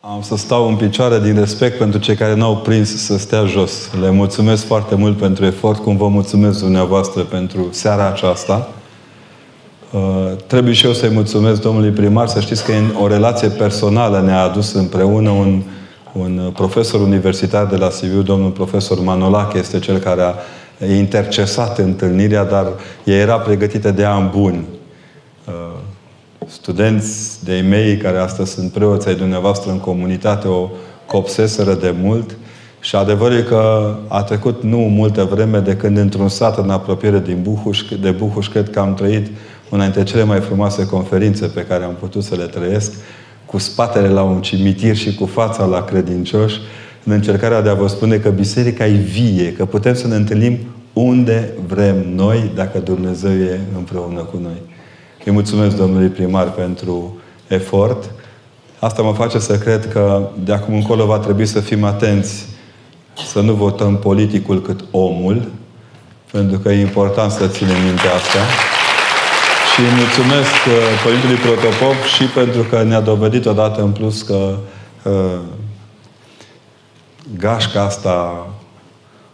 Am să stau în picioare din respect pentru cei care n-au prins să stea jos. Le mulțumesc foarte mult pentru efort, cum vă mulțumesc dumneavoastră pentru seara aceasta. Uh, trebuie și eu să-i mulțumesc domnului primar. Să știți că în o relație personală ne-a adus împreună un, un profesor universitar de la Sibiu, domnul profesor Manolache, este cel care a intercesat întâlnirea, dar ea era pregătită de ani buni. Uh, studenți de mei care astăzi sunt preoți ai dumneavoastră în comunitate o copseseră de mult și adevărul e că a trecut nu multă vreme de când într-un sat în apropiere din Buhuș, de Buhuș, cred că am trăit una dintre cele mai frumoase conferințe pe care am putut să le trăiesc, cu spatele la un cimitir și cu fața la credincioși, în încercarea de a vă spune că biserica e vie, că putem să ne întâlnim unde vrem noi, dacă Dumnezeu e împreună cu noi. Îi mulțumesc domnului primar pentru efort. Asta mă face să cred că de acum încolo va trebui să fim atenți să nu votăm politicul cât omul, pentru că e important să ținem minte asta. Și îi mulțumesc uh, Părintului Protopop și pentru că ne-a dovedit odată în plus că uh, gașca asta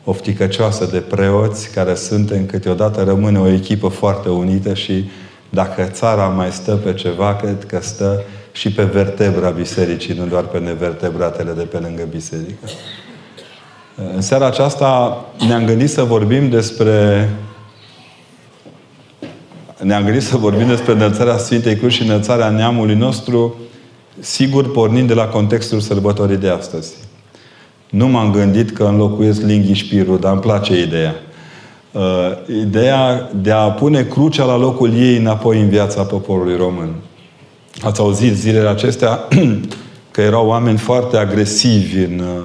ofticăcioasă de preoți care suntem câteodată rămâne o echipă foarte unită și dacă țara mai stă pe ceva, cred că stă și pe vertebra bisericii, nu doar pe nevertebratele de pe lângă biserică. În seara aceasta ne-am gândit să vorbim despre ne-am gândit să vorbim despre înălțarea Sfintei Cruci și înălțarea neamului nostru, sigur pornind de la contextul sărbătorii de astăzi. Nu m-am gândit că înlocuiesc linghișpirul, dar îmi place ideea. Uh, ideea de a pune crucea la locul ei înapoi în viața poporului român. Ați auzit zilele acestea că erau oameni foarte agresivi în, uh,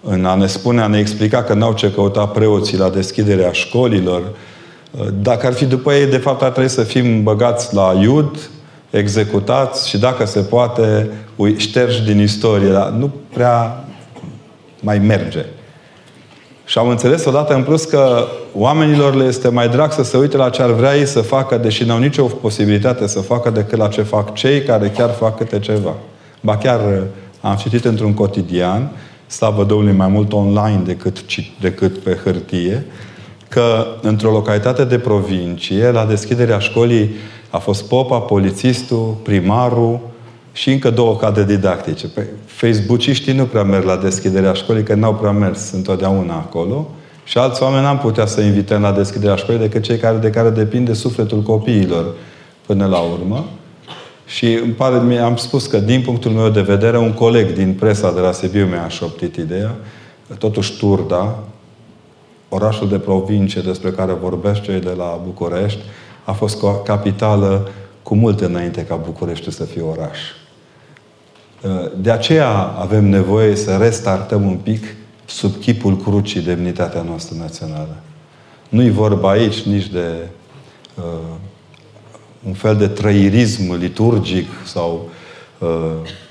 în a ne spune, a ne explica că n-au ce căuta preoții la deschiderea școlilor. Uh, dacă ar fi după ei, de fapt ar trebui să fim băgați la iud, executați și dacă se poate, ștergi din istorie. Dar nu prea mai merge. Și am înțeles odată în plus că oamenilor le este mai drag să se uite la ce ar vrea ei să facă, deși n-au nicio posibilitate să facă decât la ce fac cei care chiar fac câte ceva. Ba chiar uh, am citit într-un cotidian, slavă Domnului mai mult online decât, decât pe hârtie, că într-o localitate de provincie, la deschiderea școlii, a fost popa, polițistul, primarul, și încă două cadre didactice. Pe Facebookiștii nu prea merg la deschiderea școlii, că n-au prea mers întotdeauna acolo. Și alți oameni n-am putea să invităm la deschiderea școlii decât cei care, de care depinde sufletul copiilor până la urmă. Și îmi pare, mi am spus că, din punctul meu de vedere, un coleg din presa de la Sibiu mi-a șoptit ideea, totuși Turda, orașul de provincie despre care vorbesc cei de la București, a fost capitală cu mult înainte ca București să fie oraș. De aceea avem nevoie să restartăm un pic sub chipul crucii demnitatea noastră națională. Nu-i vorba aici nici de uh, un fel de trăirism liturgic sau uh,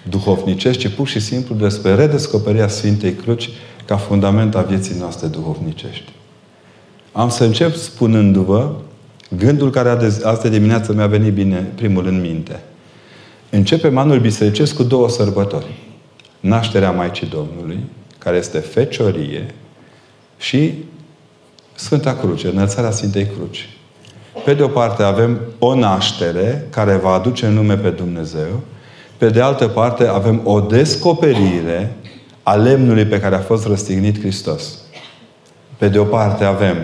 duhovnicesc, ci pur și simplu despre redescoperirea Sfintei Cruci ca fundament a vieții noastre duhovnicești. Am să încep spunându-vă gândul care astă dimineață mi-a venit bine primul în minte – Începem anul bisericesc cu două sărbători. Nașterea Maicii Domnului, care este feciorie, și Sfânta Cruce, înălțarea Sfintei Cruci. Pe de o parte avem o naștere care va aduce în nume pe Dumnezeu. Pe de altă parte avem o descoperire a lemnului pe care a fost răstignit Hristos. Pe de o parte avem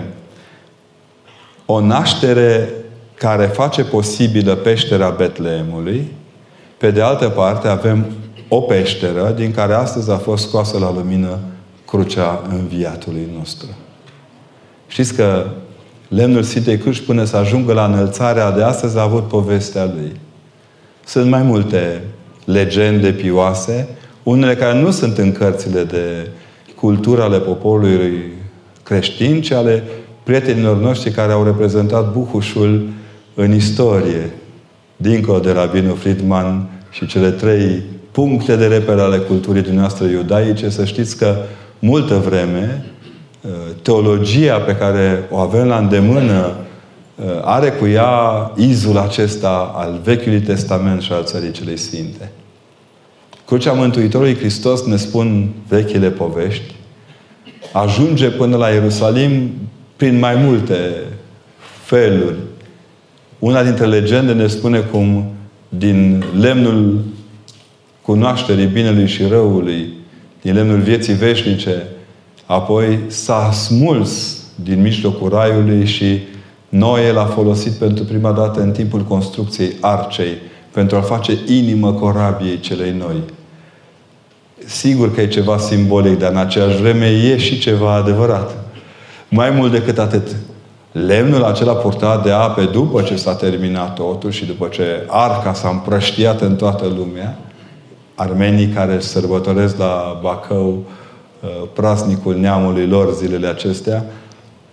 o naștere care face posibilă peștera Betleemului pe de altă parte, avem o peșteră din care astăzi a fost scoasă la lumină crucea înviatului nostru. Știți că lemnul Sfintei Cruci până să ajungă la înălțarea de astăzi a avut povestea lui. Sunt mai multe legende pioase, unele care nu sunt în cărțile de cultură ale poporului creștin, ci ale prietenilor noștri care au reprezentat Buhușul în istorie dincolo de Rabinu Friedman și cele trei puncte de reper ale culturii dumneavoastră iudaice, să știți că multă vreme uh, teologia pe care o avem la îndemână uh, are cu ea izul acesta al Vechiului Testament și al Țării Celei Sfinte. Crucea Mântuitorului Hristos, ne spun vechile povești, ajunge până la Ierusalim prin mai multe feluri. Una dintre legende ne spune cum din lemnul cunoașterii binelui și răului, din lemnul vieții veșnice, apoi s-a smuls din mijlocul raiului și Noe l-a folosit pentru prima dată în timpul construcției arcei pentru a face inimă corabiei celei noi. Sigur că e ceva simbolic, dar în aceeași vreme e și ceva adevărat. Mai mult decât atât, lemnul acela purtat de ape după ce s-a terminat totul și după ce arca s-a împrăștiat în toată lumea, armenii care sărbătoresc la Bacău uh, praznicul neamului lor zilele acestea,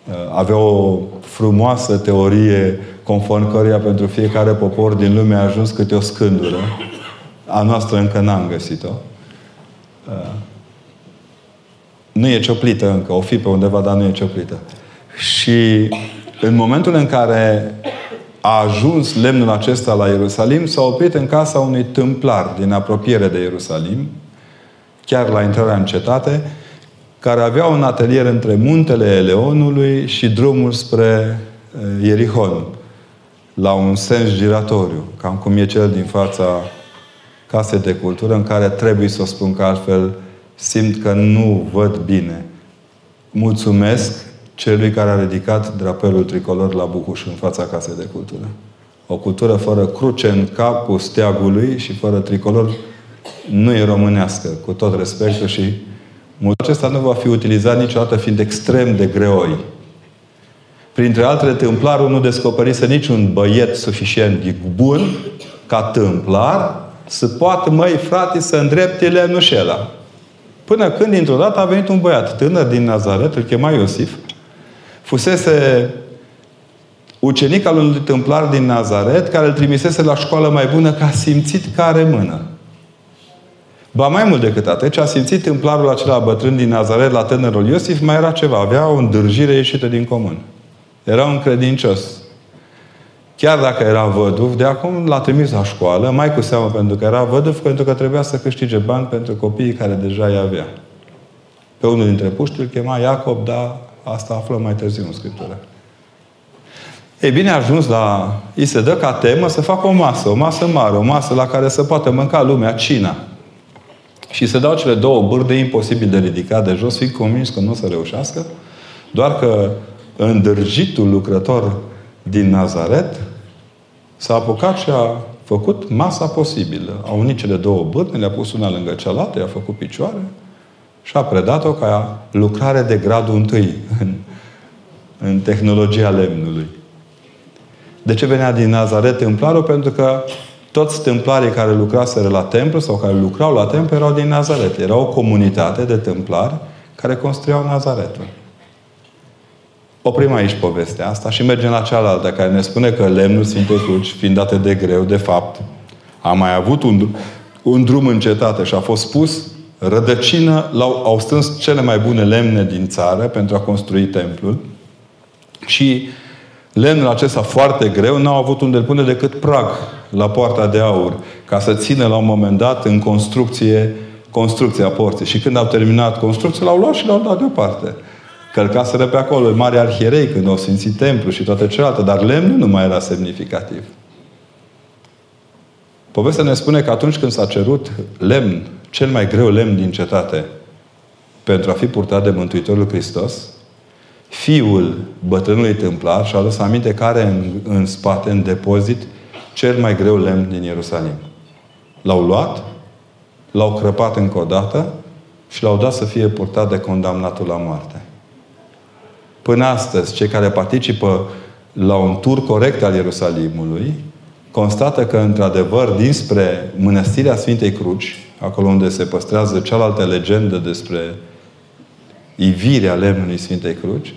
uh, aveau o frumoasă teorie conform căreia pentru fiecare popor din lume a ajuns câte o scândură. A noastră încă n-am găsit-o. Uh, nu e cioplită încă, o fi pe undeva, dar nu e cioplită. Și în momentul în care a ajuns lemnul acesta la Ierusalim, s-a oprit în casa unui tâmplar din apropiere de Ierusalim, chiar la intrarea în cetate, care avea un atelier între muntele Eleonului și drumul spre uh, Ierihon, la un sens giratoriu, cam cum e cel din fața casei de cultură, în care trebuie să o spun că altfel simt că nu văd bine. Mulțumesc celui care a ridicat drapelul tricolor la Bucuș în fața casei de cultură. O cultură fără cruce în capul steagului și fără tricolor nu e românească, cu tot respectul și mult acesta nu va fi utilizat niciodată fiind extrem de greoi. Printre altele, tâmplarul nu descoperise niciun băiet suficient de bun ca tâmplar să poată, măi, frate, să îndrepte lemnușela. Până când, dintr-o dată, a venit un băiat tânăr din Nazaret, îl chema Iosif, fusese ucenic al unui tâmplar din Nazaret, care îl trimisese la școală mai bună, că a simțit că are mână. Ba mai mult decât atât, ce a simțit tâmplarul acela bătrân din Nazaret la tânărul Iosif, mai era ceva. Avea o îndârjire ieșită din comun. Era un credincios. Chiar dacă era văduv, de acum l-a trimis la școală, mai cu seamă pentru că era văduv, pentru că trebuia să câștige bani pentru copiii care deja îi avea. Pe unul dintre puști îl chema Iacob, dar asta aflăm mai târziu în Scriptură. Ei bine, a ajuns la... Îi se dă ca temă să facă o masă, o masă mare, o masă la care să poată mânca lumea, cina. Și se dau cele două bârde imposibil de ridicat de jos, fiind convins că nu o să reușească, doar că îndârjitul lucrător din Nazaret s-a apucat și a făcut masa posibilă. A unit cele două bârne, le-a pus una lângă cealaltă, i-a făcut picioare și a predat-o ca lucrare de gradul întâi în, în tehnologia lemnului. De ce venea din Nazaret templarul? Pentru că toți templarii care lucraseră la templu sau care lucrau la templu erau din Nazaret. Era o comunitate de templari care construiau Nazaretul. Oprim aici povestea asta și mergem la cealaltă, care ne spune că lemnul Sfintei Cruci, fiind date de greu, de fapt, a mai avut un, un drum în cetate și a fost pus rădăcină, l-au, au strâns cele mai bune lemne din țară pentru a construi templul și lemnul acesta foarte greu n-au avut unde pune decât prag la poarta de aur, ca să țină la un moment dat în construcție construcția porții. Și când au terminat construcția, l-au luat și l-au dat deoparte. Călcaseră pe acolo mari arhierei când au simțit templu și toate celelalte, dar lemnul nu mai era semnificativ. Povestea ne spune că atunci când s-a cerut lemn, cel mai greu lemn din cetate, pentru a fi purtat de Mântuitorul Hristos, fiul bătrânului templar și-a adus aminte că are în, în spate, în depozit, cel mai greu lemn din Ierusalim. L-au luat, l-au crăpat încă o dată și l-au dat să fie purtat de condamnatul la moarte. Până astăzi, cei care participă la un tur corect al Ierusalimului constată că, într-adevăr, dinspre Mănăstirea Sfintei Cruci, acolo unde se păstrează cealaltă legendă despre ivirea lemnului Sfintei Cruci,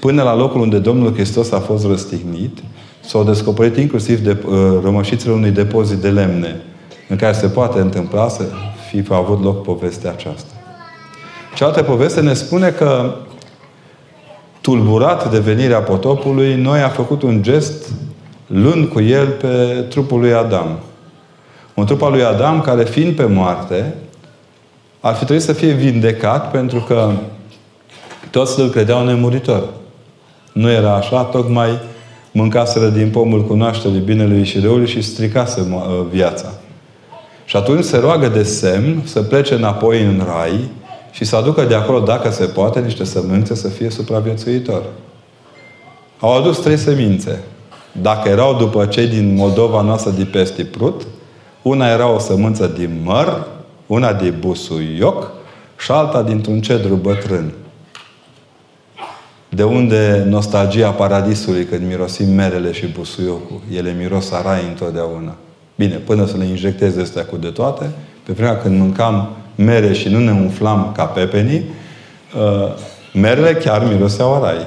până la locul unde Domnul Hristos a fost răstignit, s-au descoperit inclusiv de, uh, rămășițele unui depozit de lemne în care se poate întâmpla să fi avut loc povestea aceasta. Cealaltă poveste ne spune că tulburat de venirea potopului, noi a făcut un gest luând cu el pe trupul lui Adam. Un trup al lui Adam care, fiind pe moarte, ar fi trebuit să fie vindecat pentru că toți îl credeau nemuritor. Nu era așa, tocmai mâncaseră din pomul cunoașterii binelui și răului și stricase uh, viața. Și atunci se roagă de semn să plece înapoi în rai și să aducă de acolo, dacă se poate, niște sămânțe să fie supraviețuitor. Au adus trei semințe. Dacă erau după cei din Moldova noastră de peste prut, una era o sămânță din măr, una de busuioc și alta dintr-un cedru bătrân. De unde nostalgia paradisului când mirosim merele și busuiocul? Ele miros a rai întotdeauna. Bine, până să le injectez astea cu de toate, pe vremea când mâncam mere și nu ne umflam ca pepenii, uh, merele chiar miroseau a rai.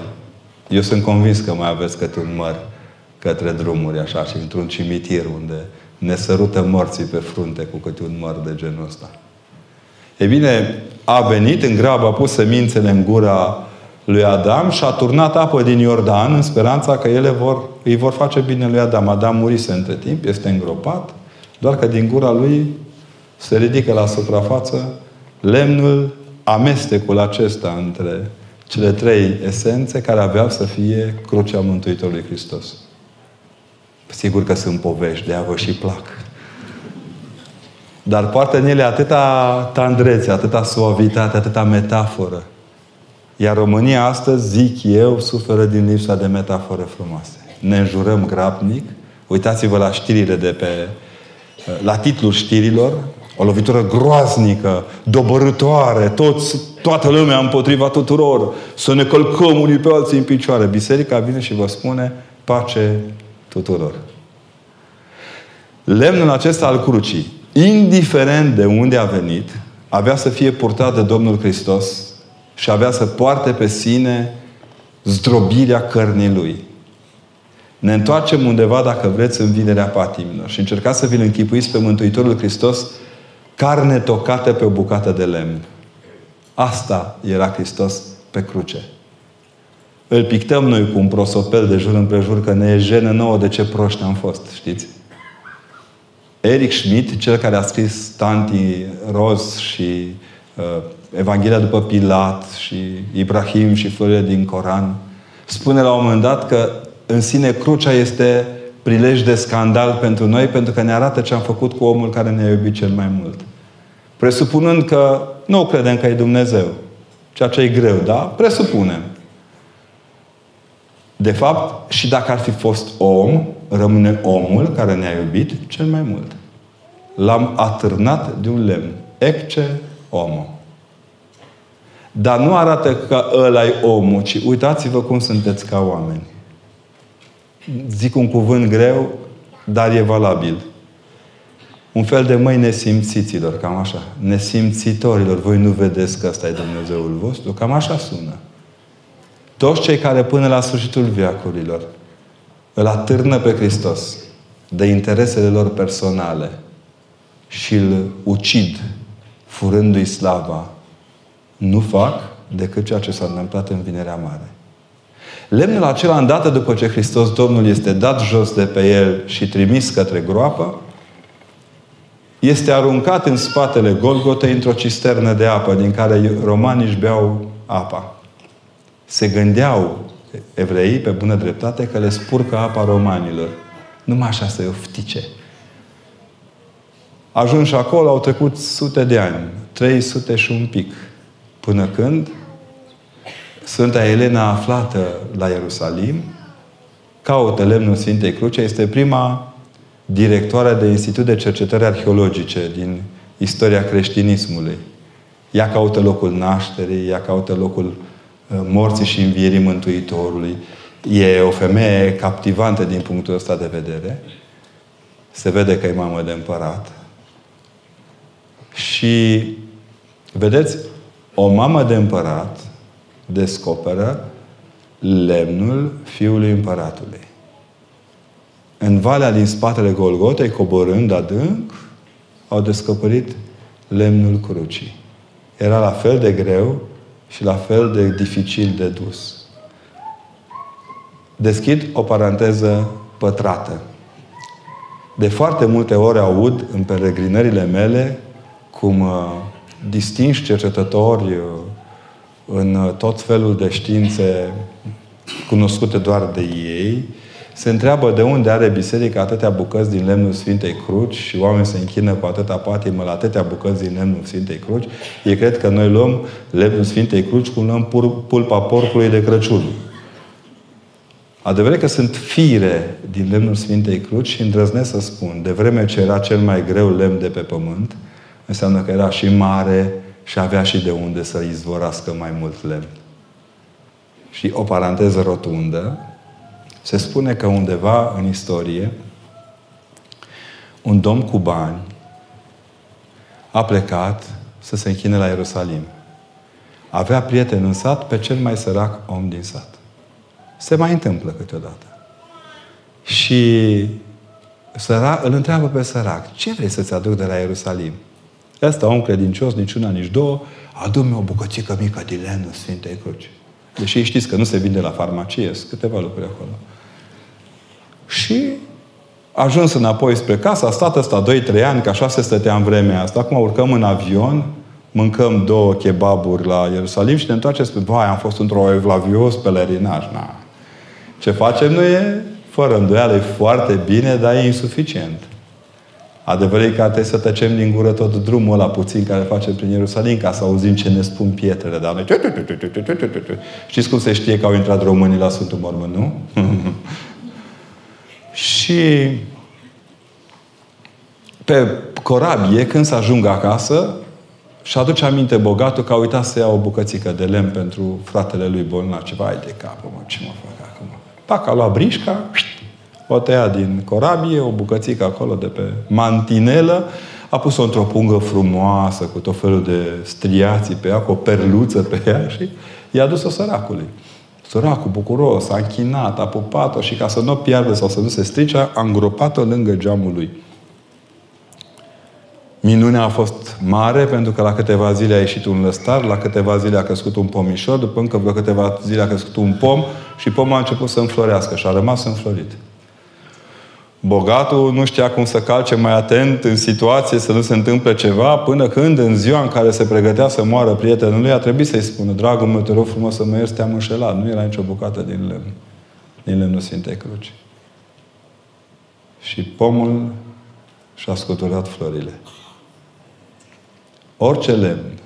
Eu sunt convins că mai aveți câte un măr către drumuri, așa, și într-un cimitir unde ne sărută morții pe frunte cu câte un măr de genul ăsta. E bine, a venit în grabă, a pus semințele în gura lui Adam și a turnat apă din Iordan în speranța că ele vor, îi vor face bine lui Adam. Adam murise între timp, este îngropat, doar că din gura lui se ridică la suprafață lemnul, amestecul acesta între cele trei esențe care aveau să fie crucea Mântuitorului Hristos. Sigur că sunt povești, de-aia vă și plac. Dar poartă în ele atâta tandrețe, atâta suavitate, atâta metaforă. Iar România astăzi, zic eu, suferă din lipsa de metafore frumoase. Ne înjurăm grabnic. Uitați-vă la știrile de pe... la titlul știrilor. O lovitură groaznică, dobărătoare, toți, toată lumea împotriva tuturor. Să ne călcăm unii pe alții în picioare. Biserica vine și vă spune pace tuturor. Lemnul acesta al crucii, indiferent de unde a venit, avea să fie purtat de Domnul Hristos și avea să poarte pe sine zdrobirea cărnii Lui. Ne întoarcem undeva, dacă vreți, în vinerea patimilor și încercați să vi-L închipuiți pe Mântuitorul Hristos carne tocată pe o bucată de lemn. Asta era Hristos pe cruce. Îl pictăm noi cu un prosopel de jur împrejur că ne e jenă nouă de ce proști am fost, știți? Eric Schmidt, cel care a scris Tanti Roz și uh, Evanghelia după Pilat și Ibrahim și florile din Coran, spune la un moment dat că în sine crucea este prilej de scandal pentru noi pentru că ne arată ce am făcut cu omul care ne-a iubit cel mai mult. Presupunând că nu credem că e Dumnezeu, ceea ce e greu, da? Presupunem. De fapt, și dacă ar fi fost om, rămâne omul care ne-a iubit cel mai mult. L-am atârnat de un lemn. Ecce omul. Dar nu arată că ăla e omul, ci uitați-vă cum sunteți ca oameni. Zic un cuvânt greu, dar e valabil. Un fel de măi nesimțiților, cam așa. Nesimțitorilor. Voi nu vedeți că ăsta e Dumnezeul vostru? Cam așa sună. Toți cei care până la sfârșitul viacurilor îl atârnă pe Hristos de interesele lor personale și îl ucid, furându-i slava, nu fac decât ceea ce s-a întâmplat în Vinerea Mare. Lemnul acela, îndată după ce Hristos Domnul este dat jos de pe el și trimis către groapă, este aruncat în spatele Golgotei într-o cisternă de apă din care romanii își beau apa. Se gândeau evreii, pe bună dreptate, că le spurcă apa romanilor. Numai așa să-i oftice. Ajuns și acolo, au trecut sute de ani. 300 și un pic. Până când Sfânta Elena aflată la Ierusalim caută lemnul Sfintei Cruce. Este prima directoare de Institut de Cercetări Arheologice din istoria creștinismului. Ea caută locul nașterii, ea caută locul uh, morții și învierii Mântuitorului. E o femeie captivantă din punctul ăsta de vedere. Se vede că e mamă de împărat. Și, vedeți, o mamă de împărat descoperă lemnul fiului împăratului. În valea din spatele Golgotei, coborând adânc, au descoperit lemnul crucii. Era la fel de greu și la fel de dificil de dus. Deschid o paranteză pătrată. De foarte multe ori aud în peregrinările mele cum uh, distinși cercetători uh, în uh, tot felul de științe cunoscute doar de ei, se întreabă de unde are biserica atâtea bucăți din lemnul Sfintei Cruci și oamenii se închină cu atâta patimă la atâtea bucăți din lemnul Sfintei Cruci. Ei cred că noi luăm lemnul Sfintei Cruci cum luăm pulpa porcului de Crăciun. Adevărat că sunt fire din lemnul Sfintei Cruci și îndrăznesc să spun, de vreme ce era cel mai greu lemn de pe pământ, înseamnă că era și mare și avea și de unde să izvorască mai mult lemn. Și o paranteză rotundă, se spune că undeva în istorie, un domn cu bani a plecat să se închine la Ierusalim. Avea prieten în sat pe cel mai sărac om din sat. Se mai întâmplă câteodată. Și săra, îl întreabă pe sărac, ce vrei să-ți aduc de la Ierusalim? Ăsta, om credincios, nici una, nici două, adu-mi o bucățică mică de lemn în Sfintei Cruci. Deși știți că nu se vinde la farmacie, sunt câteva lucruri acolo. Și a ajuns înapoi spre casă, a stat ăsta 2-3 ani, că așa se stătea în vremea asta. Acum urcăm în avion, mâncăm două kebaburi la Ierusalim și ne întoarcem spre, vai, am fost într-o evlavios pelerinaj. Na. Ce facem nu e fără îndoială, e foarte bine, dar e insuficient. Adevărul e că trebuie să tăcem din gură tot drumul ăla puțin care facem prin Ierusalim ca să auzim ce ne spun pietrele. Dar noi... Știți cum se știe că au intrat românii la Sfântul Mormânt, nu? Și pe corabie, când să ajungă acasă, și aduce aminte bogatul că a uitat să ia o bucățică de lemn pentru fratele lui bolnav. Ceva, ai de capă, mă, ce mă fac acum? Pac, a luat brișca, o tăia din corabie, o bucățică acolo de pe mantinelă, a pus-o într-o pungă frumoasă, cu tot felul de striații pe ea, cu o perluță pe ea și i-a dus-o săracului. Săracul, bucuros, a închinat, a pupat-o și ca să nu o piardă sau să nu se strice, a îngropat-o lângă geamul lui. Minunea a fost mare pentru că la câteva zile a ieșit un lăstar, la câteva zile a crescut un pomișor, după încă vreo câteva zile a crescut un pom și pomul a început să înflorească și a rămas înflorit. Bogatul nu știa cum să calce mai atent în situație să nu se întâmple ceva, până când, în ziua în care se pregătea să moară prietenul lui, a trebuit să-i spună, dragul meu, te rog frumos să mă ierți, te-am înșelat. Nu era nicio bucată din lemn, din lemnul Sfintei Cruci. Și pomul și-a scuturat florile. Orice lemn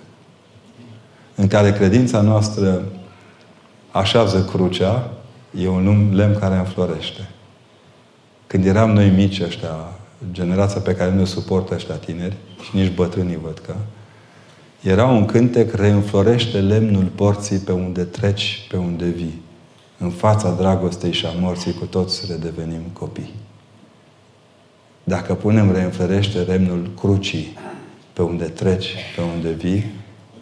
în care credința noastră așează crucea, e un lemn care înflorește. Când eram noi mici ăștia, generația pe care nu suportă ăștia tineri, și nici bătrânii văd că, era un cântec, reînflorește lemnul porții pe unde treci, pe unde vii. În fața dragostei și a morții cu toți redevenim copii. Dacă punem reînflorește lemnul crucii pe unde treci, pe unde vii,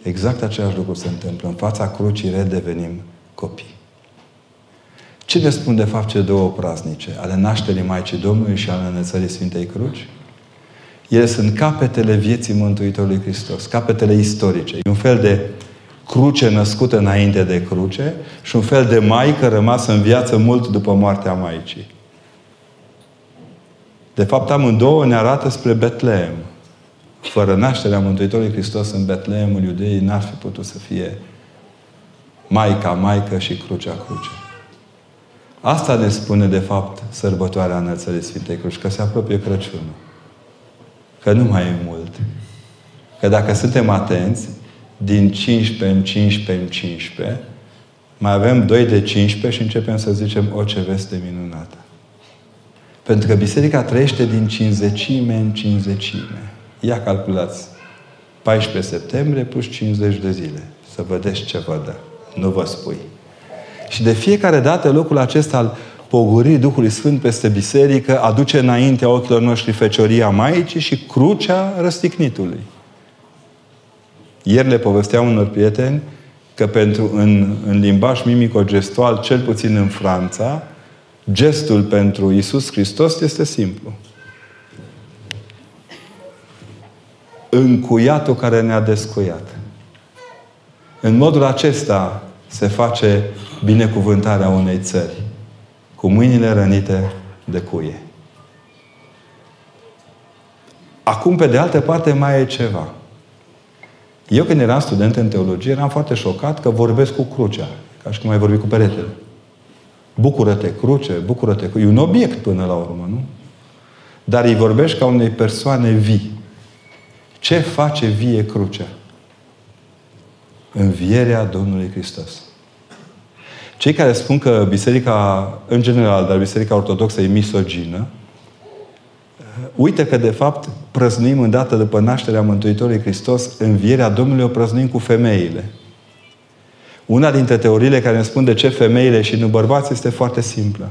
exact același lucru se întâmplă. În fața crucii redevenim copii. Ce ne spun de fapt cele două praznice? Ale nașterii Maicii Domnului și ale înălțării Sfintei Cruci? Ele sunt capetele vieții Mântuitorului Hristos, capetele istorice. E un fel de cruce născută înainte de cruce și un fel de maică rămasă în viață mult după moartea Maicii. De fapt, amândouă ne arată spre Betleem. Fără nașterea Mântuitorului Hristos în Betleemul iudeii n-ar fi putut să fie Maica, Maică și Crucea, Cruce. Asta ne spune, de fapt, sărbătoarea Înălțării Sfintei Cruci, că se apropie Crăciunul. Că nu mai e mult. Că dacă suntem atenți, din 15 în 15 în 15, mai avem 2 de 15 și începem să zicem o ce veste minunată. Pentru că Biserica trăiește din cinzecime în cinzecime. Ia calculați. 14 septembrie plus 50 de zile. Să vedeți ce vă dă. Nu vă spui. Și de fiecare dată locul acesta al pogoririi Duhului Sfânt peste biserică aduce înaintea ochilor noștri fecioria Maicii și crucea răstignitului. Ieri le povesteam unor prieteni că pentru, în, în limbaj mimico-gestual, cel puțin în Franța, gestul pentru Isus Hristos este simplu. Încuiatul care ne-a descuiat. În modul acesta se face binecuvântarea unei țări cu mâinile rănite de cuie. Acum, pe de altă parte, mai e ceva. Eu când eram student în teologie, eram foarte șocat că vorbesc cu crucea. Ca și cum ai vorbi cu peretele. Bucură-te, cruce, bucură-te. E un obiect până la urmă, nu? Dar îi vorbești ca unei persoane vii. Ce face vie crucea? Învierea Domnului Hristos. Cei care spun că biserica, în general, dar biserica ortodoxă e misogină, uite că de fapt prăznuim îndată după nașterea Mântuitorului Hristos învierea Domnului o prăznuim cu femeile. Una dintre teoriile care ne spun de ce femeile și nu bărbați este foarte simplă.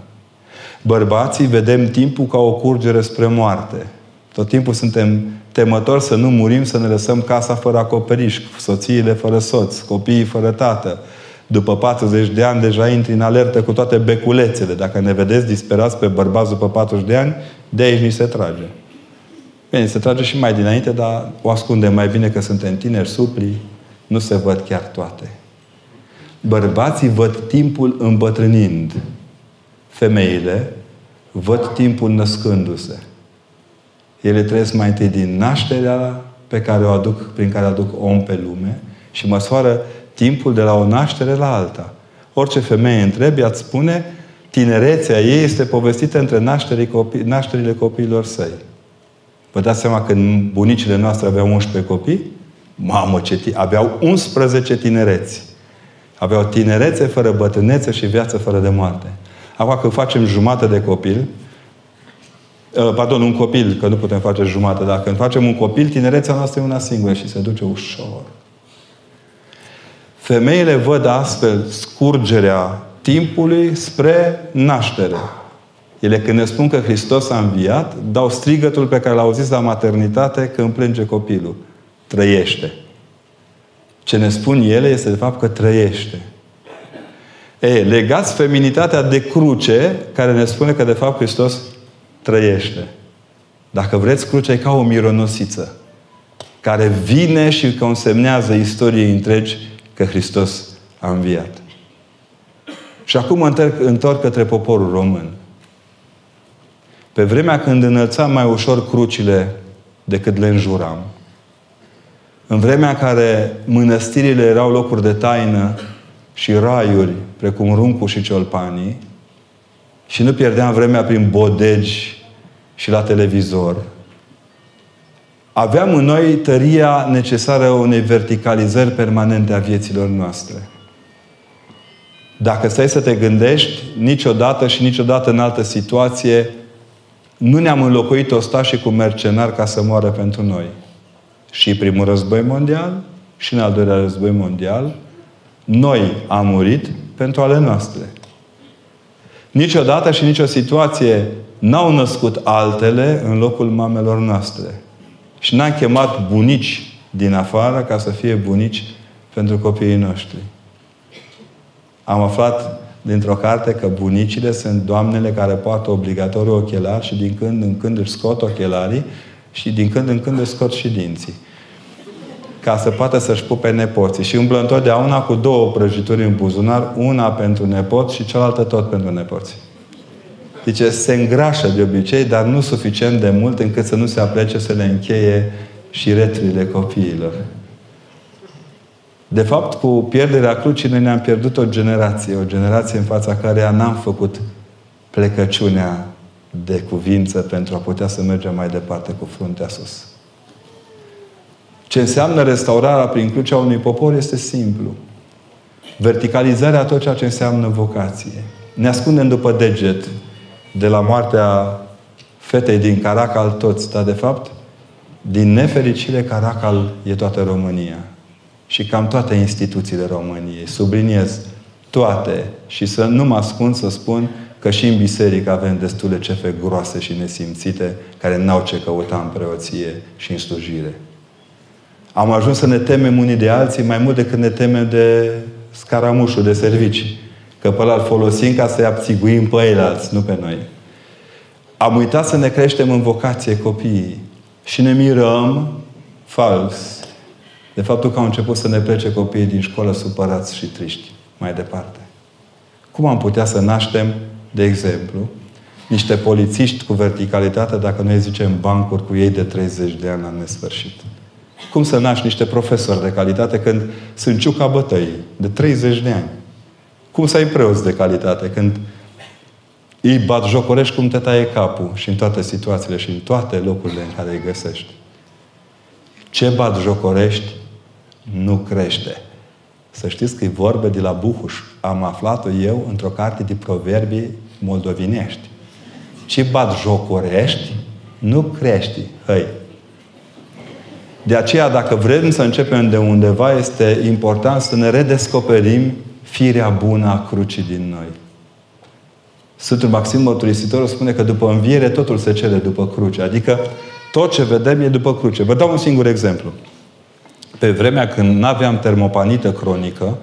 Bărbații vedem timpul ca o curgere spre moarte. Tot timpul suntem temători să nu murim, să ne lăsăm casa fără acoperiș, soțiile fără soț, copiii fără tată. După 40 de ani deja intri în alertă cu toate beculețele. Dacă ne vedeți disperați pe bărbați după 40 de ani, de aici ni se trage. Bine, se trage și mai dinainte, dar o ascundem mai bine că suntem tineri, supli, nu se văd chiar toate. Bărbații văd timpul îmbătrânind. Femeile văd timpul născându-se. Ele trăiesc mai întâi din nașterea pe care o aduc, prin care aduc om pe lume și măsoară timpul de la o naștere la alta. Orice femeie întrebi, ea spune, tinerețea ei este povestită între nașterile copiilor săi. Vă dați seama că bunicile noastre aveau 11 copii? Mamă, ce ti- aveau 11 tinereți. Aveau tinerețe fără bătrânețe și viață fără de moarte. Acum când facem jumate de copil, uh, pardon, un copil, că nu putem face jumate, dar când facem un copil, tinerețea noastră e una singură și se duce ușor. Femeile văd astfel scurgerea timpului spre naștere. Ele când ne spun că Hristos a înviat, dau strigătul pe care l-au zis la maternitate când plânge copilul. Trăiește. Ce ne spun ele este de fapt că trăiește. E, legați feminitatea de cruce care ne spune că de fapt Hristos trăiește. Dacă vreți, crucea e ca o mironosiță care vine și consemnează istoriei întregi că Hristos a înviat. Și acum mă întorc, întorc către poporul român. Pe vremea când înălțam mai ușor crucile decât le înjuram, în vremea în care mănăstirile erau locuri de taină și raiuri, precum Runcu și Ciolpanii, și nu pierdeam vremea prin bodegi și la televizor, aveam în noi tăria necesară unei verticalizări permanente a vieților noastre. Dacă stai să te gândești, niciodată și niciodată în altă situație nu ne-am înlocuit ostașii cu mercenari ca să moară pentru noi. Și primul război mondial, și în al doilea război mondial, noi am murit pentru ale noastre. Niciodată și nicio situație n-au născut altele în locul mamelor noastre. Și n-am chemat bunici din afară ca să fie bunici pentru copiii noștri. Am aflat dintr-o carte că bunicile sunt doamnele care poartă obligatoriu ochelari și din când în când își scot ochelarii și din când în când își scot și dinții. Ca să poată să-și pupe nepoții. Și umblă întotdeauna cu două prăjituri în buzunar, una pentru nepot și cealaltă tot pentru nepoți. Zice, se îngrașă de obicei, dar nu suficient de mult încât să nu se aplece să le încheie și retrile copiilor. De fapt, cu pierderea crucii, noi ne-am pierdut o generație. O generație în fața care n-am făcut plecăciunea de cuvință pentru a putea să mergem mai departe cu fruntea sus. Ce înseamnă restaurarea prin crucea unui popor este simplu. Verticalizarea a tot ceea ce înseamnă vocație. Ne ascundem după deget de la moartea fetei din Caracal toți, dar de fapt, din nefericire, Caracal e toată România. Și cam toate instituțiile României. Subliniez toate. Și să nu mă ascund să spun că și în biserică avem destule cefe groase și nesimțite care n-au ce căuta în preoție și în slujire. Am ajuns să ne temem unii de alții mai mult decât ne temem de scaramușul de servici. Că pe ăla îl folosim ca să-i abțiguim pe alți, nu pe noi. Am uitat să ne creștem în vocație copiii. Și ne mirăm fals de faptul că au început să ne plece copiii din școală supărați și triști mai departe. Cum am putea să naștem, de exemplu, niște polițiști cu verticalitate dacă noi zicem bancuri cu ei de 30 de ani la nesfârșit? Cum să naști niște profesori de calitate când sunt ciuca bătăii de 30 de ani? Cum să ai preoți de calitate când îi bat jocorești cum te taie capul și în toate situațiile și în toate locurile în care îi găsești? Ce bat jocorești nu crește. Să știți că e vorbe de la Buhuș. Am aflat-o eu într-o carte de proverbii moldovinești. Ce bat jocorești nu crești. Hăi, de aceea, dacă vrem să începem de undeva, este important să ne redescoperim firea bună a crucii din noi. Sfântul Maxim Mărturisitorul spune că după înviere totul se cere după cruce. Adică tot ce vedem e după cruce. Vă dau un singur exemplu. Pe vremea când nu aveam termopanită cronică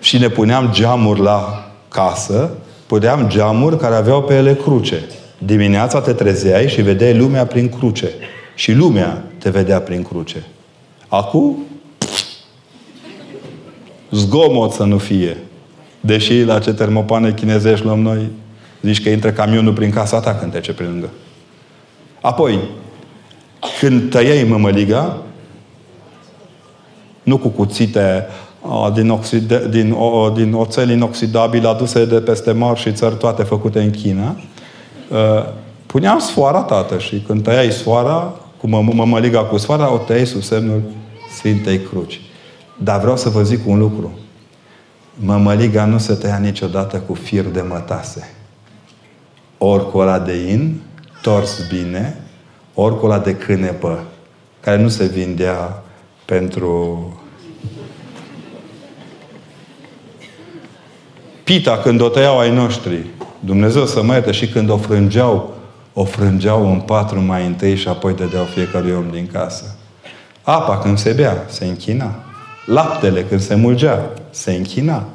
și ne puneam geamuri la casă, puneam geamuri care aveau pe ele cruce. Dimineața te trezeai și vedeai lumea prin cruce. Și lumea te vedea prin cruce. Acum, zgomot să nu fie. Deși la ce termopane chinezești luăm noi, zici că intră camionul prin casa ta când trece prin lângă. Apoi, când tăiai mămăliga, nu cu cuțite din, oxide, din, o, din oțel inoxidabil aduse de peste mari și țări toate făcute în China, puneam sfoara, tată, și când tăiai sfoara, cu mămăliga cu sfoara, o tăiai sub semnul Sfintei Cruci. Dar vreau să vă zic un lucru. Mămăliga nu se tăia niciodată cu fir de mătase. Ori cu ăla de in, tors bine, ori cu ăla de cânepă, care nu se vindea pentru pita când o tăiau ai noștri. Dumnezeu să mă ierte și când o frângeau o frângeau în patru mai întâi și apoi dădeau fiecărui om din casă. Apa când se bea, se închina. Laptele când se mulgea, se închina.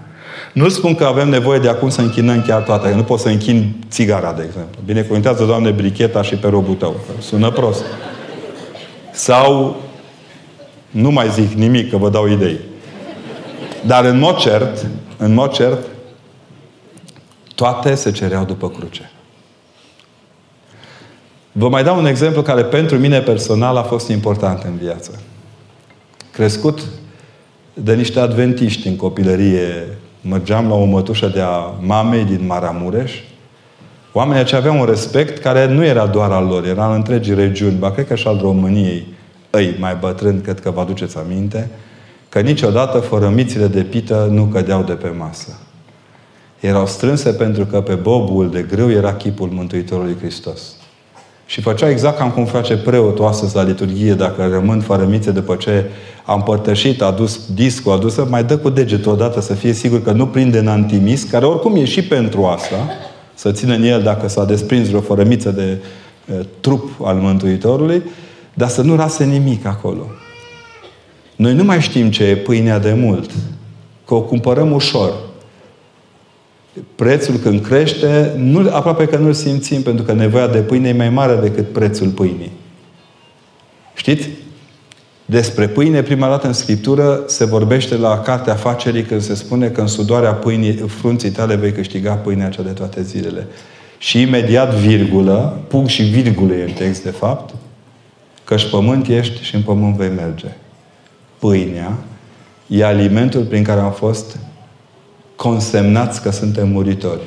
Nu spun că avem nevoie de acum să închinăm chiar toate. Nu pot să închin țigara, de exemplu. Binecuvântează, Doamne, bricheta și pe robul tău. Sună prost. Sau nu mai zic nimic, că vă dau idei. Dar în mod cert, în mod cert, toate se cereau după cruce. Vă mai dau un exemplu care pentru mine personal a fost important în viață. Crescut de niște adventiști în copilărie, mergeam la o mătușă de-a mamei din Maramureș, oamenii aceia aveau un respect care nu era doar al lor, era în întregi regiuni, ba cred că și al României, ei mai bătrâni, cred că vă aduceți aminte, că niciodată fărămițile de pită nu cădeau de pe masă. Erau strânse pentru că pe bobul de grâu era chipul Mântuitorului Hristos. Și făcea exact cam cum face preotul astăzi la liturghie, dacă rămân fărămițe după ce a împărtășit, a adus discul, a adus, mai dă cu degetul odată să fie sigur că nu prinde în antimis, care oricum e și pentru asta, să țină în el dacă s-a desprins vreo fărămiță de e, trup al Mântuitorului, dar să nu rase nimic acolo. Noi nu mai știm ce e pâinea de mult, că o cumpărăm ușor prețul când crește, nu, aproape că nu-l simțim, pentru că nevoia de pâine e mai mare decât prețul pâinii. Știți? Despre pâine, prima dată în Scriptură, se vorbește la Cartea Afacerii când se spune că în sudoarea pâinii, frunții tale vei câștiga pâinea cea de toate zilele. Și imediat virgulă, punct și virgulă e în text de fapt, și pământ ești și în pământ vei merge. Pâinea e alimentul prin care am fost consemnați că suntem muritori.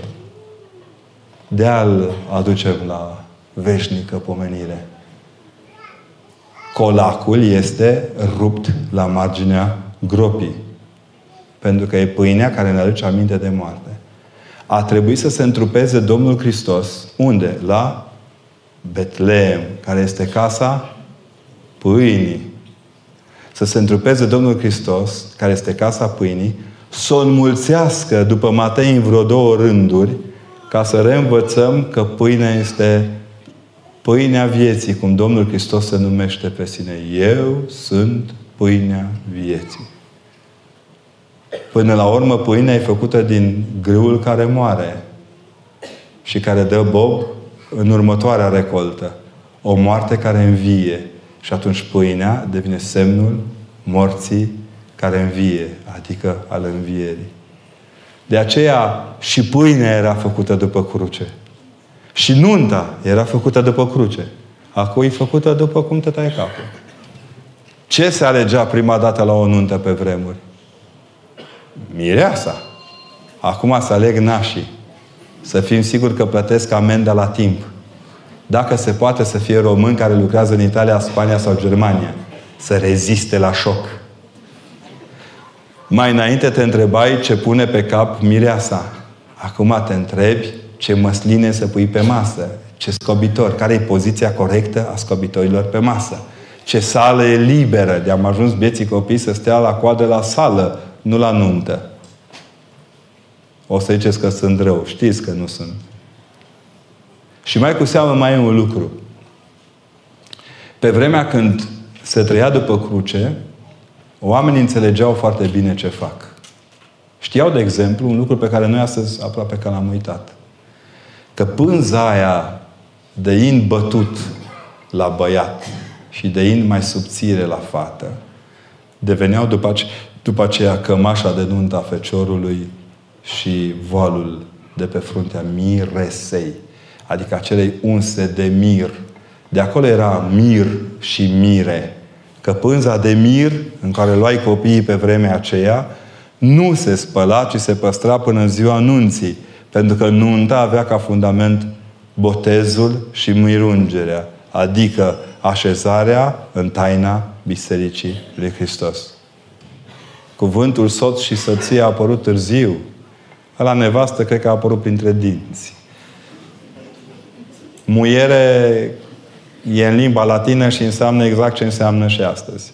de al aducem la veșnică pomenire. Colacul este rupt la marginea gropii. Pentru că e pâinea care ne aduce aminte de moarte. A trebuit să se întrupeze Domnul Hristos. Unde? La Betleem, care este casa pâinii. Să se întrupeze Domnul Hristos, care este casa pâinii, să o înmulțească după Matei în vreo două rânduri, ca să reînvățăm că pâinea este pâinea vieții, cum Domnul Hristos se numește pe sine. Eu sunt pâinea vieții. Până la urmă, pâinea e făcută din grâul care moare și care dă bob în următoarea recoltă. O moarte care învie. Și atunci pâinea devine semnul morții care învie, adică al învierii. De aceea și pâinea era făcută după cruce. Și nunta era făcută după cruce. Acum e făcută după cum te tai capul. Ce se alegea prima dată la o nuntă pe vremuri? Mireasa. Acum să aleg nașii. Să fim siguri că plătesc amenda la timp. Dacă se poate să fie român care lucrează în Italia, Spania sau Germania. Să reziste la șoc. Mai înainte te întrebai ce pune pe cap mireasa. Acum te întrebi ce măsline să pui pe masă, ce scobitor, care e poziția corectă a scobitorilor pe masă, ce sală e liberă, de am ajuns vieții copii să stea la coadă la sală, nu la nuntă. O să ziceți că sunt rău. Știți că nu sunt. Și mai cu seamă mai e un lucru. Pe vremea când se trăia după cruce, oamenii înțelegeau foarte bine ce fac. Știau, de exemplu, un lucru pe care noi astăzi aproape că l-am uitat. Că pânza aia de in bătut la băiat și de in mai subțire la fată, deveneau după, ace- după aceea cămașa de nuntă a feciorului și voalul de pe fruntea miresei, adică acelei unse de mir. De acolo era mir și mire. Că pânza de mir, în care luai copiii pe vremea aceea, nu se spăla, ci se păstra până în ziua nunții. Pentru că nunta avea ca fundament botezul și mirungerea, adică așezarea în taina Bisericii lui Hristos. Cuvântul soț și soție a apărut târziu. La nevastă cred că a apărut printre dinți. Muiere e în limba latină și înseamnă exact ce înseamnă și astăzi.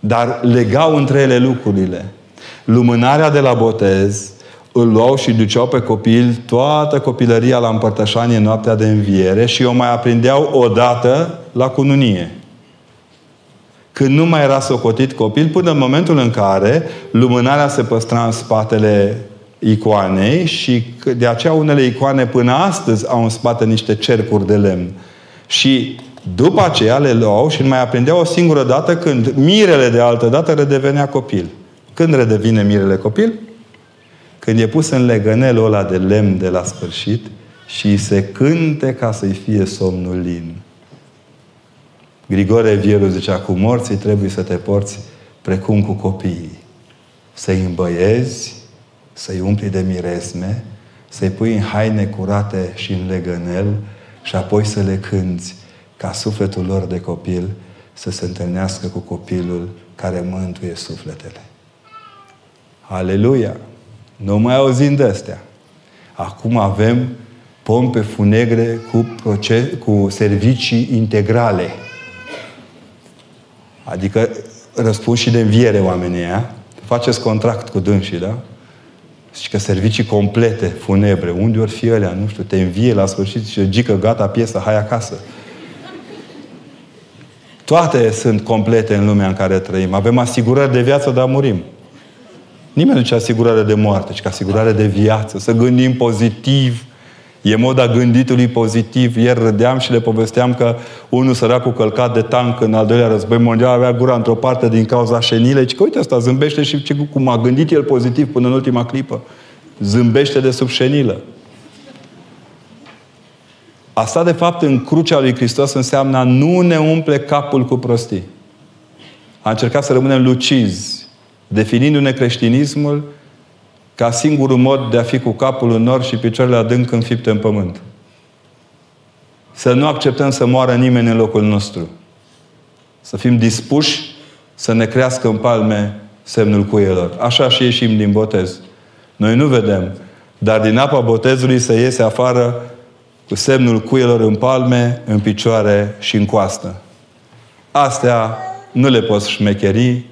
Dar legau între ele lucrurile. Lumânarea de la botez îl luau și duceau pe copil toată copilăria la împărtășanie noaptea de înviere și o mai aprindeau odată la cununie. Când nu mai era socotit copil, până în momentul în care lumânarea se păstra în spatele icoanei și de aceea unele icoane până astăzi au în spate niște cercuri de lemn. Și după aceea le luau și mai aprindeau o singură dată când mirele de altă dată redevenea copil. Când redevine mirele copil? Când e pus în legănelul ăla de lemn de la sfârșit și se cânte ca să-i fie somnul lin. Grigore Vieru zicea, cu morții trebuie să te porți precum cu copiii. Să-i îmbăiezi, să-i umpli de miresme, să-i pui în haine curate și în legănel și apoi să le cânți ca sufletul lor de copil să se întâlnească cu copilul care mântuie sufletele. Aleluia! Nu mai auzim de astea. Acum avem pompe funegre cu, proces, cu servicii integrale. Adică răspund și de înviere oamenii ăia. Faceți contract cu dânsii, da? Și că servicii complete, funebre, unde ori fi alea, nu știu, te învie la sfârșit și gică, gata, piesă, hai acasă. Toate sunt complete în lumea în care trăim. Avem asigurări de viață, dar murim. Nimeni nu ce asigurare de moarte, ci ca asigurare de viață. Să gândim pozitiv. E moda gânditului pozitiv. Ieri râdeam și le povesteam că unul săracul călcat de tank în al doilea război mondial avea gura într-o parte din cauza șenilei. Și că uite asta, zâmbește și ce, cum a gândit el pozitiv până în ultima clipă. Zâmbește de sub șenilă. Asta, de fapt, în crucea lui Hristos înseamnă nu ne umple capul cu prostii. A încercat să rămânem lucizi, definindu-ne creștinismul ca singurul mod de a fi cu capul în nor și picioarele adânc înfipte în pământ. Să nu acceptăm să moară nimeni în locul nostru. Să fim dispuși să ne crească în palme semnul cuielor. Așa și ieșim din botez. Noi nu vedem, dar din apa botezului să iese afară cu semnul cuielor în palme, în picioare și în coastă. Astea nu le poți șmecheri,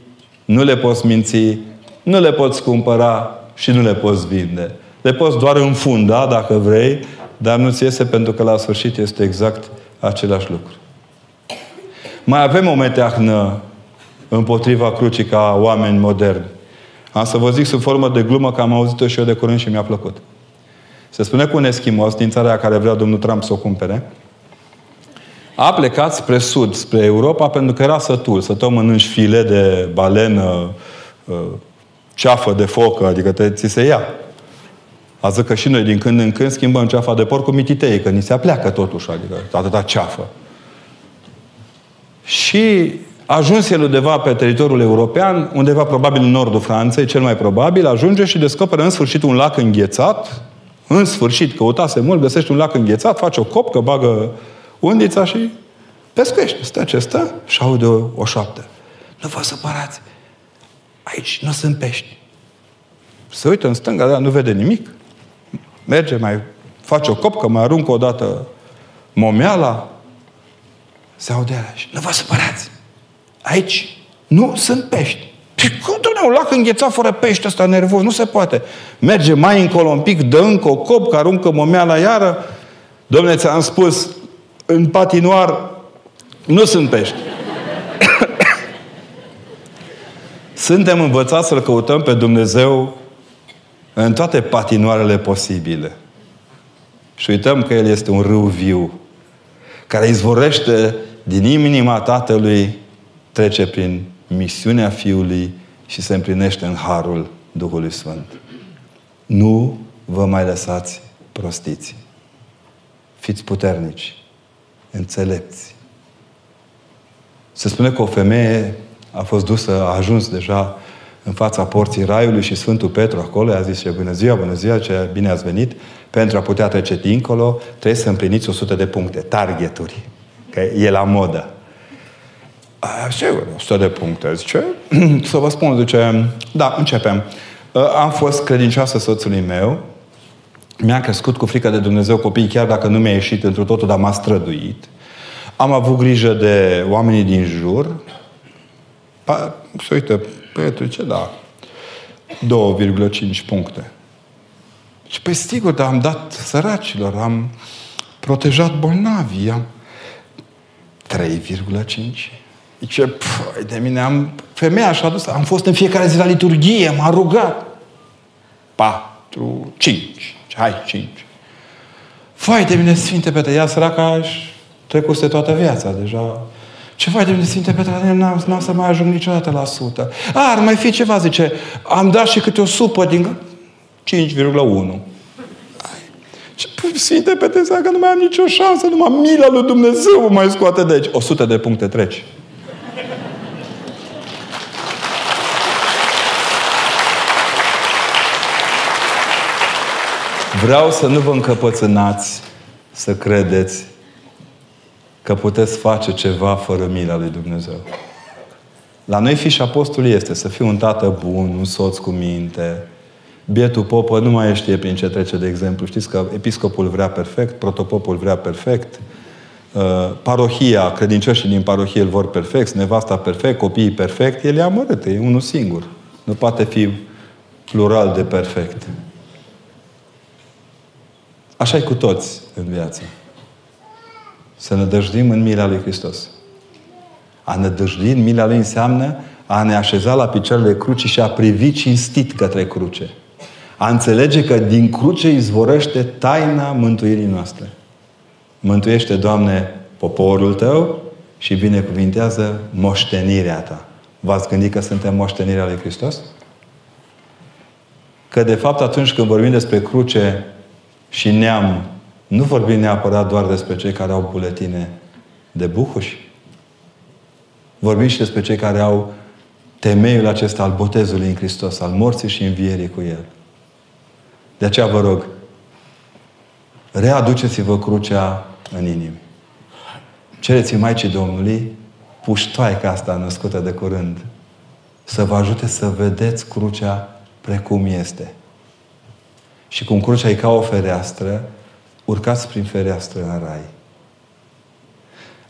nu le poți minți, nu le poți cumpăra și nu le poți vinde. Le poți doar înfunda, dacă vrei, dar nu-ți iese pentru că la sfârșit este exact același lucru. Mai avem o meteahnă împotriva crucii ca oameni moderni. Am să vă zic sub formă de glumă că am auzit-o și eu de curând și mi-a plăcut. Se spune că un eschimos din țara care vrea domnul Trump să o cumpere, a plecat spre sud, spre Europa, pentru că era sătul. Să tot mănânci file de balenă, uh, ceafă de focă, adică te, ți se ia. Azi că și noi din când în când schimbăm ceafa de porc cu mititei, că ni se apleacă totuși, adică atâta ceafă. Și ajuns el undeva pe teritoriul european, undeva probabil în nordul Franței, cel mai probabil, ajunge și descoperă în sfârșit un lac înghețat. În sfârșit, căutase mult, găsește un lac înghețat, face o copcă, bagă undița și pescuiește. Stă ce stă și aude o, o șoaptă. Nu vă supărați. Aici nu sunt pești. Se uită în stânga, dar nu vede nimic. Merge, mai face o copcă, mai aruncă o dată momeala. Se aude și nu vă supărați. Aici nu sunt pești. Și păi cum, domnule, un lac înghețat fără pește ăsta nervos? Nu se poate. Merge mai încolo un pic, dă încă o copcă, aruncă momeala iară. Domnule, ți-am spus, în patinoar nu sunt pești. Suntem învățați să-L căutăm pe Dumnezeu în toate patinoarele posibile. Și uităm că El este un râu viu, care izvorește din inima Tatălui, trece prin misiunea Fiului și se împlinește în harul Duhului Sfânt. Nu vă mai lăsați prostiți. Fiți puternici, înțelepți. Se spune că o femeie a fost dusă, a ajuns deja în fața porții Raiului și Sfântul Petru acolo a zis, bună ziua, bună ziua, ce bine ați venit. Pentru a putea trece dincolo, trebuie să împliniți 100 de puncte, targeturi. Că e la modă. Sigur, 100 de puncte. Zice, să vă spun, zice, da, începem. Am fost credincioasă soțului meu, mi-am crescut cu frică de Dumnezeu copiii, chiar dacă nu mi-a ieșit într totul, dar m-a străduit. Am avut grijă de oamenii din jur. Pa, să uite, Petru, ce da? 2,5 puncte. Și pe sigur, dar am dat săracilor, am protejat bolnavii, am 3,5. Zice, păi, de mine am... Femeia așa dus, am fost în fiecare zi la liturghie, m-a rugat. 4, 5. Hai, 5. Fai de mine, Sfinte Petre, ea săraca și trecuse toată viața deja. Ce fai de mine, Sfinte Petre, n-am, n-am să mai ajung niciodată la 100. A, ar mai fi ceva, zice, am dat și câte o supă din... 5,1. Și Sfinte Petre, că nu mai am nicio șansă, numai mila lui Dumnezeu mă mai scoate de aici. 100 de puncte treci. Vreau să nu vă încăpățânați să credeți că puteți face ceva fără mila lui Dumnezeu. La noi fi și apostol este să fii un tată bun, un soț cu minte. Bietul popă nu mai știe prin ce trece, de exemplu. Știți că episcopul vrea perfect, protopopul vrea perfect, uh, parohia, credincioșii din parohie îl vor perfect, nevasta perfect, copiii perfect, el e amărât, e unul singur. Nu poate fi plural de perfect. Așa e cu toți în viață. Să ne dăjdim în mila lui Hristos. A ne dăjdi în mila lui înseamnă a ne așeza la picioarele crucii și a privi cinstit către cruce. A înțelege că din cruce izvorăște taina mântuirii noastre. Mântuiește, Doamne, poporul Tău și binecuvintează moștenirea Ta. V-ați gândit că suntem moștenirea lui Hristos? Că de fapt atunci când vorbim despre cruce, și neam, nu vorbim neapărat doar despre cei care au buletine de buhuși. Vorbim și despre cei care au temeiul acesta al botezului în Hristos, al morții și învierii cu El. De aceea vă rog, readuceți-vă crucea în inimi. Cereți Maicii Domnului, puștoaica asta născută de curând, să vă ajute să vedeți crucea precum este. Și cum crucea e ca o fereastră, urcați prin fereastră în rai.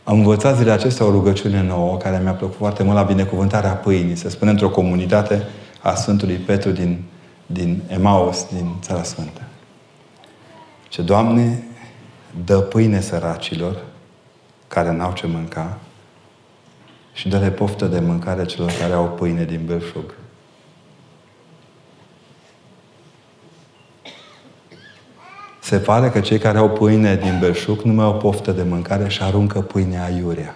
Am învățat zilele acestea o rugăciune nouă care mi-a plăcut foarte mult la binecuvântarea pâinii. Se spune într-o comunitate a Sfântului Petru din, din Emaus, din Țara Sfântă. Ce Doamne, dă pâine săracilor care n-au ce mânca și dă-le poftă de mâncare celor care au pâine din belșug. Se pare că cei care au pâine din belșug nu mai au poftă de mâncare și aruncă pâinea aiurea.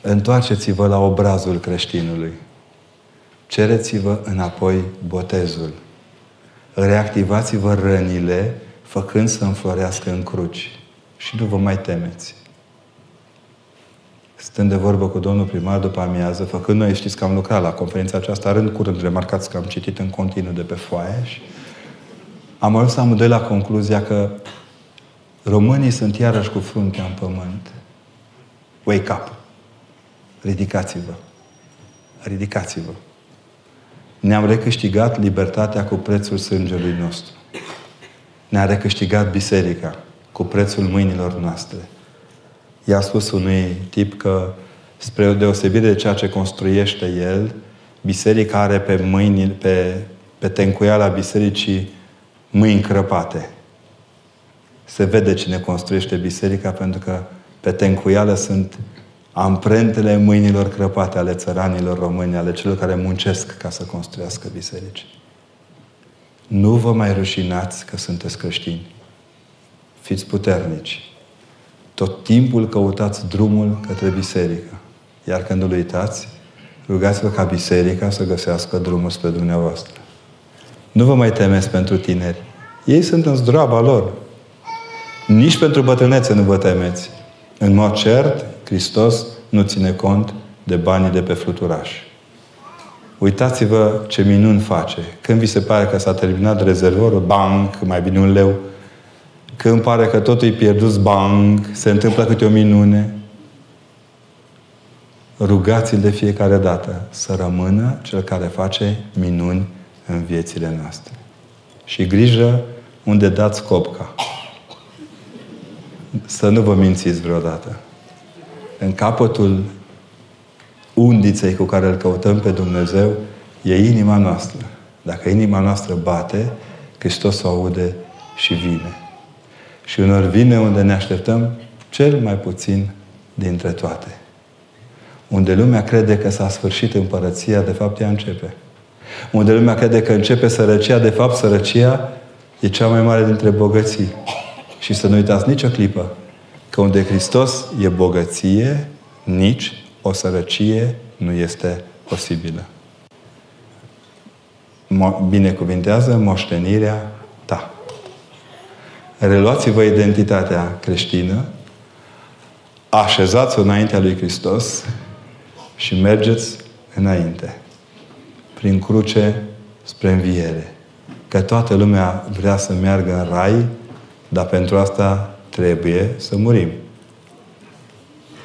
Întoarceți-vă la obrazul creștinului. Cereți-vă înapoi botezul. reactivați-vă rănile făcând să înflorească în cruci. Și nu vă mai temeți. Stând de vorbă cu domnul primar după amiază, făcând noi, știți că am lucrat la conferința aceasta, rând curând, remarcați că am citit în continuu de pe foaie și am ajuns amândoi la concluzia că românii sunt iarăși cu fruntea în pământ. Wake up! Ridicați-vă! Ridicați-vă! Ne-am recâștigat libertatea cu prețul sângelui nostru. Ne-a recâștigat biserica cu prețul mâinilor noastre. I-a spus unui tip că, spre o deosebire de ceea ce construiește el, biserica are pe mâini, pe, pe tencuiala bisericii mâini crăpate. Se vede cine construiește biserica pentru că pe tencuială sunt amprentele mâinilor crăpate ale țăranilor români, ale celor care muncesc ca să construiască biserici. Nu vă mai rușinați că sunteți creștini. Fiți puternici. Tot timpul căutați drumul către biserică. Iar când îl uitați, rugați-vă ca biserica să găsească drumul spre dumneavoastră. Nu vă mai temeți pentru tineri. Ei sunt în zdroaba lor. Nici pentru bătrânețe nu vă temeți. În mod cert, Hristos nu ține cont de banii de pe fluturaș. Uitați-vă ce minuni face. Când vi se pare că s-a terminat rezervorul, banc, mai bine un leu. Când pare că totul e pierdut, banc, se întâmplă câte o minune. Rugați-l de fiecare dată să rămână cel care face minuni în viețile noastre. Și grijă unde dați copca. Să nu vă mințiți vreodată. În capătul undiței cu care îl căutăm pe Dumnezeu e inima noastră. Dacă inima noastră bate, Hristos o aude și vine. Și unor vine unde ne așteptăm cel mai puțin dintre toate. Unde lumea crede că s-a sfârșit împărăția, de fapt ea începe. Unde lumea crede că începe sărăcia, de fapt sărăcia e cea mai mare dintre bogății. Și să nu uitați nicio clipă că unde Hristos e bogăție, nici o sărăcie nu este posibilă. Mo- binecuvintează moștenirea ta. Reluați-vă identitatea creștină, așezați-o înaintea lui Hristos și mergeți înainte. Prin cruce spre înviere. Că toată lumea vrea să meargă în rai, dar pentru asta trebuie să murim.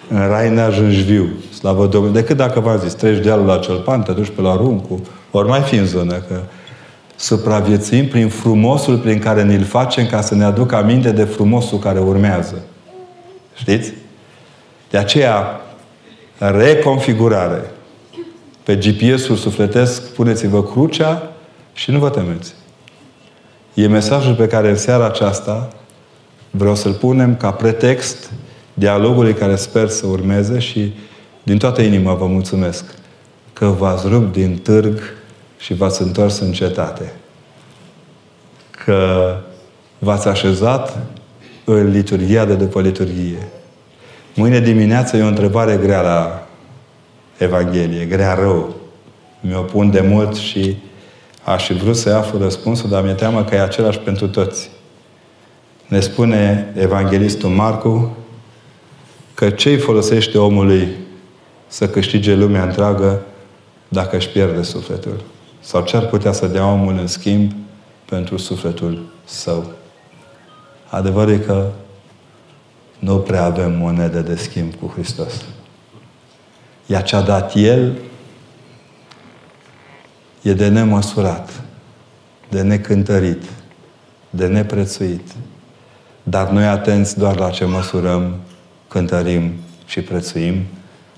În rai ne ajungi viu, slavă Domnului. Decât dacă v-am zis, treci dealul la Ciolpan, te duci pe la Runcu, ori mai fi în zonă, că supraviețuim prin frumosul prin care ne-l facem ca să ne aducă aminte de frumosul care urmează. Știți? De aceea, reconfigurare. Pe GPS-ul sufletesc, puneți-vă crucea și nu vă temeți. E mesajul pe care în seara aceasta vreau să-l punem ca pretext dialogului care sper să urmeze și din toată inima vă mulțumesc că v-ați rupt din târg și v-ați întors în cetate. Că v-ați așezat în liturghia de după liturghie. Mâine dimineață e o întrebare grea la Evanghelie, grea rău. Mi-o pun de mult și aș fi vrut să aflu răspunsul, dar mi-e teamă că e același pentru toți. Ne spune Evanghelistul Marcu că ce îi folosește omului să câștige lumea întreagă dacă își pierde sufletul? Sau ce ar putea să dea omul în schimb pentru sufletul său? Adevărul e că nu prea avem monede de schimb cu Hristos. Ea ce a dat El e de nemăsurat, de necântărit, de neprețuit. Dar noi atenți doar la ce măsurăm, cântărim și prețuim,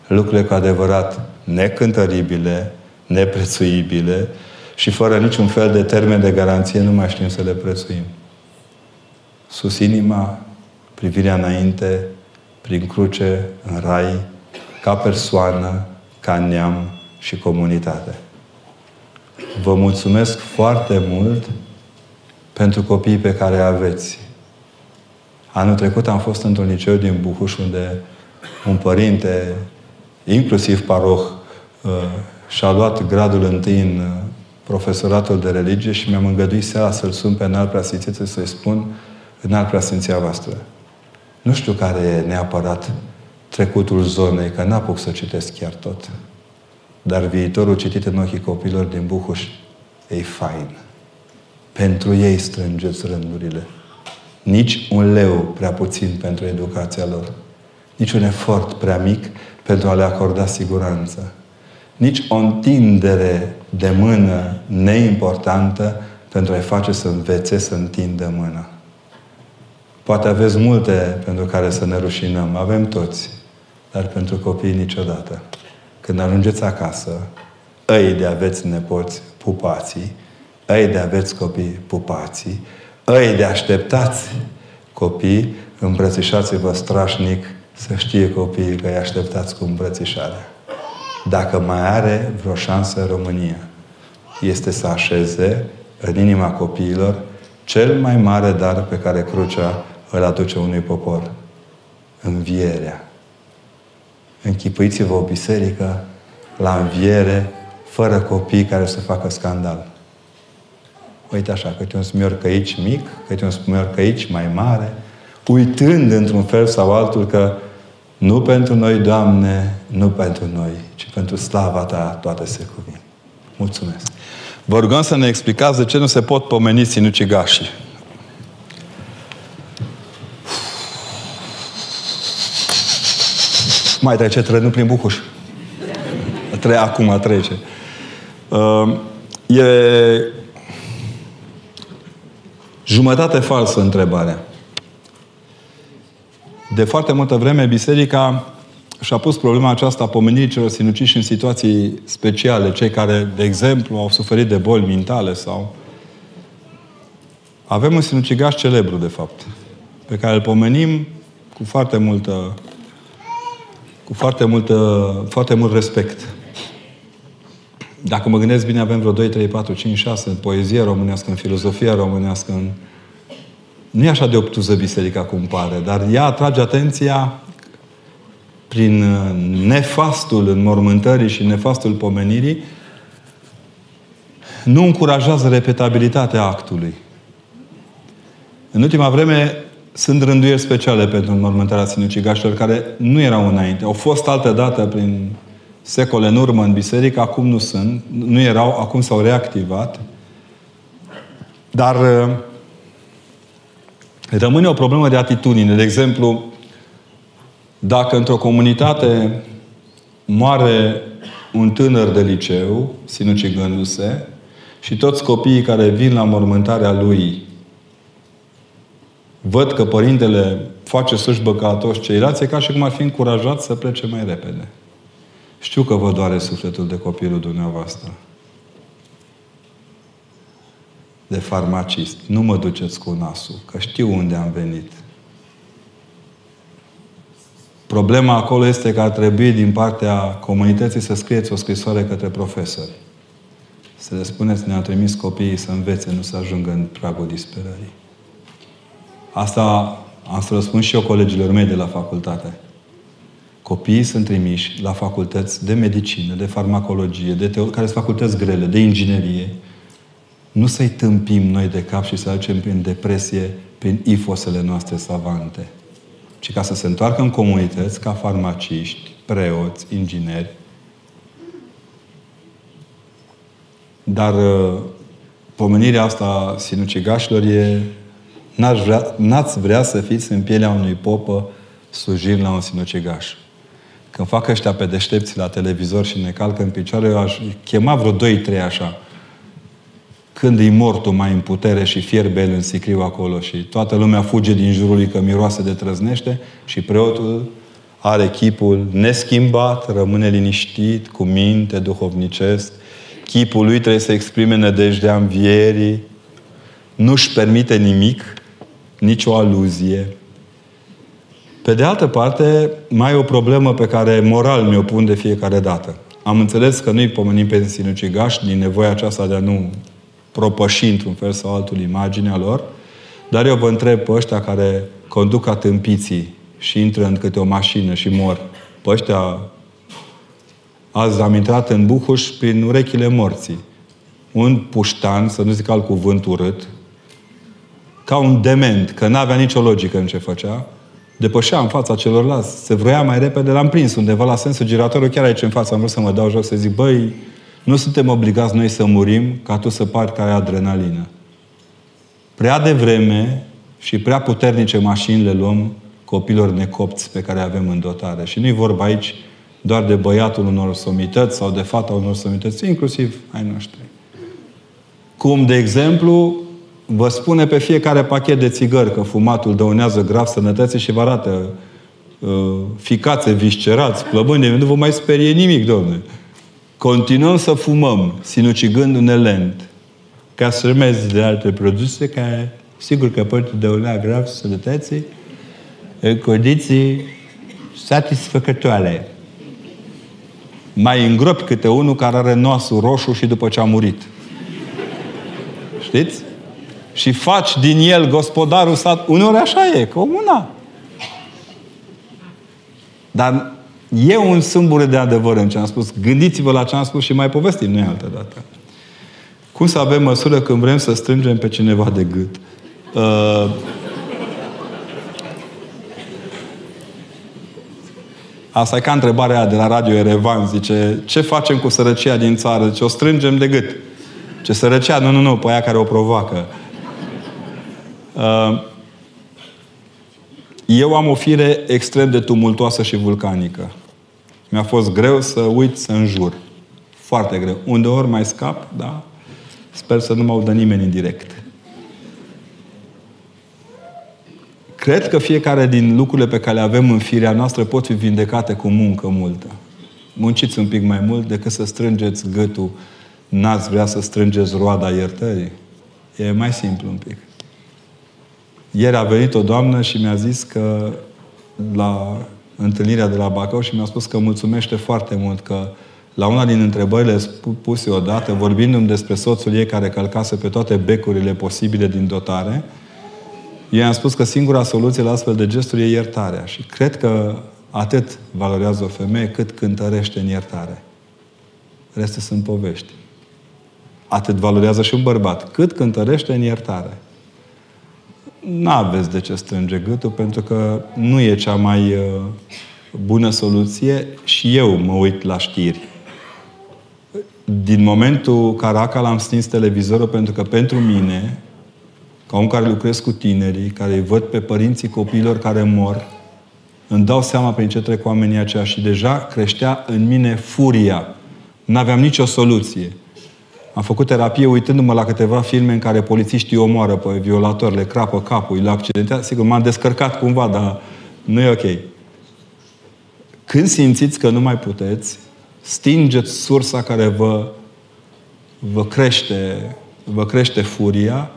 lucrurile cu adevărat necântăribile, neprețuibile și fără niciun fel de termen de garanție nu mai știm să le prețuim. Sus inima, privirea înainte, prin cruce, în rai, ca persoană, ca neam și comunitate. Vă mulțumesc foarte mult pentru copiii pe care aveți. Anul trecut am fost într-un liceu din Buhuș unde un părinte, inclusiv paroh, uh, și-a luat gradul întâi în uh, profesoratul de religie și mi-am îngăduit seara să-l sun pe înalt preasfințite să-i spun înalt preasfinția voastră. Nu știu care e neapărat trecutul zonei, că n-apuc să citesc chiar tot. Dar viitorul citit în ochii copilor din Buhuș e fain. Pentru ei strângeți rândurile. Nici un leu prea puțin pentru educația lor. Nici un efort prea mic pentru a le acorda siguranță. Nici o întindere de mână neimportantă pentru a-i face să învețe să întindă mâna. Poate aveți multe pentru care să ne rușinăm. Avem toți. Dar pentru copii niciodată. Când ajungeți acasă, îi de aveți nepoți pupații, îi de aveți copii pupații, îi de așteptați copii, îmbrățișați-vă strașnic să știe copiii că îi așteptați cu îmbrățișarea. Dacă mai are vreo șansă în România, este să așeze în inima copiilor cel mai mare dar pe care crucea îl aduce unui popor. Învierea. Închipuiți-vă o biserică la înviere, fără copii care să facă scandal. Uite așa, câte un smiorcăici mic, câte un smiorcăici mai mare, uitând într-un fel sau altul că nu pentru noi, Doamne, nu pentru noi, ci pentru slava Ta toate se cuvin. Mulțumesc. Vă rugăm să ne explicați de ce nu se pot pomeni sinucigașii. Mai trece trenul prin Bucuș. Tre- acum trece. Uh, e jumătate falsă întrebarea. De foarte multă vreme, Biserica și-a pus problema aceasta a pomenirii celor sinuciși în situații speciale. Cei care, de exemplu, au suferit de boli mentale sau... Avem un sinucigaș celebru, de fapt, pe care îl pomenim cu foarte multă cu foarte, multă, foarte mult respect. Dacă mă gândesc bine, avem vreo 2, 3, 4, 5, 6 în poezie românească, în filozofia românească, în... Nu e așa de obtuză biserica cum pare, dar ea atrage atenția prin nefastul înmormântării și nefastul pomenirii, nu încurajează repetabilitatea actului. În ultima vreme, sunt rânduieri speciale pentru înmormântarea sinucigașilor care nu erau înainte. Au fost altă dată prin secole în urmă în biserică, acum nu sunt, nu erau, acum s-au reactivat. Dar uh, rămâne o problemă de atitudine. De exemplu, dacă într-o comunitate moare un tânăr de liceu, sinucigându-se, și toți copiii care vin la mormântarea lui văd că părintele face slujbă ca toți ceilalți, e ca și cum ar fi încurajat să plece mai repede. Știu că vă doare sufletul de copilul dumneavoastră. De farmacist. Nu mă duceți cu nasul, că știu unde am venit. Problema acolo este că ar trebui din partea comunității să scrieți o scrisoare către profesori. Să le spuneți, ne-au trimis copiii să învețe, nu să ajungă în pragul disperării. Asta am să răspund și eu colegilor mei de la facultate. Copiii sunt trimiși la facultăți de medicină, de farmacologie, de teo- care sunt facultăți grele, de inginerie. Nu să-i tâmpim noi de cap și să aducem prin depresie prin ifosele noastre savante, ci ca să se întoarcă în comunități ca farmaciști, preoți, ingineri. Dar uh, pomenirea asta sinucigașilor e N-ați vrea, n-ați vrea să fiți în pielea unui popă slujind la un sinucigaș. Când fac ăștia pe deștepți la televizor și ne calcă în picioare, eu aș chema vreo doi, trei așa. Când e mortul mai în putere și fierbe el în sicriu acolo și toată lumea fuge din jurul lui că miroase de trăznește și preotul are chipul neschimbat, rămâne liniștit, cu minte, duhovnicesc. Chipul lui trebuie să exprime nădejdea învierii, nu-și permite nimic, nicio aluzie. Pe de altă parte, mai e o problemă pe care moral mi-o pun de fiecare dată. Am înțeles că nu-i pomenim pe sinucigași din nevoia aceasta de a nu propăși într-un fel sau altul imaginea lor, dar eu vă întreb pe ăștia care conduc atâmpiții și intră în câte o mașină și mor. Pe ăștia azi am intrat în Buhuș prin urechile morții. un puștan, să nu zic alt cuvânt urât, ca un dement, că n-avea nicio logică în ce făcea, depășea în fața celorlalți, se vroia mai repede, l-am prins undeva la sensul giratorul, chiar aici în față am vrut să mă dau jos, să zic, băi, nu suntem obligați noi să murim ca tu să pari că ai adrenalină. Prea devreme și prea puternice mașini le luăm copilor necopți pe care avem în dotare. Și nu-i vorba aici doar de băiatul unor somități sau de fata unor somități, inclusiv ai noștri. Cum, de exemplu, vă spune pe fiecare pachet de țigări că fumatul dăunează grav sănătății și vă arată uh, ficațe viscerați, plămâni, nu vă mai sperie nimic, domne. Continuăm să fumăm, sinucigându-ne lent, ca să urmezi de alte produse care, sigur că pot dăunea grav sănătății, în condiții satisfăcătoare. Mai îngropi câte unul care are nasul roșu și după ce a murit. Știți? Și faci din el gospodarul sat. Uneori așa e, că una. Dar e un sâmbure de adevăr în ce am spus. Gândiți-vă la ce am spus și mai povestim noi altă dată. Cum să avem măsură când vrem să strângem pe cineva de gât? Uh, Asta e ca întrebarea de la Radio Erevan. Zice, ce facem cu sărăcia din țară? Zice, o strângem de gât. Ce sărăcia? Nu, nu, nu, pe aia care o provoacă. Uh, eu am o fire extrem de tumultoasă și vulcanică. Mi-a fost greu să uit să înjur. Foarte greu. Undeori mai scap, da? Sper să nu mă audă nimeni în direct. Cred că fiecare din lucrurile pe care le avem în firea noastră pot fi vindecate cu muncă multă. Munciți un pic mai mult decât să strângeți gâtul. N-ați vrea să strângeți roada iertării. E mai simplu un pic. Ieri a venit o doamnă și mi-a zis că la întâlnirea de la Bacău și mi-a spus că mulțumește foarte mult că la una din întrebările puse odată, vorbindu-mi despre soțul ei care călcase pe toate becurile posibile din dotare, eu am spus că singura soluție la astfel de gesturi e iertarea. Și cred că atât valorează o femeie cât cântărește în iertare. Restul sunt povești. Atât valorează și un bărbat, cât cântărește în iertare. N-aveți de ce strânge gâtul, pentru că nu e cea mai uh, bună soluție și eu mă uit la știri. Din momentul Caracal am stins televizorul pentru că pentru mine ca om care lucrez cu tinerii, care îi văd pe părinții copiilor care mor, îmi dau seama prin ce trec oamenii aceia și deja creștea în mine furia. N-aveam nicio soluție. Am făcut terapie uitându-mă la câteva filme în care polițiștii omoară pe violator, le crapă capul, le accidentează. Sigur, m-am descărcat cumva, dar nu e ok. Când simțiți că nu mai puteți, stingeți sursa care vă, vă crește, vă crește furia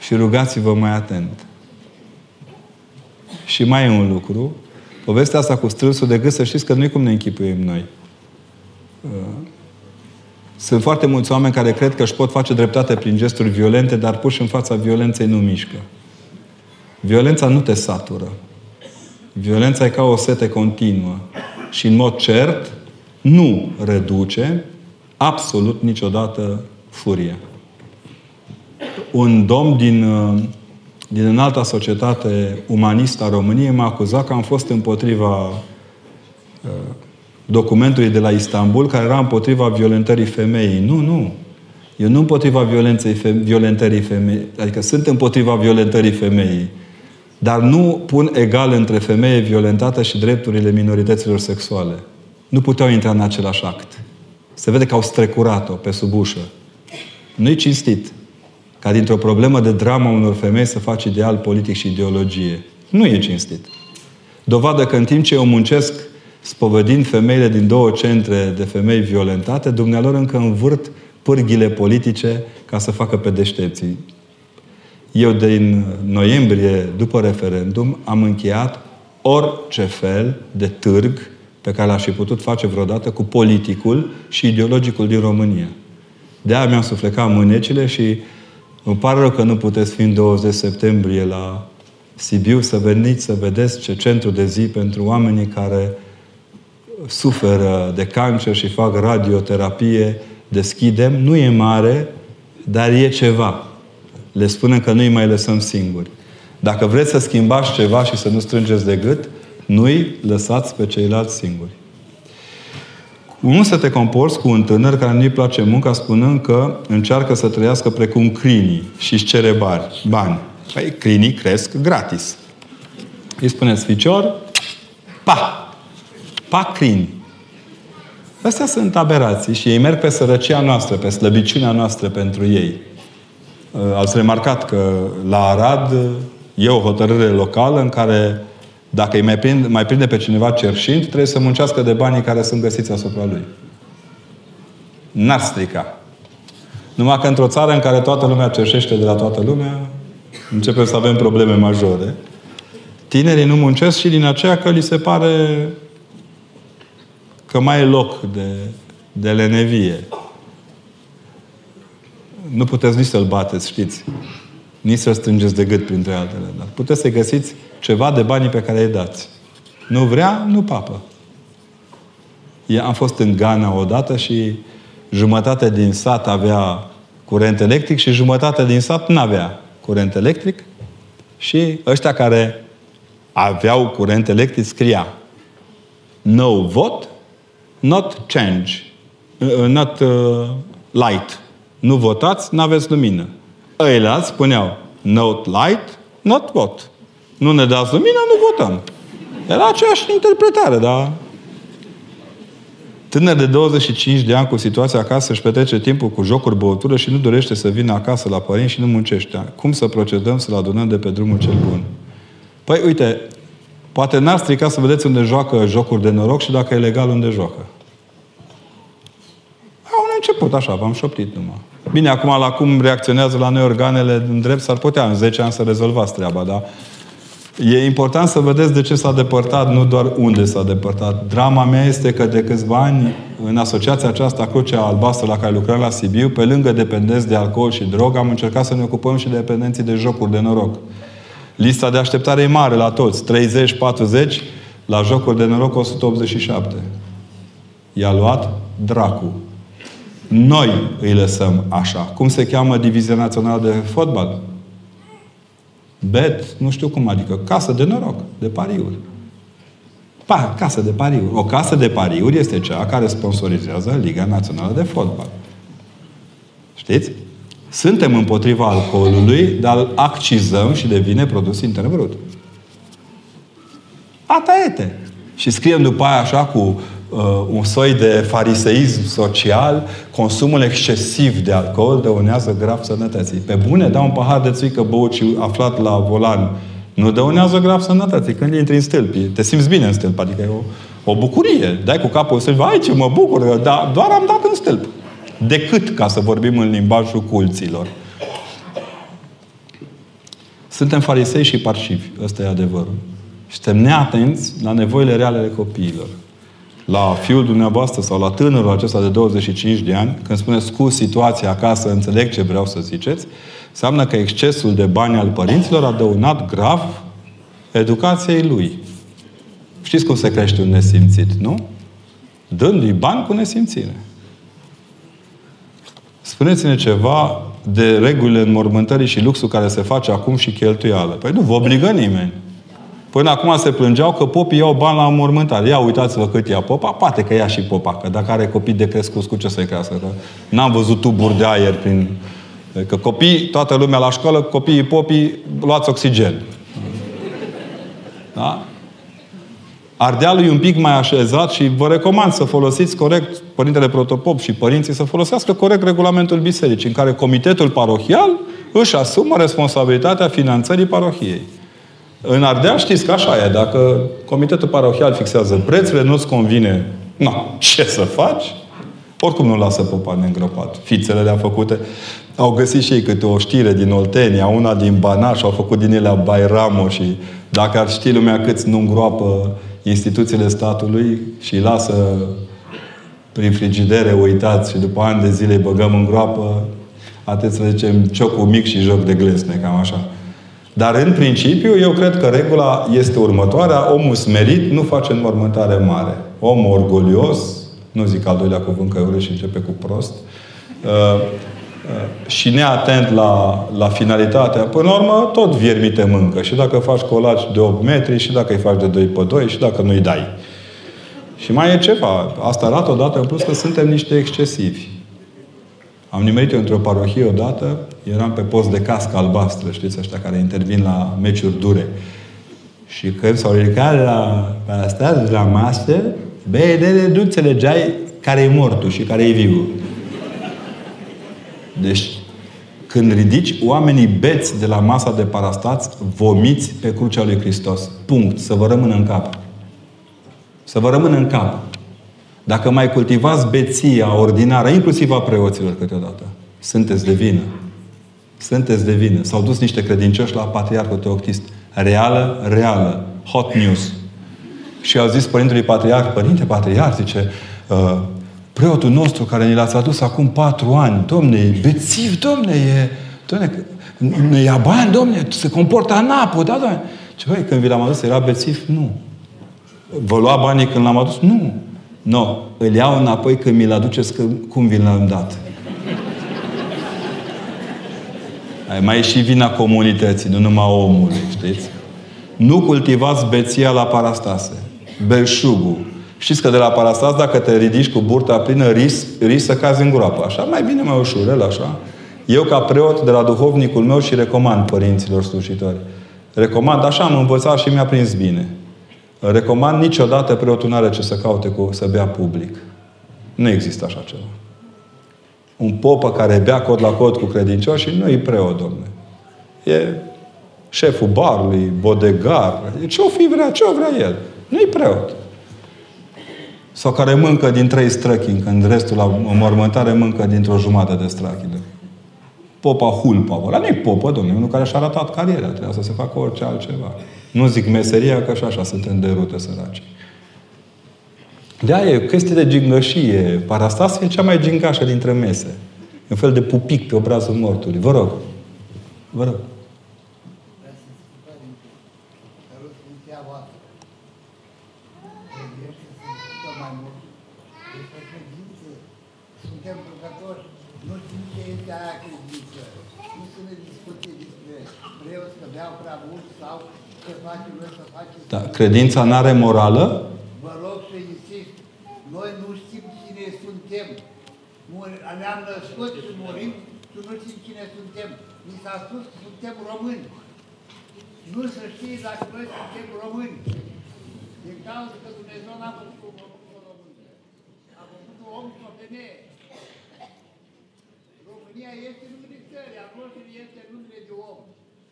și rugați-vă mai atent. Și mai e un lucru. Povestea asta cu strânsul de gât, să știți că nu e cum ne închipuim noi. Uh, sunt foarte mulți oameni care cred că își pot face dreptate prin gesturi violente, dar puși în fața violenței nu mișcă. Violența nu te satură. Violența e ca o sete continuă. Și în mod cert, nu reduce absolut niciodată furia un domn din, uh, din înalta societate umanistă a României m-a acuzat că am fost împotriva uh, documentului de la Istanbul care era împotriva violentării femeii. Nu, nu. Eu nu împotriva violenței, violentării femeii. Adică sunt împotriva violentării femeii. Dar nu pun egal între femeie violentată și drepturile minorităților sexuale. Nu puteau intra în același act. Se vede că au strecurat-o pe sub ușă. Nu-i cinstit ca dintr-o problemă de dramă unor femei să faci ideal politic și ideologie. Nu e cinstit. Dovadă că în timp ce eu muncesc spovedind femeile din două centre de femei violentate, dumnealor încă învârt pârghile politice ca să facă pe deștepții. Eu din noiembrie, după referendum, am încheiat orice fel de târg pe care l-aș fi putut face vreodată cu politicul și ideologicul din România. De-aia mi-am suflecat mânecile și îmi pare rău că nu puteți fi în 20 septembrie la Sibiu să veniți să vedeți ce centru de zi pentru oamenii care suferă de cancer și fac radioterapie deschidem. Nu e mare, Dar e ceva. Le spunem că nu îi mai lăsăm singuri. Dacă vreți să schimbați ceva și să nu strângeți de gât, nu-i lăsați pe ceilalți singuri. Cum să te comporți cu un tânăr care nu-i place munca spunând că încearcă să trăiască precum crinii și își cere bani? bani. Păi, crinii cresc gratis. Îi spuneți, ficior, pa! Pa crini. Astea sunt aberații și ei merg pe sărăcia noastră, pe slăbiciunea noastră pentru ei. Uh, ați remarcat că la Arad e o hotărâre locală în care dacă îi mai prinde, mai prinde pe cineva cerșind, trebuie să muncească de banii care sunt găsiți asupra lui. N-ar strica. Numai că într-o țară în care toată lumea cerșește de la toată lumea, începem să avem probleme majore. Tinerii nu muncesc și din aceea că li se pare că mai e loc de, de lenevie. Nu puteți nici să-l bateți, știți. Nici să-l strângeți de gât, printre altele. Dar puteți să găsiți ceva de banii pe care îi dați. Nu vrea, nu papă. Am fost în Ghana odată și jumătate din sat avea curent electric și jumătate din sat nu avea curent electric. Și ăștia care aveau curent electric scria no vote, not change, uh, not uh, light. Nu votați, nu aveți lumină. Ăilalți spuneau not light, not vote. Nu ne dați lumină, nu votăm. Era aceeași interpretare, dar Tânăr de 25 de ani cu situația acasă își petrece timpul cu jocuri, băutură și nu dorește să vină acasă la părinți și nu muncește. Cum să procedăm să-l adunăm de pe drumul cel bun? Păi, uite, poate n-ar strica să vedeți unde joacă jocuri de noroc și dacă e legal unde joacă. Au un început așa, v-am șoptit numai. Bine, acum la cum reacționează la noi organele în drept, s-ar putea în 10 ani să rezolvați treaba, dar E important să vedeți de ce s-a depărtat, nu doar unde s-a depărtat. Drama mea este că de câțiva ani, în asociația aceasta Crucea Albastră la care lucrăm la Sibiu, pe lângă dependenți de alcool și drog, am încercat să ne ocupăm și de dependenții de jocuri de noroc. Lista de așteptare e mare la toți. 30, 40, la jocuri de noroc 187. I-a luat dracu. Noi îi lăsăm așa. Cum se cheamă Divizia Națională de Fotbal? bet, nu știu cum, adică casă de noroc, de pariuri. Pa, casă de pariuri. O casă de pariuri este cea care sponsorizează Liga Națională de Fotbal. Știți? Suntem împotriva alcoolului, dar accizăm și devine produs intern brut. Ata ete. Și scriem după aia așa cu uh, un soi de fariseism social, consumul excesiv de alcool dăunează grav sănătății. Pe bune, da un pahar de țuică băut și aflat la volan, nu dăunează grav sănătății. Când intri în stâlpi, te simți bine în stâlp, adică e o, o bucurie. Dai cu capul în stâlp, ai ce mă bucur, dar doar am dat în stâlp. Decât ca să vorbim în limbajul culților. Suntem farisei și parșivi. Ăsta e adevărul. Suntem neatenți la nevoile reale ale copiilor la fiul dumneavoastră sau la tânărul acesta de 25 de ani, când spuneți cu situația acasă, înțeleg ce vreau să ziceți, înseamnă că excesul de bani al părinților a dăunat grav educației lui. Știți cum se crește un nesimțit, nu? Dându-i bani cu nesimțire. Spuneți-ne ceva de regulile înmormântării și luxul care se face acum și cheltuială. Păi nu vă obligă nimeni. Până acum se plângeau că popii iau bani la înmormântare. Ia uitați-vă cât ia popa, poate că ia și popa, că dacă are copii de crescut, cu ce să-i crească? Că n-am văzut tuburi de aer prin... Că copii, toată lumea la școală, copiii popii, luați oxigen. Da? Ardealul e un pic mai așezat și vă recomand să folosiți corect, Părintele Protopop și părinții să folosească corect regulamentul bisericii, în care comitetul parohial își asumă responsabilitatea finanțării parohiei. În Ardeal știți că așa e. Dacă comitetul parohial fixează prețurile, nu-ți convine, na, ce să faci? Oricum nu lasă popa neîngropat. Fițele le-a făcute. Au găsit și ei câte o știre din Oltenia, una din Banat și au făcut din ele Bairamo și dacă ar ști lumea câți nu îngroapă instituțiile statului și îi lasă prin frigidere uitați și după ani de zile îi băgăm în groapă, atât să zicem ciocul mic și joc de glesne, cam așa. Dar în principiu, eu cred că regula este următoarea. Omul smerit nu face înmormântare mare. Omul orgolios, nu zic al doilea cuvânt că urât și începe cu prost, uh, și neatent la, la finalitatea, până la urmă, tot viermii te mâncă. Și dacă faci colaci de 8 metri, și dacă îi faci de 2 pe 2, și dacă nu-i dai. Și mai e ceva. Asta arată odată în plus că suntem niște excesivi. Am nimerit eu într-o parohie odată, eram pe post de cască albastră, știți, ăștia care intervin la meciuri dure. Și când s-au ridicat la parastas, la masă, băi, nu înțelegeai care e mortul și care e viu. Deci, când ridici oamenii beți de la masa de parastați, vomiți pe crucea lui Hristos. Punct. Să vă rămână în cap. Să vă rămână în cap. Dacă mai cultivați beția ordinară, inclusiv a preoților câteodată, sunteți de vină. Sunteți de vină. S-au dus niște credincioși la Patriarhul Teoctist. Reală, reală. Hot news. Și au zis Părintului Patriarh, Părinte Patriarh, zice, uh, preotul nostru care ne l-ați adus acum patru ani, domne, e bețiv, domne, e, domne, ne ia bani, domne, se comportă anapă, da, domne. Ce băi, când vi l-am adus, era bețiv? Nu. Vă lua banii când l-am adus? Nu. Nu. No. Îl iau înapoi când mi-l aduceți cum vi l-am dat. Mai e și vina comunității, nu numai omului, știți? Nu cultivați beția la parastase. Belșugul. Știți că de la parastas, dacă te ridici cu burta plină, risc, risc să cazi în groapă. Așa, mai bine, mai ușurel, așa. Eu, ca preot, de la duhovnicul meu și recomand părinților slujitori. Recomand, așa am învățat și mi-a prins bine. Recomand niciodată preotul nu are ce să caute cu să bea public. Nu există așa ceva. Un popă care bea cod la cod cu credincioși nu e preot, domne. E șeful barului, bodegar. Ce o fi vrea, ce o vrea el. Nu e preot. Sau care mâncă din trei străchini, când restul la mormântare mâncă dintr-o jumătate de strachile. Popa Hulpa. Ăla nu e popă, domnule, unul care și-a arătat cariera. Trebuia să se facă orice altceva. Nu zic meseria, că și așa suntem de rute săraci. de e o chestie de gingășie. Parastasia e cea mai gingașă dintre mese. Un fel de pupic pe obrazul mortului. Vă rog. Vă rog. Da. Credința nu are morală? Vă rog să insist. Noi nu știm cine suntem. Ne-am născut și murim și nu știm cine suntem. Mi s-a spus că suntem români. Nu să știi dacă noi suntem români. Din cauza că Dumnezeu n-a făcut un om cu român. A făcut un om cu o femeie. România este numele țării, a noastră este numele de om.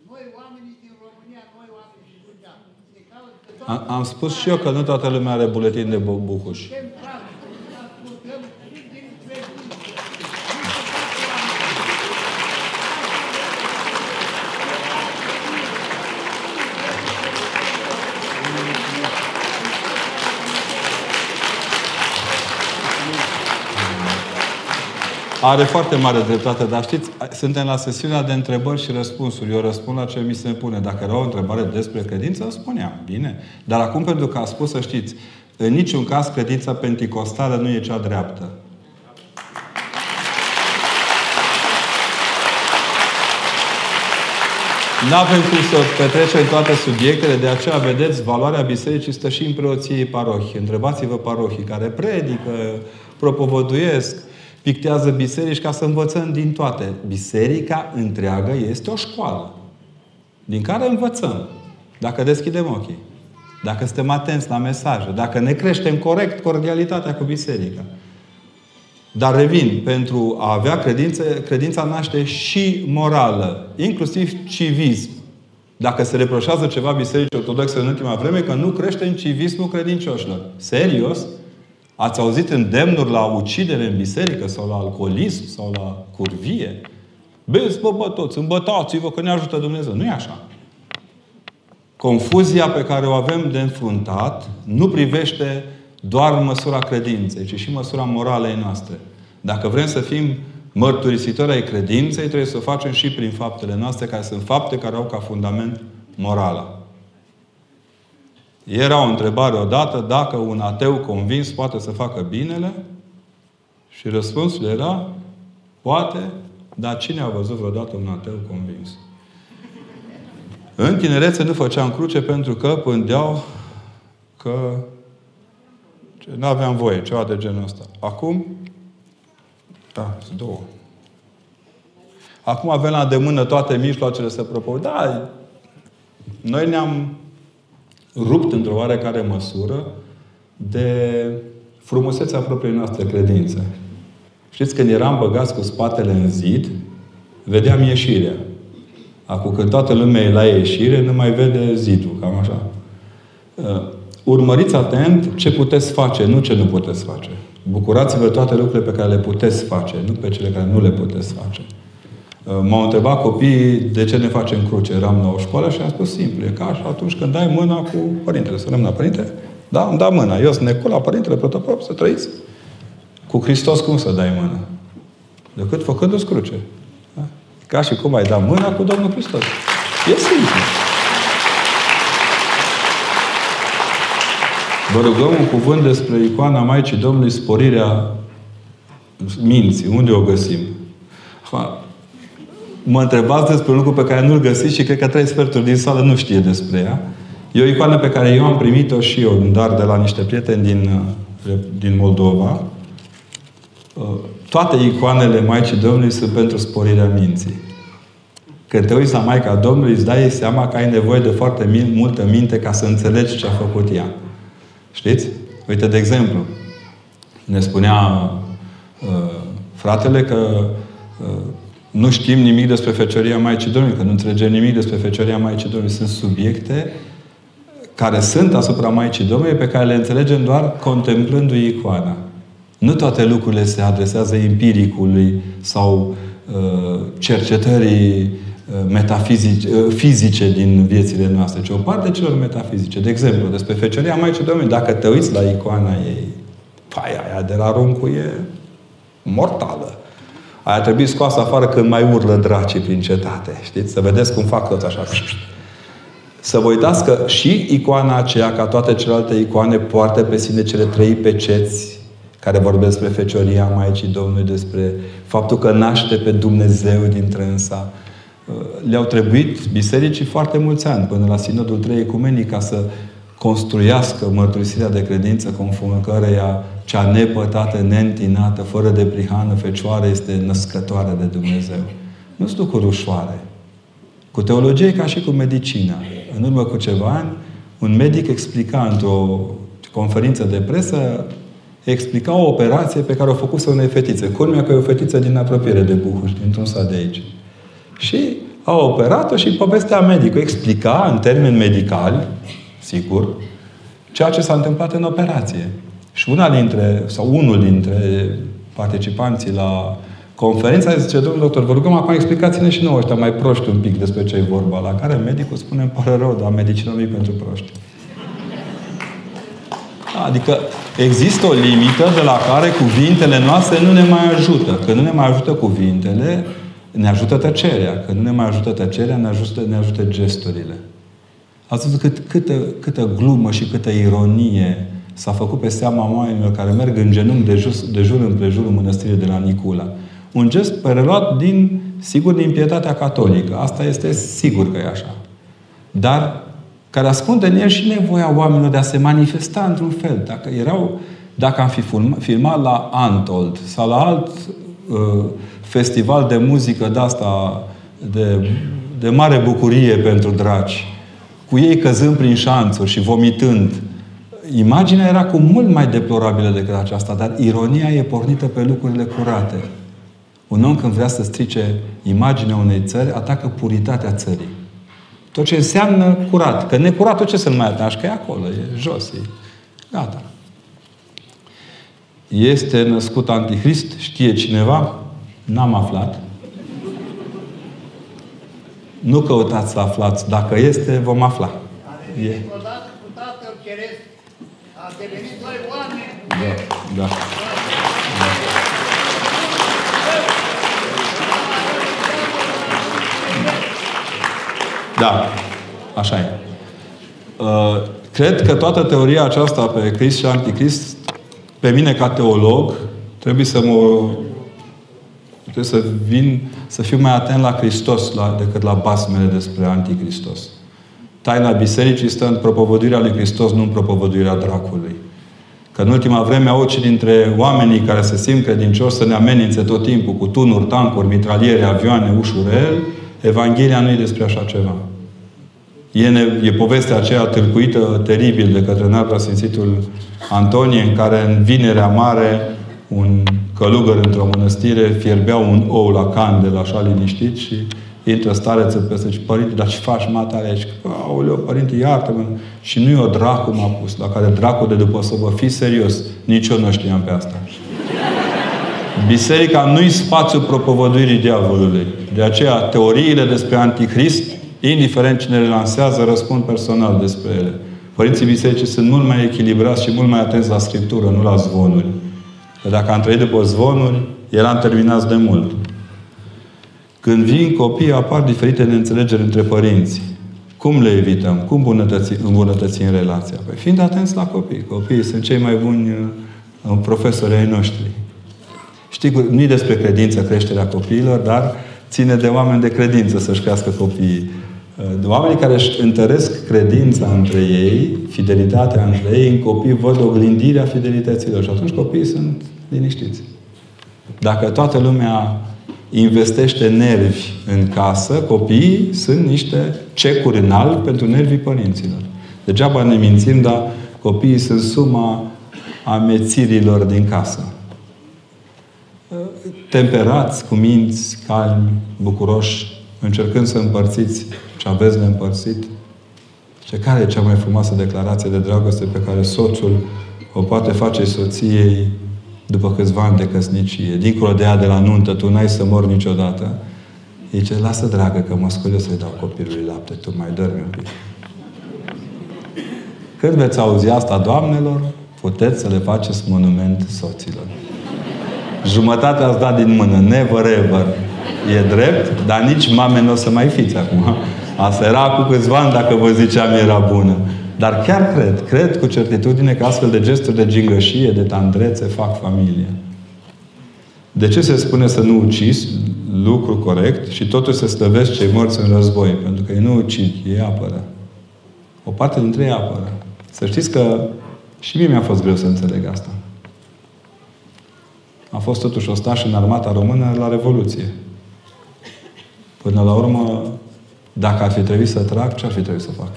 Noi, oamenii din România, noi, oamenii din Bucea, am, am spus și eu că nu toată lumea are buletin de bucuș. Are foarte mare dreptate, dar știți, suntem la sesiunea de întrebări și răspunsuri. Eu răspund la ce mi se pune. Dacă era o întrebare despre credință, spuneam. Bine. Dar acum, pentru că a spus să știți, în niciun caz credința penticostală nu e cea dreaptă. Nu avem cum să petrecem toate subiectele, de aceea, vedeți, valoarea bisericii stă și în preoției parohii. Întrebați-vă parohii care predică, propovăduiesc, pictează biserici ca să învățăm din toate. Biserica întreagă este o școală din care învățăm. Dacă deschidem ochii. Dacă suntem atenți la mesaje. Dacă ne creștem corect cordialitatea cu biserica. Dar revin, pentru a avea credință, credința naște și morală, inclusiv civism. Dacă se reproșează ceva Bisericii Ortodoxe în ultima vreme, că nu crește în civismul credincioșilor. Serios? Ați auzit îndemnuri la ucidere în biserică sau la alcoolism sau la curvie? Beți, bă, bă, toți, îmbătați-vă că ne ajută Dumnezeu. Nu e așa. Confuzia pe care o avem de înfruntat nu privește doar măsura credinței, ci și măsura moralei noastre. Dacă vrem să fim mărturisitori ai credinței, trebuie să o facem și prin faptele noastre, care sunt fapte care au ca fundament morala. Era o întrebare odată dacă un ateu convins poate să facă binele și răspunsul era poate Dar cine a văzut vreodată un ateu convins? În tinerețe nu făceam cruce pentru că pândeau că nu aveam voie, ceva de genul ăsta. Acum, da, sunt două. Acum avem la demână toate mijloacele să propun. Da, noi ne-am rupt într-o oarecare măsură de frumusețea propriei noastre credințe. Știți, când eram băgați cu spatele în zid, vedeam ieșirea. Acum când toată lumea e la ieșire, nu mai vede zidul, cam așa. Uh, urmăriți atent ce puteți face, nu ce nu puteți face. Bucurați-vă toate lucrurile pe care le puteți face, nu pe cele care nu le puteți face. Uh, m-au întrebat copiii de ce ne facem cruce. Eram la o școală și am spus simplu. E ca și atunci când dai mâna cu părintele. Să rămână părinte? Da, îmi da mâna. Eu sunt necul la părintele protopop să trăiți. Cu Hristos cum să dai mână? Decât făcându-ți cruce. Da? Ca și cum ai da mâna cu Domnul Hristos. E simplu. Vă rugăm un cuvânt despre icoana Maicii Domnului, sporirea minții. Unde o găsim? Mă întrebați despre un lucru pe care nu-l găsiți și cred că trei sferturi din sală nu știe despre ea. E o icoană pe care eu am primit-o și eu, un dar de la niște prieteni din, din Moldova. Uh, toate icoanele Maicii Domnului sunt pentru sporirea minții. Când te uiți la Maica Domnului, îți dai seama că ai nevoie de foarte multă minte ca să înțelegi ce a făcut ea. Știți? Uite, de exemplu, ne spunea uh, fratele că uh, nu știm nimic despre Fecioria Maicii Domnului, că nu înțelegem nimic despre Fecioria Maicii Domnului. Sunt subiecte care sunt asupra Maicii Domnului, pe care le înțelegem doar contemplându-i icoana. Nu toate lucrurile se adresează empiricului sau uh, cercetării uh, metafizice, uh, fizice din viețile noastre, ci o parte celor metafizice. De exemplu, despre Fecioria Maicii Domnului, dacă te uiți la icoana ei, paia aia de la runcu e mortală. Aia trebuie scoasă afară când mai urlă dracii prin cetate. Știți? Să vedeți cum fac toți așa. Să vă uitați că și icoana aceea, ca toate celelalte icoane, poartă pe sine cele trei peceți care vorbesc despre Fecioria Maicii Domnului, despre faptul că naște pe Dumnezeu din trânsa. Le-au trebuit bisericii foarte mulți ani, până la Sinodul 3 Ecumenic, ca să construiască mărturisirea de credință conform căreia cea nepătată, neîntinată, fără de prihană, fecioară este născătoare de Dumnezeu. Nu sunt lucruri ușoare. Cu teologie ca și cu medicina. În urmă cu ceva ani, un medic explica într-o conferință de presă, explica o operație pe care o făcuse unei fetițe. Culmea că e o fetiță din apropiere de Buhuș, dintr-un sat de aici. Și a operat-o și povestea medicul explica în termeni medicali, sigur, ceea ce s-a întâmplat în operație. Și una dintre, sau unul dintre participanții la conferința zice, domnul doctor, vă rugăm acum explicați-ne și nouă ăștia mai proști un pic despre ce e vorba. La care medicul spune, îmi pare rău, dar medicină nu pentru proști. Adică există o limită de la care cuvintele noastre nu ne mai ajută. Când nu ne mai ajută cuvintele, ne ajută tăcerea. Când nu ne mai ajută tăcerea, ne ajută, ne ajută gesturile. Ați văzut cât, câtă, câtă glumă și câtă ironie s-a făcut pe seama oamenilor care merg în genunchi de, just, de jur împrejurul mănăstirii de la Nicula. Un gest preluat din, sigur, din pietatea catolică. Asta este sigur că e așa. Dar care ascunde în el și nevoia oamenilor de a se manifesta într-un fel. Dacă erau, dacă am fi filmat la Antold sau la alt uh, festival de muzică de asta de, de mare bucurie pentru dragi, cu ei căzând prin șanțuri și vomitând, imaginea era cu mult mai deplorabilă decât aceasta, dar ironia e pornită pe lucrurile curate. Un om când vrea să strice imaginea unei țări, atacă puritatea țării. Tot ce înseamnă curat. Că necuratul ce să-l mai atași? Că e acolo, e jos, e gata. Este născut antichrist? Știe cineva? N-am aflat. Nu căutați să aflați. Dacă este, vom afla. A devenit e. odată cu Tatăl Ceresc. A devenit doi oameni. Da, da. Da, așa e. Uh, cred că toată teoria aceasta pe Crist și Anticrist, pe mine ca teolog, trebuie să mă Trebuie să vin, să fiu mai atent la Hristos la, decât la basmele despre Anticristos. Taina Bisericii stă în propovăduirea lui Hristos, nu în propovăduirea dracului. Că în ultima vreme orice dintre oamenii care se simt credincioși să ne amenințe tot timpul cu tunuri, tancuri, mitraliere, avioane, ușurel, Evanghelia nu e despre așa ceva. E, ne, e povestea aceea tâlcuită teribil de către înalt Sfințitul Antonie, în care în Vinerea Mare un călugăr într-o mănăstire fierbea un ou la candel, așa liniștit, și intră stareță peste și Părinte, dar ce faci, matale aici? Aoleu, Părinte, iartă-mă. Și nu e o dracu m-a pus, la care dracu de după să vă fi serios. Nici eu nu știam pe asta. Biserica nu-i spațiul propovăduirii diavolului. De aceea, teoriile despre Antichrist, indiferent cine le lansează, răspund personal despre ele. Părinții bisericii sunt mult mai echilibrați și mult mai atenți la Scriptură, nu la zvonuri. Că dacă am trăit după zvonuri, eram terminați de mult. Când vin copii, apar diferite neînțelegeri între părinți. Cum le evităm? Cum îmbunătățim, îmbunătățim relația? Păi fiind atenți la copii. Copiii sunt cei mai buni uh, profesori ai noștri. Știi, nu e despre credință creșterea copiilor, dar ține de oameni de credință să-și crească copiii. Uh, de oamenii care își întăresc credința între ei, fidelitatea între ei, în copii văd oglindirea fidelităților. Și atunci copiii sunt liniștiți. Dacă toată lumea investește nervi în casă, copiii sunt niște cecuri înalt pentru nervii părinților. Degeaba ne mințim, dar copiii sunt suma amețirilor din casă. Temperați, cu minți, calmi, bucuroși, încercând să împărțiți ce aveți neîmpărțit. Ce care e cea mai frumoasă declarație de dragoste pe care soțul o poate face soției după câțiva ani de căsnicie, dincolo de ea de la nuntă, tu n-ai să mor niciodată, zice, lasă dragă că mă scol eu să-i dau copilului lapte, tu mai dormi un pic. Când veți auzi asta, doamnelor, puteți să le faceți monument soților. Jumătate ați dat din mână, never ever. E drept, dar nici mame nu o să mai fiți acum. Asta era cu câțiva ani, dacă vă ziceam, era bună. Dar chiar cred, cred cu certitudine că astfel de gesturi de gingășie, de tandrețe fac familie. De ce se spune să nu ucizi? Lucru corect. Și totuși să stăvești cei morți în război. Pentru că ei nu ucid, ei apără. O parte dintre ei apără. Să știți că și mie mi-a fost greu să înțeleg asta. A fost totuși ostaș în armata română la Revoluție. Până la urmă, dacă ar fi trebuit să trag, ce ar fi trebuit să fac?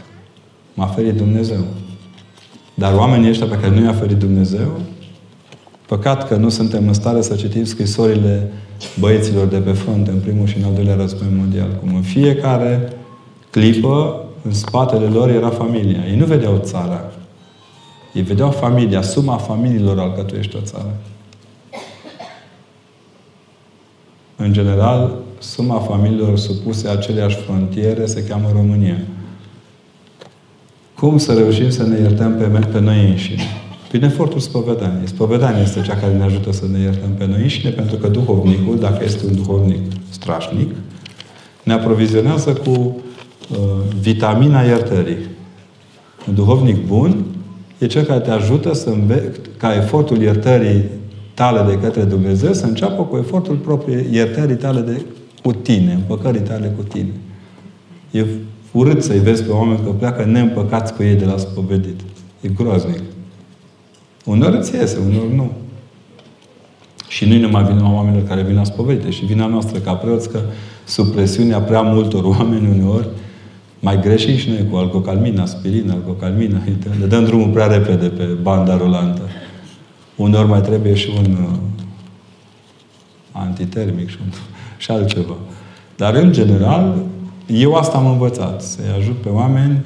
M-a ferit Dumnezeu. Dar oamenii ăștia pe care nu i-a ferit Dumnezeu, păcat că nu suntem în stare să citim scrisorile băieților de pe front în primul și în al doilea război mondial. Cum în fiecare clipă, în spatele lor era familia. Ei nu vedeau țara. Ei vedeau familia, suma familiilor alcătuiește o țară. În general, suma familiilor supuse aceleași frontiere se cheamă România. Cum să reușim să ne iertăm pe, pe noi înșine? Prin efortul spovedaniei. Spovedania este cea care ne ajută să ne iertăm pe noi înșine, pentru că duhovnicul, dacă este un duhovnic strașnic, ne aprovizionează cu uh, vitamina iertării. Un duhovnic bun e cel care te ajută să înve- ca efortul iertării tale de către Dumnezeu să înceapă cu efortul propriu iertării tale de cu tine, împăcării tale cu tine. E urât să-i vezi pe oameni că pleacă neîmpăcați cu ei de la spovedit. E groaznic. Uneori îți iese, uneori nu. Și nu-i numai vina oamenilor care vin la spovedite, și vina noastră ca preoți că sub presiunea prea multor oameni uneori mai greșim și noi cu alcocalmină, aspirină, alcocalmină. Le dăm drumul prea repede pe banda rulantă. Uneori mai trebuie și un uh, antitermic și, un, și altceva. Dar, în general, eu asta am învățat. Să-i ajut pe oameni.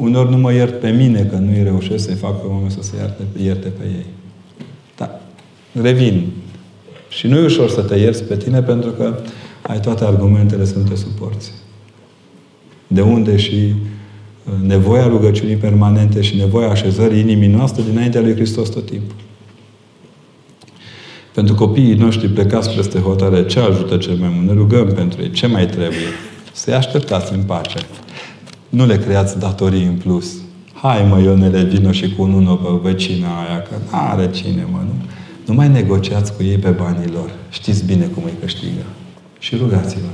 Uneori nu mă iert pe mine că nu-i reușesc să-i fac pe oameni să se ierte, ierte pe ei. Da. Revin. Și nu e ușor să te ierți pe tine pentru că ai toate argumentele să nu te suporți. De unde și uh, nevoia rugăciunii permanente și nevoia așezării inimii noastre dinaintea lui Hristos tot timpul. Pentru copiii noștri plecați peste hotare, ce ajută cel mai mult? Ne rugăm pentru ei. Ce mai trebuie? Să-i așteptați în pace. Nu le creați datorii în plus. Hai mă, Ionele, vină și cu unul pe vecina aia, că n-are cine, mă, nu? Nu mai negociați cu ei pe banii lor. Știți bine cum îi câștigă. Și rugați-vă.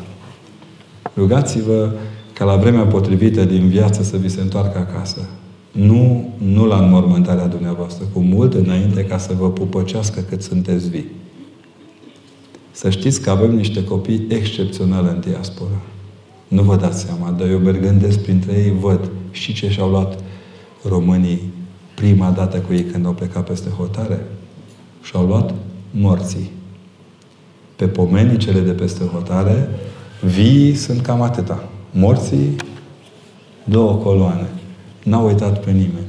Rugați-vă ca la vremea potrivită din viață să vi se întoarcă acasă. Nu, nu la înmormântarea dumneavoastră, cu mult înainte ca să vă pupăcească cât sunteți vii. Să știți că avem niște copii excepționale în diaspora. Nu vă dați seama, dar eu mergând printre ei văd și ce și-au luat românii prima dată cu ei când au plecat peste hotare. Și-au luat morții. Pe pomenii cele de peste hotare, vii sunt cam atâta. Morții, două coloane. N-au uitat pe nimeni.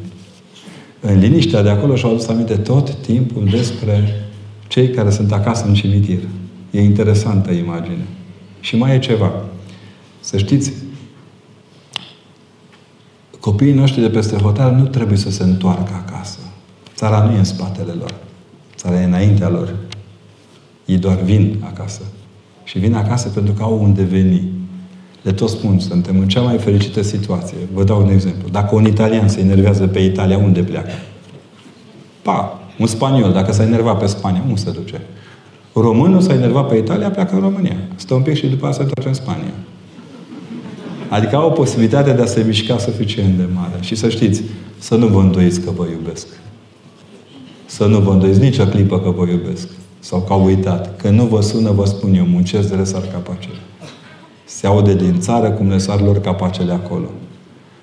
În liniștea de acolo și-au adus aminte tot timpul despre cei care sunt acasă în cimitir. E interesantă imagine. Și mai e ceva. Să știți, copiii noștri de peste hotare nu trebuie să se întoarcă acasă. Țara nu e în spatele lor. Țara e înaintea lor. Ei doar vin acasă. Și vin acasă pentru că au unde veni. Le tot spun, suntem în cea mai fericită situație. Vă dau un exemplu. Dacă un italian se enervează pe Italia, unde pleacă? Pa! Un spaniol, dacă s-a enervat pe Spania, unde se duce? Românul s-a enervat pe Italia, pleacă în România. Stă un pic și după aceea se întoarce în Spania. Adică au o posibilitate de a se mișca suficient de mare. Și să știți, să nu vă îndoiți că vă iubesc. Să nu vă îndoiți nicio clipă că vă iubesc. Sau că au uitat. Că nu vă sună, vă spun eu, muncesc de resar capacele. Se aude din țară cum le sar lor capacele acolo.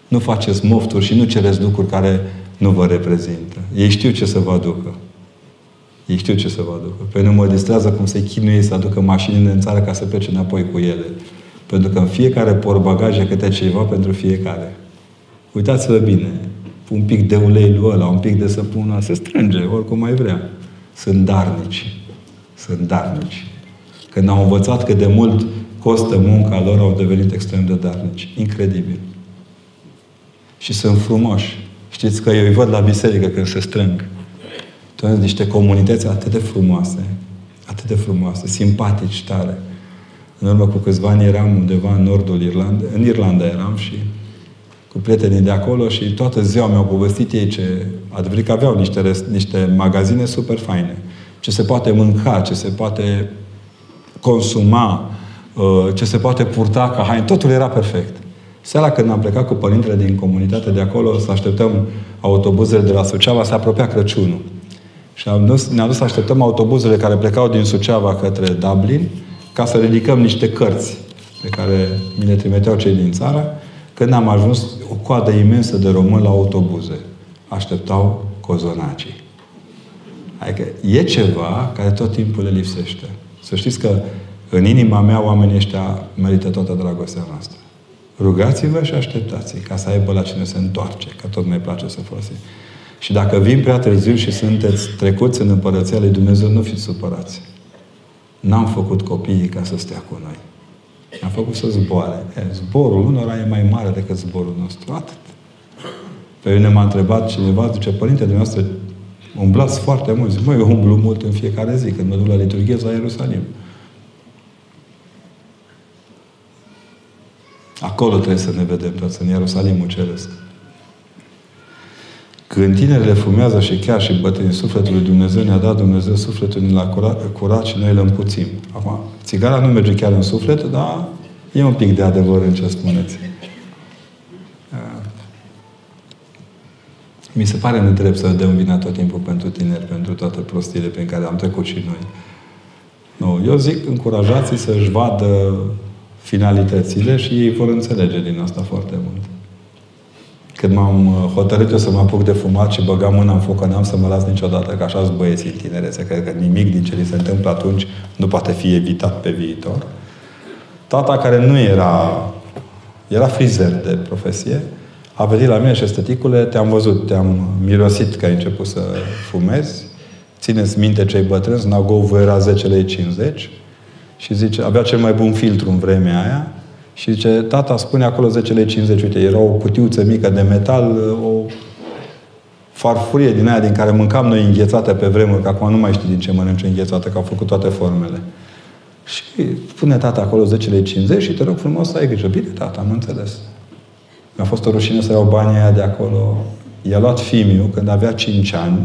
Nu faceți mofturi și nu cereți lucruri care nu vă reprezintă. Ei știu ce să vă aducă. Ei știu ce să vă aducă. Pe nu mă distrează cum se chinuie să aducă mașinile în țară ca să plece înapoi cu ele. Pentru că în fiecare bagaje câte ceva pentru fiecare. Uitați-vă bine. Un pic de ulei lui ăla, un pic de săpună, se strânge, oricum mai vrea. Sunt darnici. Sunt darnici. Când au învățat cât de mult costă munca lor, au devenit extrem de darnici. Incredibil. Și sunt frumoși. Știți că eu îi văd la biserică când se strâng. Sunt niște comunități atât de frumoase, atât de frumoase, simpatici, tare. În urmă cu câțiva ani eram undeva în nordul Irlandei, în Irlanda eram și cu prietenii de acolo și toată ziua mi-au povestit ei ce adevărat că aveau niște, niște magazine super faine. Ce se poate mânca, ce se poate consuma, uh, ce se poate purta ca haine. Totul era perfect. Seara când am plecat cu părintele din comunitate de acolo să așteptăm autobuzele de la Suceava, se apropia Crăciunul. Și am dus, ne-am dus să așteptăm autobuzele care plecau din Suceava către Dublin ca să ridicăm niște cărți pe care mi le trimiteau cei din țară. Când am ajuns, o coadă imensă de români la autobuze. Așteptau cozonacii. Adică e ceva care tot timpul le lipsește. Să știți că în inima mea oamenii ăștia merită toată dragostea noastră. Rugați-vă și așteptați ca să aibă la cine se întoarce, că tot mai place să folosim. Și dacă vin prea târziu și sunteți trecuți în Împărăția lui Dumnezeu, nu fiți supărați. N-am făcut copiii ca să stea cu noi. Am făcut să zboare. E, zborul unora e mai mare decât zborul nostru. Atât. Pe mine m-a întrebat cineva, zice, Părinte, dumneavoastră umblați foarte mult. Zic, măi, eu umblu mult în fiecare zi, când mă duc la liturghie la Ierusalim. Acolo trebuie să ne vedem toți, în Ierusalimul Ceresc. Când tinerile fumează și chiar și bătrâni, sufletul lui Dumnezeu ne-a dat Dumnezeu sufletul la curat, curat și noi îl împuțim. Acum, țigara nu merge chiar în suflet, dar e un pic de adevăr în ce spuneți. Mi se pare nedrept să dăm vina tot timpul pentru tineri, pentru toate prostiile pe care am trecut și noi. Nu, eu zic, încurajați-i să-și vadă finalitățile și ei vor înțelege din asta foarte mult. Când m-am uh, hotărât eu să mă apuc de fumat și băgam mâna în foc, n-am să mă las niciodată, că așa sunt băieții în tinerețe. Cred că nimic din ce li se întâmplă atunci nu poate fi evitat pe viitor. Tata, care nu era... Era frizer de profesie, a venit la mine și esteticule, te-am văzut, te-am mirosit că ai început să fumezi, țineți minte cei bătrâni, Snagov era 10 lei 50 și zice, avea cel mai bun filtru în vremea aia și zice, tata spune acolo 10 lei 50, uite, era o cutiuță mică de metal, o farfurie din aia din care mâncam noi înghețată pe vremuri, că acum nu mai știu din ce mănânci înghețată, că au făcut toate formele. Și pune tata acolo 10 lei 50 și te rog frumos să ai grijă. Bine, tata, am înțeles. Mi-a fost o rușine să iau banii aia de acolo. I-a luat fimiu când avea 5 ani,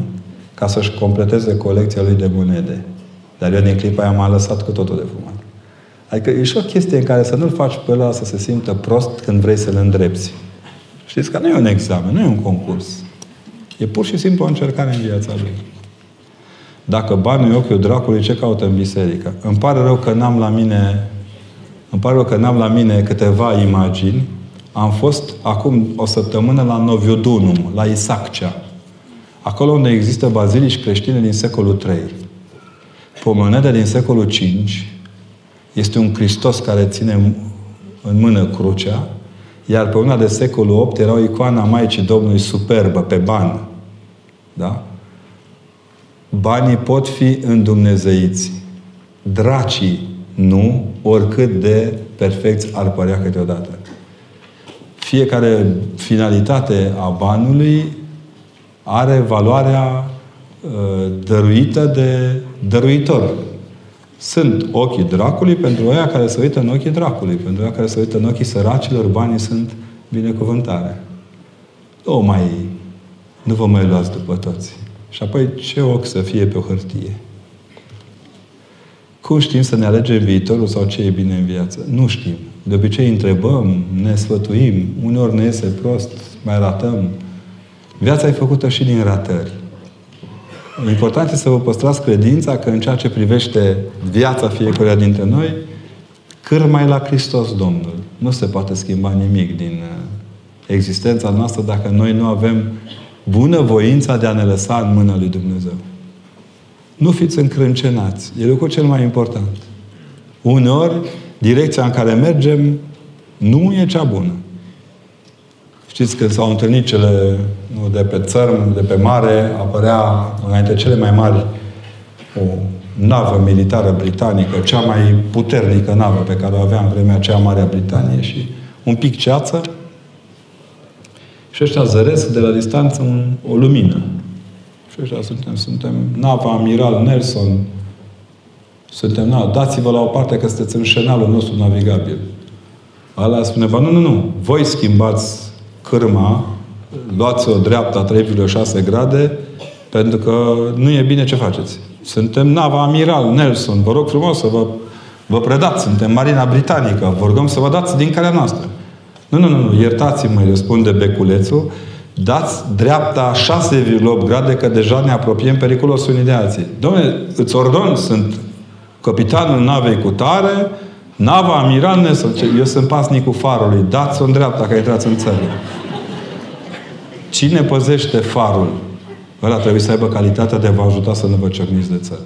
ca să-și completeze colecția lui de monede. Dar eu din clipa aia m-am lăsat cu totul de fumat. Adică e și o chestie în care să nu-l faci pe ăla să se simtă prost când vrei să-l îndrepți. Știți că nu e un examen, nu e un concurs. E pur și simplu o încercare în viața lui. Dacă banul e ochiul dracului, ce caută în biserică? Îmi pare rău că n-am la mine îmi pare rău că n-am la mine câteva imagini. Am fost acum o săptămână la Noviodunum, la Isaccea. Acolo unde există bazilici creștine din secolul III o monedă din secolul V este un Hristos care ține în mână crucea, iar pe una de secolul VIII era o icoană a Maicii Domnului superbă, pe bani. Da? Banii pot fi îndumnezeiți. Dracii nu, oricât de perfecți ar părea câteodată. Fiecare finalitate a banului are valoarea uh, dăruită de dăruitor. Sunt ochii dracului pentru oia care se uită în ochii dracului. Pentru oia care se uită în ochii săracilor, banii sunt binecuvântare. Nu mai, nu vă mai luați după toți. Și apoi ce ochi să fie pe o hârtie? Cum știm să ne alegem viitorul sau ce e bine în viață? Nu știm. De obicei întrebăm, ne sfătuim, uneori ne iese prost, mai ratăm. Viața e făcută și din ratări. Important este să vă păstrați credința că în ceea ce privește viața fiecăruia dintre noi, mai la Hristos Domnul. Nu se poate schimba nimic din uh, existența noastră dacă noi nu avem bună voința de a ne lăsa în mâna lui Dumnezeu. Nu fiți încrâncenați. E lucrul cel mai important. Uneori, direcția în care mergem nu e cea bună. Știți, când s-au întâlnit cele nu, de pe țărm, de pe mare, apărea înainte cele mai mari o navă militară britanică, cea mai puternică navă pe care o avea în vremea aceea Marea Britanie și un pic ceață și ăștia zăresc de la distanță un, o lumină. Și ăștia suntem. Suntem nava Amiral Nelson. Suntem, na, dați-vă la o parte că sunteți în șenalul nostru navigabil. Ala spune, ba nu, nu, nu. Voi schimbați cârma, luați o dreapta 3,6 grade, pentru că nu e bine ce faceți. Suntem nava Amiral Nelson. Vă rog frumos să vă, vă predați. Suntem Marina Britanică. Vă rugăm să vă dați din calea noastră. Nu, nu, nu, nu. Iertați-mă, răspunde beculețul dați dreapta 6,8 grade, că deja ne apropiem periculos unii de alții. Domnule, îți ordon, sunt capitanul navei cu tare, nava amiral eu sunt pasnicul farului, dați-o în dreapta, că intrați în țară. Cine păzește farul? Ăla trebuie să aibă calitatea de a vă ajuta să nu vă cerniți de țară.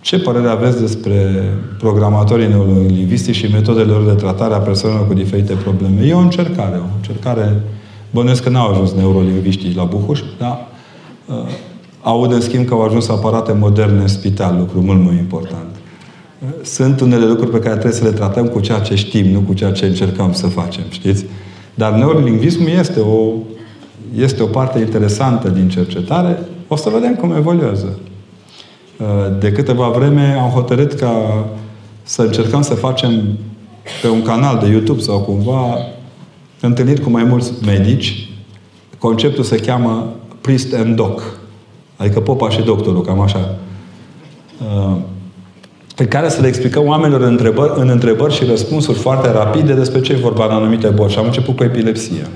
Ce părere aveți despre programatorii neurolingvistici și metodele lor de tratare a persoanelor cu diferite probleme? E o încercare, o încercare Bănuiesc că n-au ajuns neurolingviștii la Buhuș, dar uh, aud în schimb că au ajuns aparate moderne în spital, lucru mult mai important. Uh, sunt unele lucruri pe care trebuie să le tratăm cu ceea ce știm, nu cu ceea ce încercăm să facem, știți? Dar neurolingvismul este o, este o parte interesantă din cercetare. O să vedem cum evoluează. Uh, de câteva vreme am hotărât ca să încercăm să facem pe un canal de YouTube sau cumva întâlnit cu mai mulți medici. Conceptul se cheamă priest and doc. Adică popa și doctorul, cam așa. Uh, pe care să le explicăm oamenilor în întrebări, în întrebări și răspunsuri foarte rapide despre ce e vorba în anumite boli. Și am început cu epilepsia,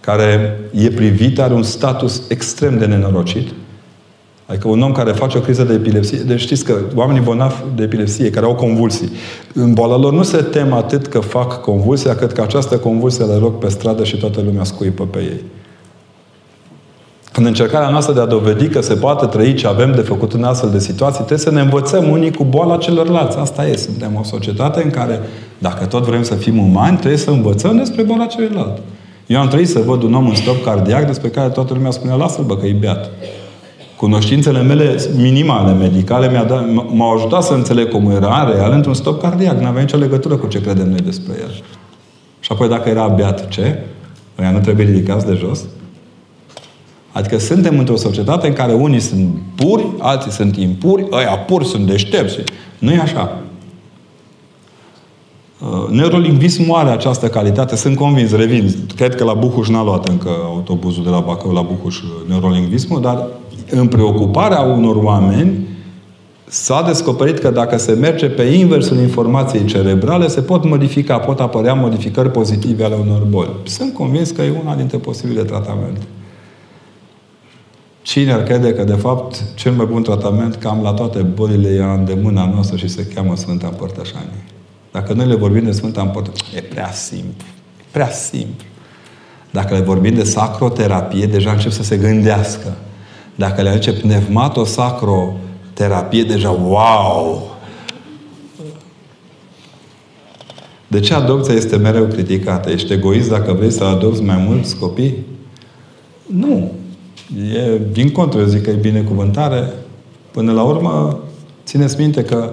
care e privită, are un status extrem de nenorocit. Adică un om care face o criză de epilepsie, deci știți că oamenii bolnavi de epilepsie, care au convulsii, în boala lor nu se tem atât că fac convulsia, cât că această convulsie le rog pe stradă și toată lumea scuipă pe ei. În încercarea noastră de a dovedi că se poate trăi ce avem de făcut în astfel de situații, trebuie să ne învățăm unii cu boala celorlalți. Asta e. Suntem o societate în care, dacă tot vrem să fim umani, trebuie să învățăm despre boala celorlalți. Eu am trăit să văd un om în stop cardiac despre care toată lumea spunea, lasă-l bă, că e beat. Cunoștințele mele minimale medicale m-au ajutat să înțeleg cum era real într-un stop cardiac. Nu avea nicio legătură cu ce credem noi despre el. Și apoi dacă era beat, ce? Ăia nu trebuie ridicați de jos? Adică suntem într-o societate în care unii sunt puri, alții sunt impuri, ăia puri sunt deștepți. Nu e așa. Uh, neurolingvismul are această calitate, sunt convins, revin. Cred că la Buhuș n-a luat încă autobuzul de la Bacău la Buhuș uh, neurolingvismul, dar în preocuparea unor oameni, s-a descoperit că dacă se merge pe inversul informației cerebrale, se pot modifica, pot apărea modificări pozitive ale unor boli. Sunt convins că e una dintre posibile tratamente. Cine ar crede că, de fapt, cel mai bun tratament cam la toate bolile e în mâna noastră și se cheamă Sfânta Împărtășanie. Dacă noi le vorbim de Sfânta Împărtășanie, e prea simplu. E prea simplu. Dacă le vorbim de sacroterapie, deja încep să se gândească. Dacă le aduce pneumato-sacroterapie, deja wow! De ce adopția este mereu criticată? Ești egoist dacă vrei să adopți mai mulți copii? Nu. E, din contră, eu zic că e binecuvântare. Până la urmă, țineți minte că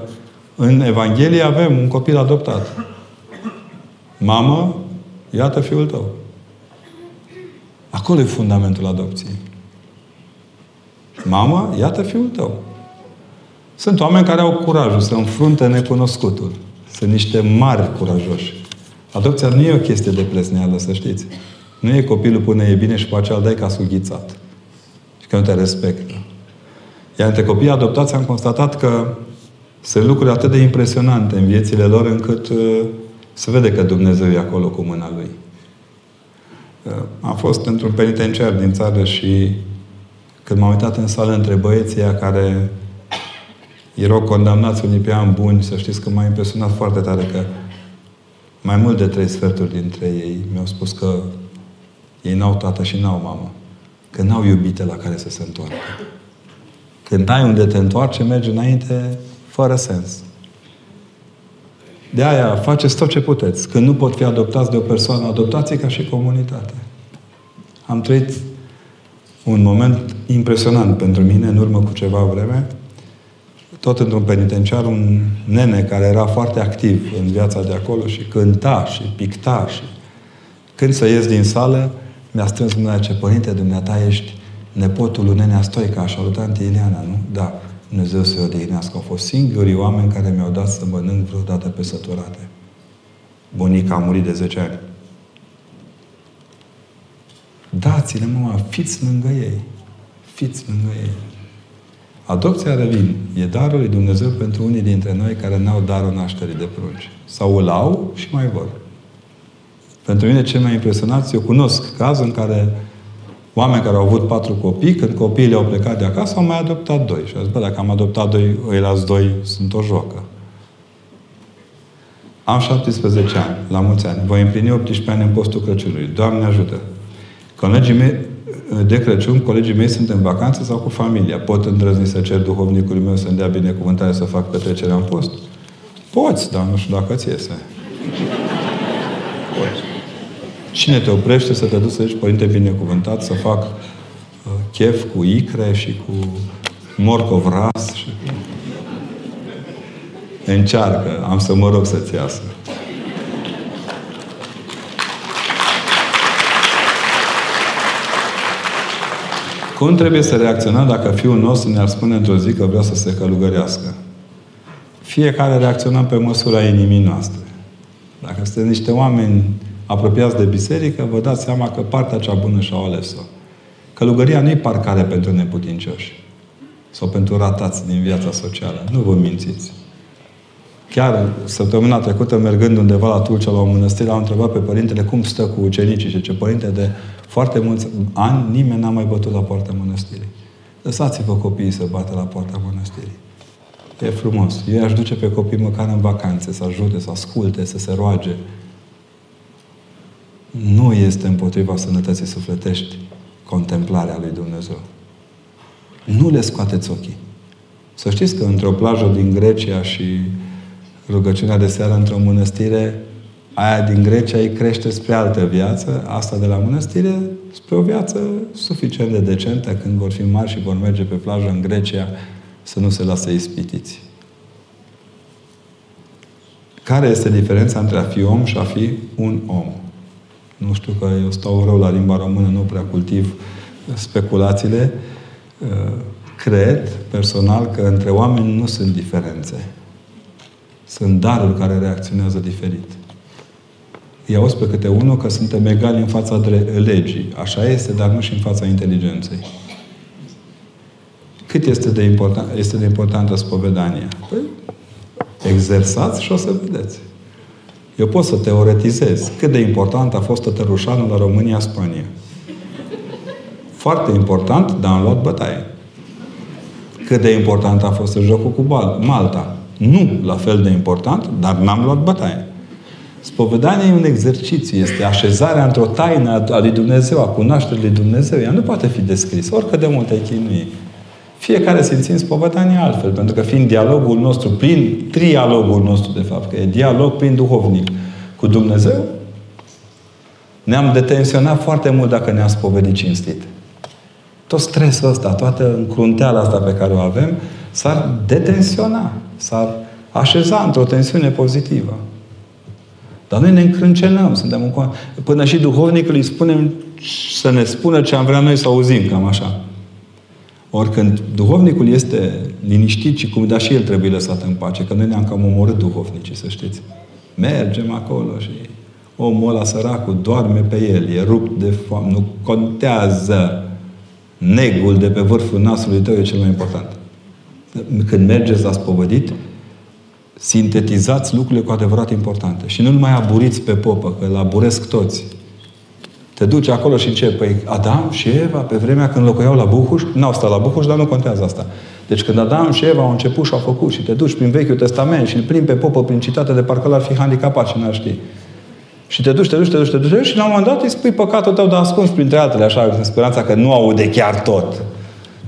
în Evanghelie avem un copil adoptat. Mamă, iată fiul tău. Acolo e fundamentul adopției. Mamă, iată fiul tău. Sunt oameni care au curajul să înfrunte necunoscutul. Sunt niște mari curajoși. Adopția nu e o chestie de plesneală, să știți. Nu e copilul până e bine și pe aceea îl dai ca sughițat. Și că nu te respectă. Iar între copiii adoptați am constatat că sunt lucruri atât de impresionante în viețile lor încât uh, se vede că Dumnezeu e acolo cu mâna Lui. Uh, am fost într-un penitenciar din țară și când m-am uitat în sală între băieții care erau condamnați unii pe ani buni, să știți că m-a impresionat foarte tare că mai mult de trei sferturi dintre ei mi-au spus că ei n-au tată și n-au mamă. Că n-au iubite la care să se întoarcă. Când ai unde te întoarce, mergi înainte fără sens. De aia faceți tot ce puteți. Când nu pot fi adoptați de o persoană, adoptați ca și comunitate. Am trăit un moment impresionant pentru mine în urmă cu ceva vreme. Tot într-un penitenciar, un nene care era foarte activ în viața de acolo și cânta și picta și când să ies din sală, mi-a strâns mâna ce părinte, dumneata ești nepotul lui Nenea Stoica, așa lui tante Ileana, nu? Da. Dumnezeu să-i odihnească. Au fost singurii oameni care mi-au dat să mănânc vreodată pe săturate. Bunica a murit de 10 ani. Dați-le, mă, fiți lângă ei. Fiți lângă ei. Adopția, revin, e darul lui Dumnezeu pentru unii dintre noi care n-au darul nașterii de prunci. Sau îl au și mai vor. Pentru mine cel mai impresionat, eu cunosc cazul în care oameni care au avut patru copii, când copiii le-au plecat de acasă, au mai adoptat doi. Și au zis, bă, dacă am adoptat doi, îi las doi, sunt o joacă. Am 17 ani, la mulți ani. Voi împlini 18 ani în postul Crăciunului. Doamne ajută! Colegii mei, de Crăciun, colegii mei sunt în vacanță sau cu familia. Pot îndrăzni să cer duhovnicului meu să-mi dea binecuvântare să fac petrecerea în post? Poți, dar nu știu dacă ți iese. Poți. Cine te oprește să te duci să zici, Părinte Binecuvântat, să fac uh, chef cu icre și cu morcov ras? Și... Încearcă. Am să mă rog să-ți iasă. Cum trebuie să reacționăm dacă fiul nostru ne-ar spune într-o zi că vrea să se călugărească? Fiecare reacționăm pe măsura inimii noastre. Dacă suntem niște oameni apropiați de biserică, vă dați seama că partea cea bună și-au ales-o. Călugăria nu e parcare pentru neputincioși sau pentru ratați din viața socială. Nu vă mințiți. Chiar săptămâna trecută, mergând undeva la Tulcea, la o mănăstire, am întrebat pe părintele cum stă cu ucenicii și ce părinte de foarte mulți ani nimeni n-a mai bătut la poarta mănăstirii. Lăsați-vă copiii să bată la poarta mănăstirii. E frumos. Eu aș duce pe copii măcar în vacanțe, să ajute, să asculte, să se roage, nu este împotriva sănătății sufletești contemplarea lui Dumnezeu. Nu le scoateți ochii. Să știți că într-o plajă din Grecia și rugăciunea de seară într-o mănăstire, aia din Grecia îi crește spre altă viață, asta de la mănăstire spre o viață suficient de decentă când vor fi mari și vor merge pe plajă în Grecia să nu se lasă ispitiți. Care este diferența între a fi om și a fi un om? Nu știu că eu stau rău la limba română, nu prea cultiv speculațiile. Uh, cred, personal, că între oameni nu sunt diferențe. Sunt daruri care reacționează diferit. Îi auzi pe câte unul că suntem egali în fața legii. Așa este, dar nu și în fața inteligenței. Cât este de, important, este de importantă spovedania? Păi, exersați și o să vedeți. Eu pot să teoretizez cât de important a fost Tătărușanul la România-Spania. Foarte important, dar am luat bătaie. Cât de important a fost jocul cu Malta. Nu la fel de important, dar n-am luat bătaie. Spovedania e un exercițiu, este așezarea într-o taină a lui Dumnezeu, a cunoașterii lui Dumnezeu. Ea nu poate fi descrisă, oricât de multe chinui. Fiecare simțim spovedania altfel, pentru că fiind dialogul nostru, prin trialogul nostru, de fapt, că e dialog prin duhovnic cu Dumnezeu, ne-am detenționat foarte mult dacă ne-am spovedit cinstit. Tot stresul ăsta, toată încrunteala asta pe care o avem, s-ar detensiona, s-ar așeza într-o tensiune pozitivă. Dar noi ne încrâncenăm, suntem în... Până și duhovnicul îi spunem să ne spună ce am vrea noi să auzim, cam așa. Ori când duhovnicul este liniștit și cum, dar și el trebuie lăsat în pace, că noi ne-am cam omorât duhovnicii, să știți. Mergem acolo și omul ăla săracul doarme pe el, e rupt de foame, nu contează. Negul de pe vârful nasului tău e cel mai important. Când mergeți la spovedit, sintetizați lucrurile cu adevărat importante. Și nu mai aburiți pe popă, că îl aburesc toți. Te duci acolo și începi. Păi Adam și Eva, pe vremea când locuiau la Buhuș, n-au stat la Buhuș, dar nu contează asta. Deci când Adam și Eva au început și au făcut și te duci prin Vechiul Testament și îl plimbi pe popă prin citate de parcă l-ar fi handicapat și n-ar ști. Și te duci, te duci, te duci, te duci și la un moment dat îi spui păcatul tău de ascuns printre altele, așa, în speranța că nu aude chiar tot.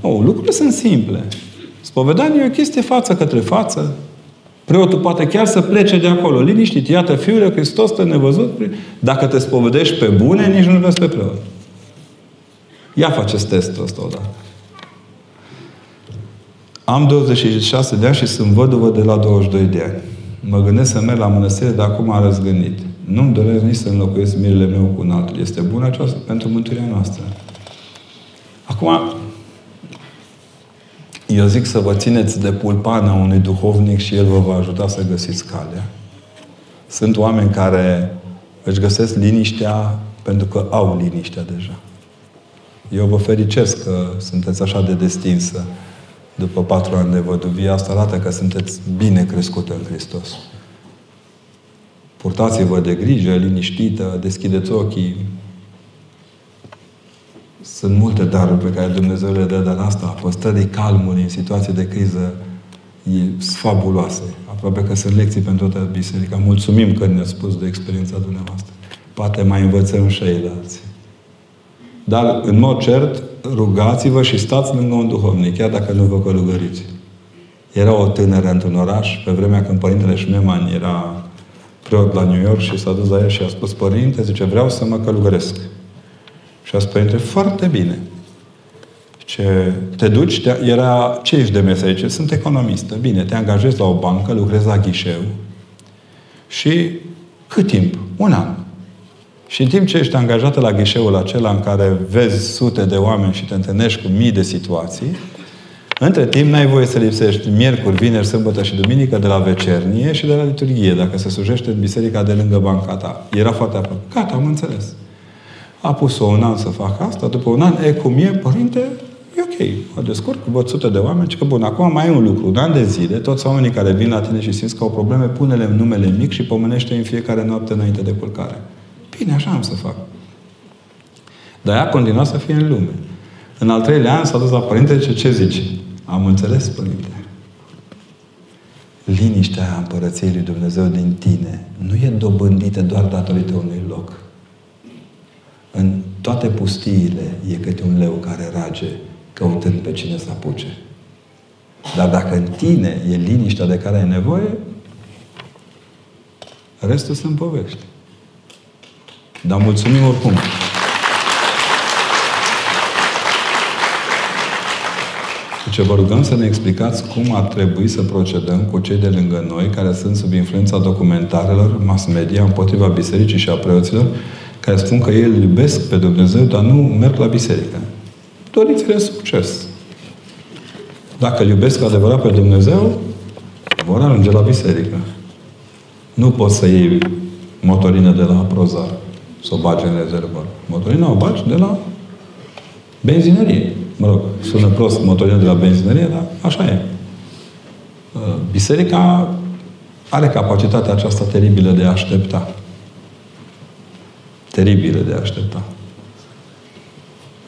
Nu, lucrurile sunt simple. Spovedania e o chestie față către față, Preotul poate chiar să plece de acolo, liniștit. Iată, Fiul Hristos te nevăzut. Dacă te spovedești pe bune, nici nu vezi pe preot. Ia faceți testul ăsta odată. Am 26 de ani și sunt văduvă de la 22 de ani. Mă gândesc să merg la mănăstire, dar acum am răzgândit. Nu-mi doresc nici să înlocuiesc mirele meu cu un altul. Este bună aceasta pentru mântuirea noastră. Acum, eu zic să vă țineți de pulpana unui duhovnic și el vă va ajuta să găsiți calea. Sunt oameni care își găsesc liniștea pentru că au liniștea deja. Eu vă fericesc că sunteți așa de destinsă după patru ani de văduvie. Asta arată că sunteți bine crescută în Hristos. Purtați-vă de grijă, liniștită, deschideți ochii, sunt multe daruri pe care Dumnezeu le dă, dar asta, păstrării calmului în situații de criză, e fabuloase. Aproape că sunt lecții pentru toată biserica. Mulțumim că ne-ați spus de experiența dumneavoastră. Poate mai învățăm și alții. Dar, în mod cert, rugați-vă și stați lângă un duhovnic, chiar dacă nu vă călugăriți. Era o tânără într-un oraș, pe vremea când Părintele Șmeman era preot la New York și s-a dus la el și a spus, Părinte, zice, vreau să mă călugăresc. Și a spus, Părinte, foarte bine. Ce te duci, te, era, ce ești de meserie? Sunt economistă. Bine, te angajezi la o bancă, lucrezi la ghișeu. Și cât timp? Un an. Și în timp ce ești angajată la ghișeul acela în care vezi sute de oameni și te întâlnești cu mii de situații, între timp n-ai voie să lipsești miercuri, vineri, sâmbătă și duminică de la vecernie și de la liturghie, dacă se slujește în biserica de lângă banca ta. Era foarte aproape. Gata, am înțeles. A pus-o un an să facă asta, după un an, e cum e, părinte, e ok, mă descurc, văd sute de oameni, că bun, acum mai e un lucru, un an de zile, toți oamenii care vin la tine și simți că au probleme, pune-le numele mic și pomenește în fiecare noapte înainte de culcare. Bine, așa am să fac. Dar ea continua să fie în lume. În al treilea an s-a dus la părinte ce, ce zici? Am înțeles, părinte. Liniștea împărăției lui Dumnezeu din tine nu e dobândită doar datorită unui loc. În toate pustiile e câte un leu care rage căutând pe cine să apuce. Dar dacă în tine e liniștea de care ai nevoie, restul sunt povești. Dar mulțumim oricum. Ce vă rugăm să ne explicați cum ar trebui să procedăm cu cei de lângă noi care sunt sub influența documentarelor, mass media, împotriva bisericii și a preoților, care spun că ei îl iubesc pe Dumnezeu, dar nu merg la biserică. Doriți-le succes. Dacă îl iubesc adevărat pe Dumnezeu, vor ajunge la biserică. Nu poți să iei motorină de la Prozar, să o bagi în rezervă. Motorina o bagi de la benzinărie. Mă rog, sună prost motorul de la benzinărie, dar așa e. Uh, biserica are capacitatea aceasta teribilă de a aștepta. Teribilă de a aștepta.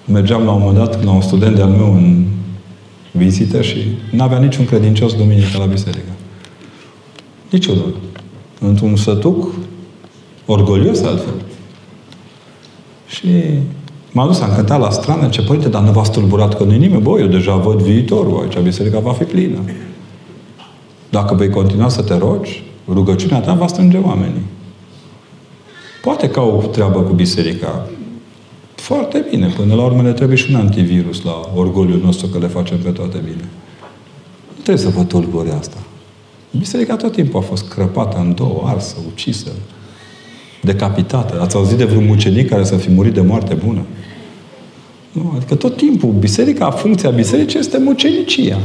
Mergeam la un moment dat la un student de-al meu în vizită și nu avea niciun credincios duminică la biserică. Niciunul. Într-un sătuc orgolios altfel. Și m-a dus, am cântat la strană, ce părinte, dar nu v-a tulburat că nu nimeni. Bă, eu deja văd viitorul aici, biserica va fi plină. Dacă vei continua să te rogi, rugăciunea ta va strânge oamenii. Poate că au treabă cu biserica. Foarte bine. Până la urmă ne trebuie și un antivirus la orgoliul nostru că le facem pe toate bine. Nu trebuie să vă tulbure asta. Biserica tot timpul a fost crăpată în două, arsă, ucisă, decapitată. Ați auzit de vreun mucenic care să fi murit de moarte bună? Nu, adică tot timpul biserica, funcția bisericii este mucenicia.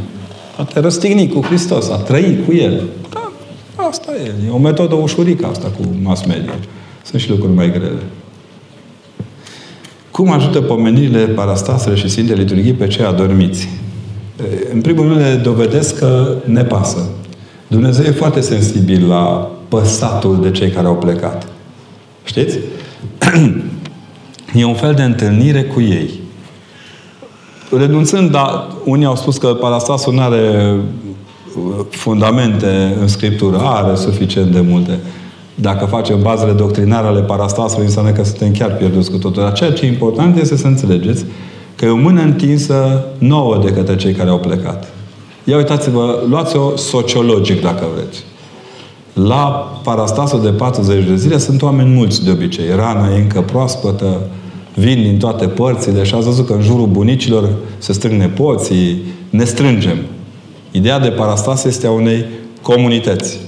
A te răstigni cu Hristos, a trăi cu El. Da, asta e. E o metodă ușurică asta cu mass media. Sunt și lucruri mai grele. Cum ajută pomenirile, parastasele și Sfinte Liturghii pe cei adormiți? În primul rând, le dovedesc că ne pasă. Dumnezeu e foarte sensibil la păsatul de cei care au plecat. Știți? e un fel de întâlnire cu ei. Renunțând, dar unii au spus că parastasul nu are uh, fundamente în Scriptură. Are suficient de multe. Dacă facem bazele doctrinare ale parastasului, înseamnă că suntem chiar pierduți cu totul. Dar ceea ce e important este să înțelegeți că e o mână întinsă nouă de către cei care au plecat. Ia uitați-vă, luați-o sociologic dacă vreți. La parastasul de 40 de zile sunt oameni mulți de obicei. Rana e încă proaspătă, vin din toate părțile și ați văzut că în jurul bunicilor se strâng nepoții, ne strângem. Ideea de parastas este a unei comunități.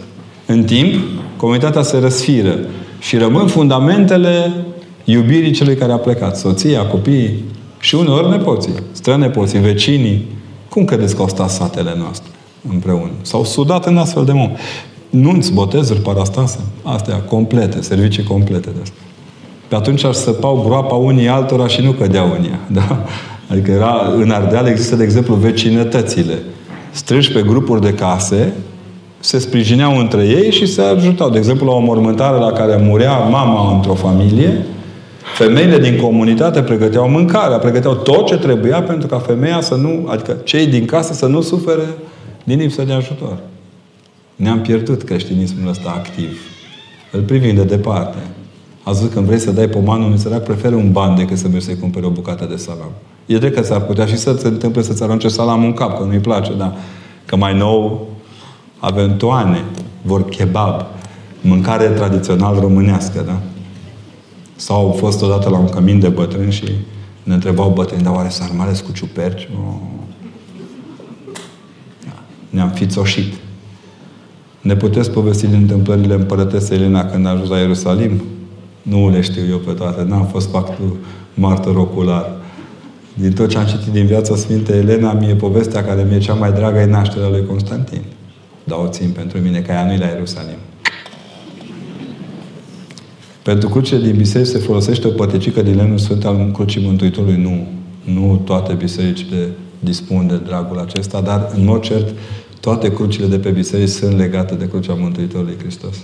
În timp, comunitatea se răsfiră și rămân fundamentele iubirii celui care a plecat. Soția, copiii și uneori nepoții, strănepoții, vecinii. Cum credeți că au stat satele noastre împreună? S-au sudat în astfel de mod. Nunți, botezuri, parastase. Astea, complete, servicii complete de astea. Pe atunci ar săpau groapa unii altora și nu cădeau în ea. Da? Adică era, în Ardeal există, de exemplu, vecinătățile. Strâși pe grupuri de case, se sprijineau între ei și se ajutau. De exemplu, la o mormântare la care murea mama într-o familie, femeile din comunitate pregăteau mâncarea, pregăteau tot ce trebuia pentru ca femeia să nu, adică cei din casă să nu sufere din lipsă de ajutor. Ne-am pierdut creștinismul ăsta activ. Îl privim de departe. Ați văzut când vrei să dai pomanul unui sărac, preferi un ban decât să mergi să-i cumperi o bucată de salam. E drept că s-ar putea și să se întâmple să-ți arunce salam în cap, că nu-i place, dar că mai nou avem toane, vor kebab, mâncare tradițional românească, da? Sau au fost odată la un cămin de bătrâni și ne întrebau bătrâni, dar oare sarmales cu ciuperci? Oh. Ne-am fițoșit. Ne puteți povesti din întâmplările împărătesei Elena când a ajuns la Ierusalim? Nu le știu eu pe toate. N-am fost factul martor ocular. Din tot ce am citit din viața Sfintei Elena, mie povestea care mi-e cea mai dragă e nașterea lui Constantin. Dar o țin pentru mine, că ea nu la Ierusalim. Pentru crucile din biserici se folosește o pătecică din lemnul sfânt al crucii Mântuitorului. Nu. Nu toate bisericile dispun de dragul acesta, dar, în mod cert, toate crucile de pe biserici sunt legate de crucea Mântuitorului Hristos.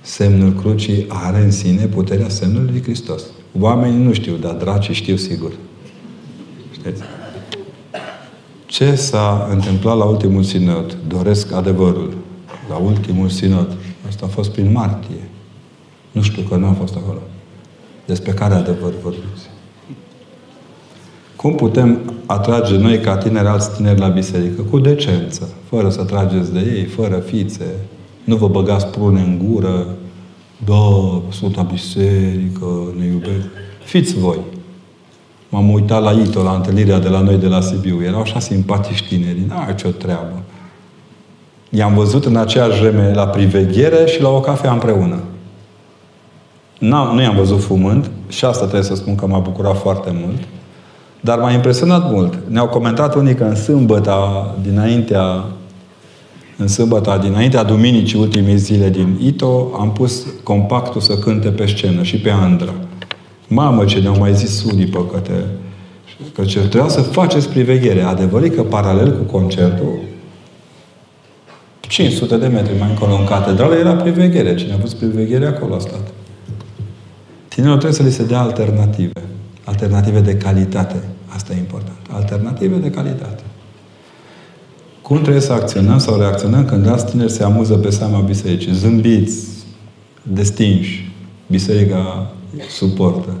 Semnul crucii are în sine puterea semnului lui Hristos. Oamenii nu știu, dar dracii știu sigur. Știți? Ce s-a întâmplat la ultimul sinod? Doresc adevărul. La ultimul sinod. Asta a fost prin martie. Nu știu că nu a fost acolo. Despre care adevăr vorbiți? Cum putem atrage noi ca tineri alți tineri la biserică? Cu decență. Fără să trageți de ei, fără fițe. Nu vă băgați prune în gură. Da, sunt la biserică, ne iubesc. Fiți voi. M-am uitat la Ito, la întâlnirea de la noi de la Sibiu. Erau așa simpatici tineri. N-are ce-o treabă. I-am văzut în aceeași vreme la priveghere și la o cafea împreună. N-am, nu i-am văzut fumând și asta trebuie să spun că m-a bucurat foarte mult. Dar m-a impresionat mult. Ne-au comentat unii că în sâmbăta dinaintea în sâmbăta dinaintea duminicii ultimii zile din Ito, am pus compactul să cânte pe scenă și pe Andra. Mamă, ce ne-au mai zis unii păcate. Că trebuia să faceți priveghere. Adevărul că paralel cu concertul, 500 de metri mai încolo în catedrală era priveghere. Cine a fost priveghere, acolo a stat. Tinerilor trebuie să li se dea alternative. Alternative de calitate. Asta e important. Alternative de calitate. Cum trebuie să acționăm sau reacționăm când alți tineri se amuză pe seama bisericii? Zâmbiți, destinși. Biserica suportă.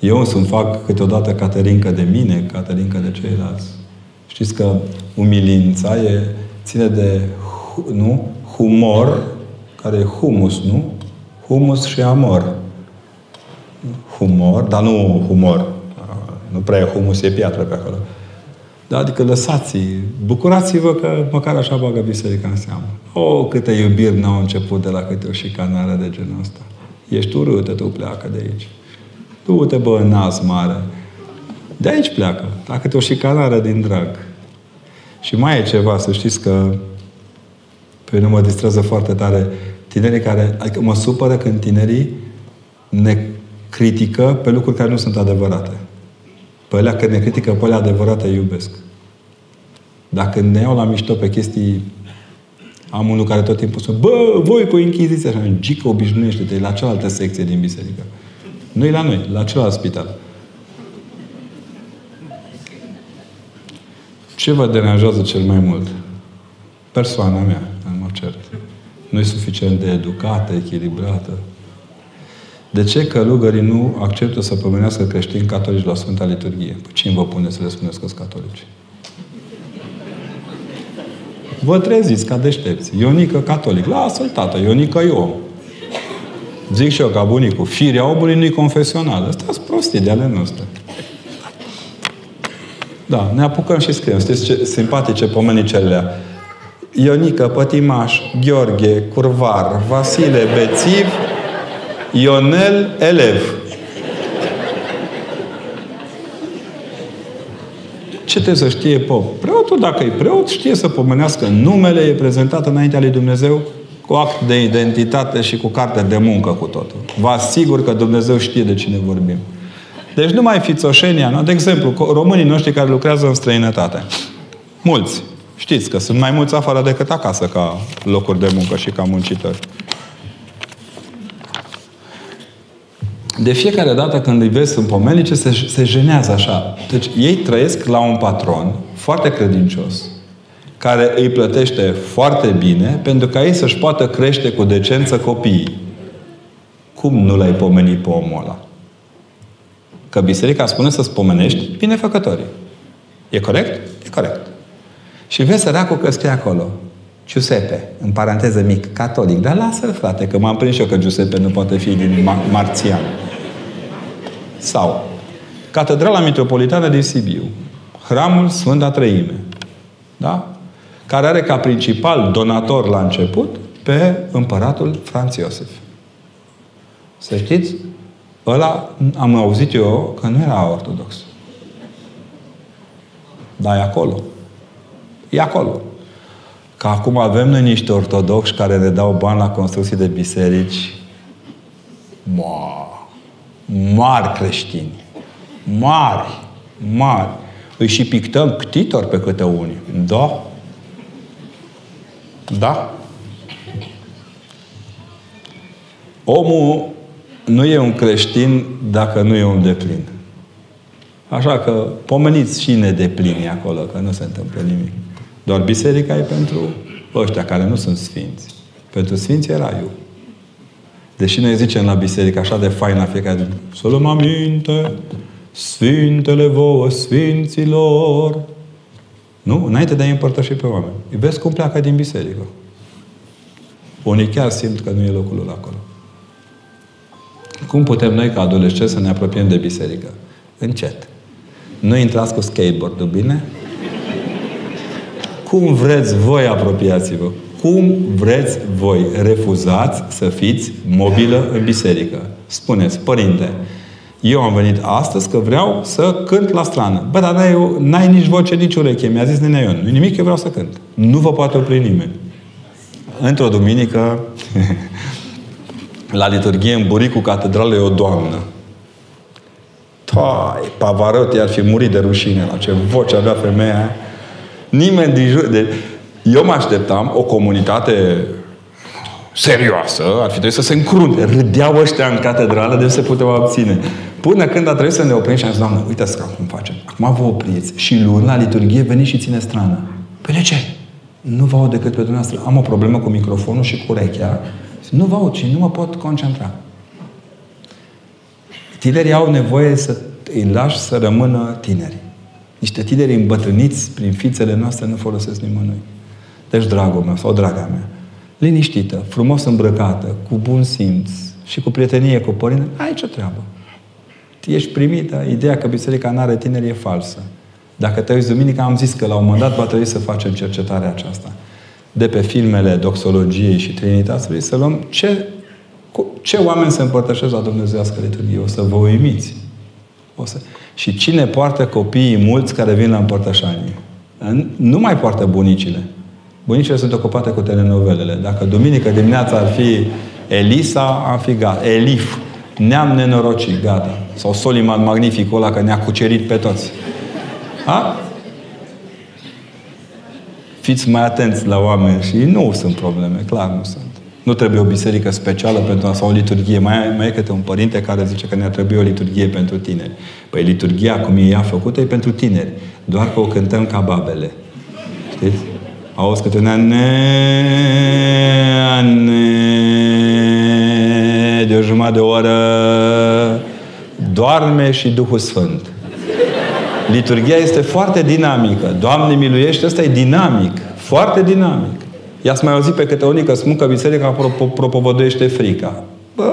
Eu însumi fac câteodată caterincă de mine, caterincă de ceilalți. Știți că umilința e, ține de nu? humor, care e humus, nu? Humus și amor. Humor, dar nu humor. Nu prea e humus, e piatră pe acolo. Da, adică lăsați bucurați-vă că măcar așa bagă biserica în seamă. O, oh, câte iubiri n-au început de la câte o șicanare de genul ăsta. Ești urâtă, tu pleacă de aici. Du-te, bă, în nas mare. De aici pleacă. Dacă te o șicanare din drag. Și mai e ceva, să știți că pe mine mă distrează foarte tare tinerii care... Adică mă supără când tinerii ne critică pe lucruri care nu sunt adevărate. Pe alea când ne critică, pe alea adevărate iubesc. Dacă ne iau la mișto pe chestii am unul care tot timpul spune, bă, voi cu Inchiziția. Așa, gică, obișnuiește-te, la cealaltă secție din biserică. nu e la noi, la celălalt spital. Ce vă deranjează cel mai mult? Persoana mea, în mod cert. Nu e suficient de educată, echilibrată. De ce călugării nu acceptă să pomenească creștini catolici la Sfânta Liturghie? Păi cine vă pune să le spuneți că sunt catolici? Vă treziți ca deștepți. Ionică catolic. Lasă-l, tată, Ionică e om. Zic și eu ca bunicul, firea omului nu-i confesională. Astea sunt prostii de ale noastre. Da, ne apucăm și scriem. Sunteți ce, simpatice pomenicelea. Ionică, Pătimaș, Gheorghe, Curvar, Vasile, Bețiv, Ionel, elev. Ce trebuie să știe pop? Preotul, dacă e preot, știe să pomenească numele, e prezentat înaintea lui Dumnezeu cu act de identitate și cu carte de muncă cu totul. Vă asigur că Dumnezeu știe de cine vorbim. Deci nu mai fiți oșenia, nu? De exemplu, românii noștri care lucrează în străinătate. Mulți. Știți că sunt mai mulți afară decât acasă ca locuri de muncă și ca muncitori. de fiecare dată când îi vezi în pomenice, se, se jenează așa. Deci ei trăiesc la un patron foarte credincios, care îi plătește foarte bine pentru ca ei să-și poată crește cu decență copiii. Cum nu l-ai pomenit pe omul ăla? Că biserica spune să-ți pomenești binefăcătorii. E corect? E corect. Și vezi săracul că scrie acolo. Giuseppe, în paranteză mic, catolic. Dar lasă-l, frate, că m-am prins eu că Giuseppe nu poate fi din ma- marțian. Sau Catedrala Metropolitană din Sibiu, Hramul Sfânta Trăime, da? care are ca principal donator la început pe împăratul Franț Iosif. Să știți, ăla am auzit eu că nu era ortodox. Dar e acolo. E acolo. Că acum avem noi niște ortodoxi care ne dau bani la construcții de biserici. Wow mari creștini. Mari. Mari. Îi și pictăm ctitor pe câte unii. Da? Da? Omul nu e un creștin dacă nu e un deplin. Așa că pomeniți și nedeplini acolo, că nu se întâmplă nimic. Doar biserica e pentru ăștia care nu sunt sfinți. Pentru sfinți e raiul. Deși noi zicem la biserică așa de fain la fiecare zi, să luăm aminte, Sfintele vouă, Sfinților. Nu? Înainte de a împărtăși pe oameni. Îi vezi cum pleacă din biserică. Unii chiar simt că nu e locul lor acolo. Cum putem noi, ca adolescenți, să ne apropiem de biserică? Încet. Nu intrați cu skateboard bine? Cum vreți voi, apropiați-vă cum vreți voi. Refuzați să fiți mobilă în biserică. Spuneți, părinte, eu am venit astăzi că vreau să cânt la strană. Bă, dar n-ai, n-ai nici voce, nici ureche. Mi-a zis nenea Ion. Nu nimic, eu vreau să cânt. Nu vă poate opri nimeni. Într-o duminică, la liturghie în buricul catedralei o doamnă. Tai, Pavarotti ar fi murit de rușine la ce voce avea femeia aia. Nimeni din jur... De... Eu mă așteptam o comunitate serioasă, ar fi trebuit să se încrunte. Râdeau ăștia în catedrală de se puteau abține. Până când a trebuit să ne oprim și am zis, Doamne, uitați cum facem. Acum vă opriți și luni la liturghie veniți și ține strană. Păi de ce? Nu vă aud decât pe dumneavoastră. Am o problemă cu microfonul și cu urechea. Nu vă aud și nu mă pot concentra. Tinerii au nevoie să îi lași să rămână tineri. Niște tineri îmbătrâniți prin fițele noastre nu folosesc nimănui. Deci, dragul meu sau draga mea, liniștită, frumos îmbrăcată, cu bun simț și cu prietenie cu părinte, ai ce treabă. Ești primită, ideea că biserica nu are tineri e falsă. Dacă te uiți duminică, am zis că la un moment dat va trebui să facem cercetarea aceasta. De pe filmele doxologiei și Trinității, să luăm ce, cu, ce oameni se împărtășesc la Dumnezeiască liturghie. O să vă uimiți. O să... Și cine poartă copiii mulți care vin la împărtășanie? Nu mai poartă bunicile. Bunicile sunt ocupate cu telenovelele. Dacă duminică dimineața ar fi Elisa, am fi gata. Elif. Neam nenorocit, gata. Sau Soliman Magnificul ăla că ne-a cucerit pe toți. Ha? Fiți mai atenți la oameni și nu sunt probleme, clar nu sunt. Nu trebuie o biserică specială pentru a sau o liturghie. Mai, mai e câte un părinte care zice că ne-ar trebui o liturghie pentru tineri. Păi liturghia, cum e ea făcută, e pentru tineri. Doar că o cântăm ca babele. Știți? Auzi câte una ne, ne, de o jumătate de oră doarme și Duhul Sfânt. Liturgia este foarte dinamică. Doamne miluiește, ăsta e dinamic. Foarte dinamic. I-ați mai auzit pe câte unii că spun că biserica propovăduiește frica. Bă,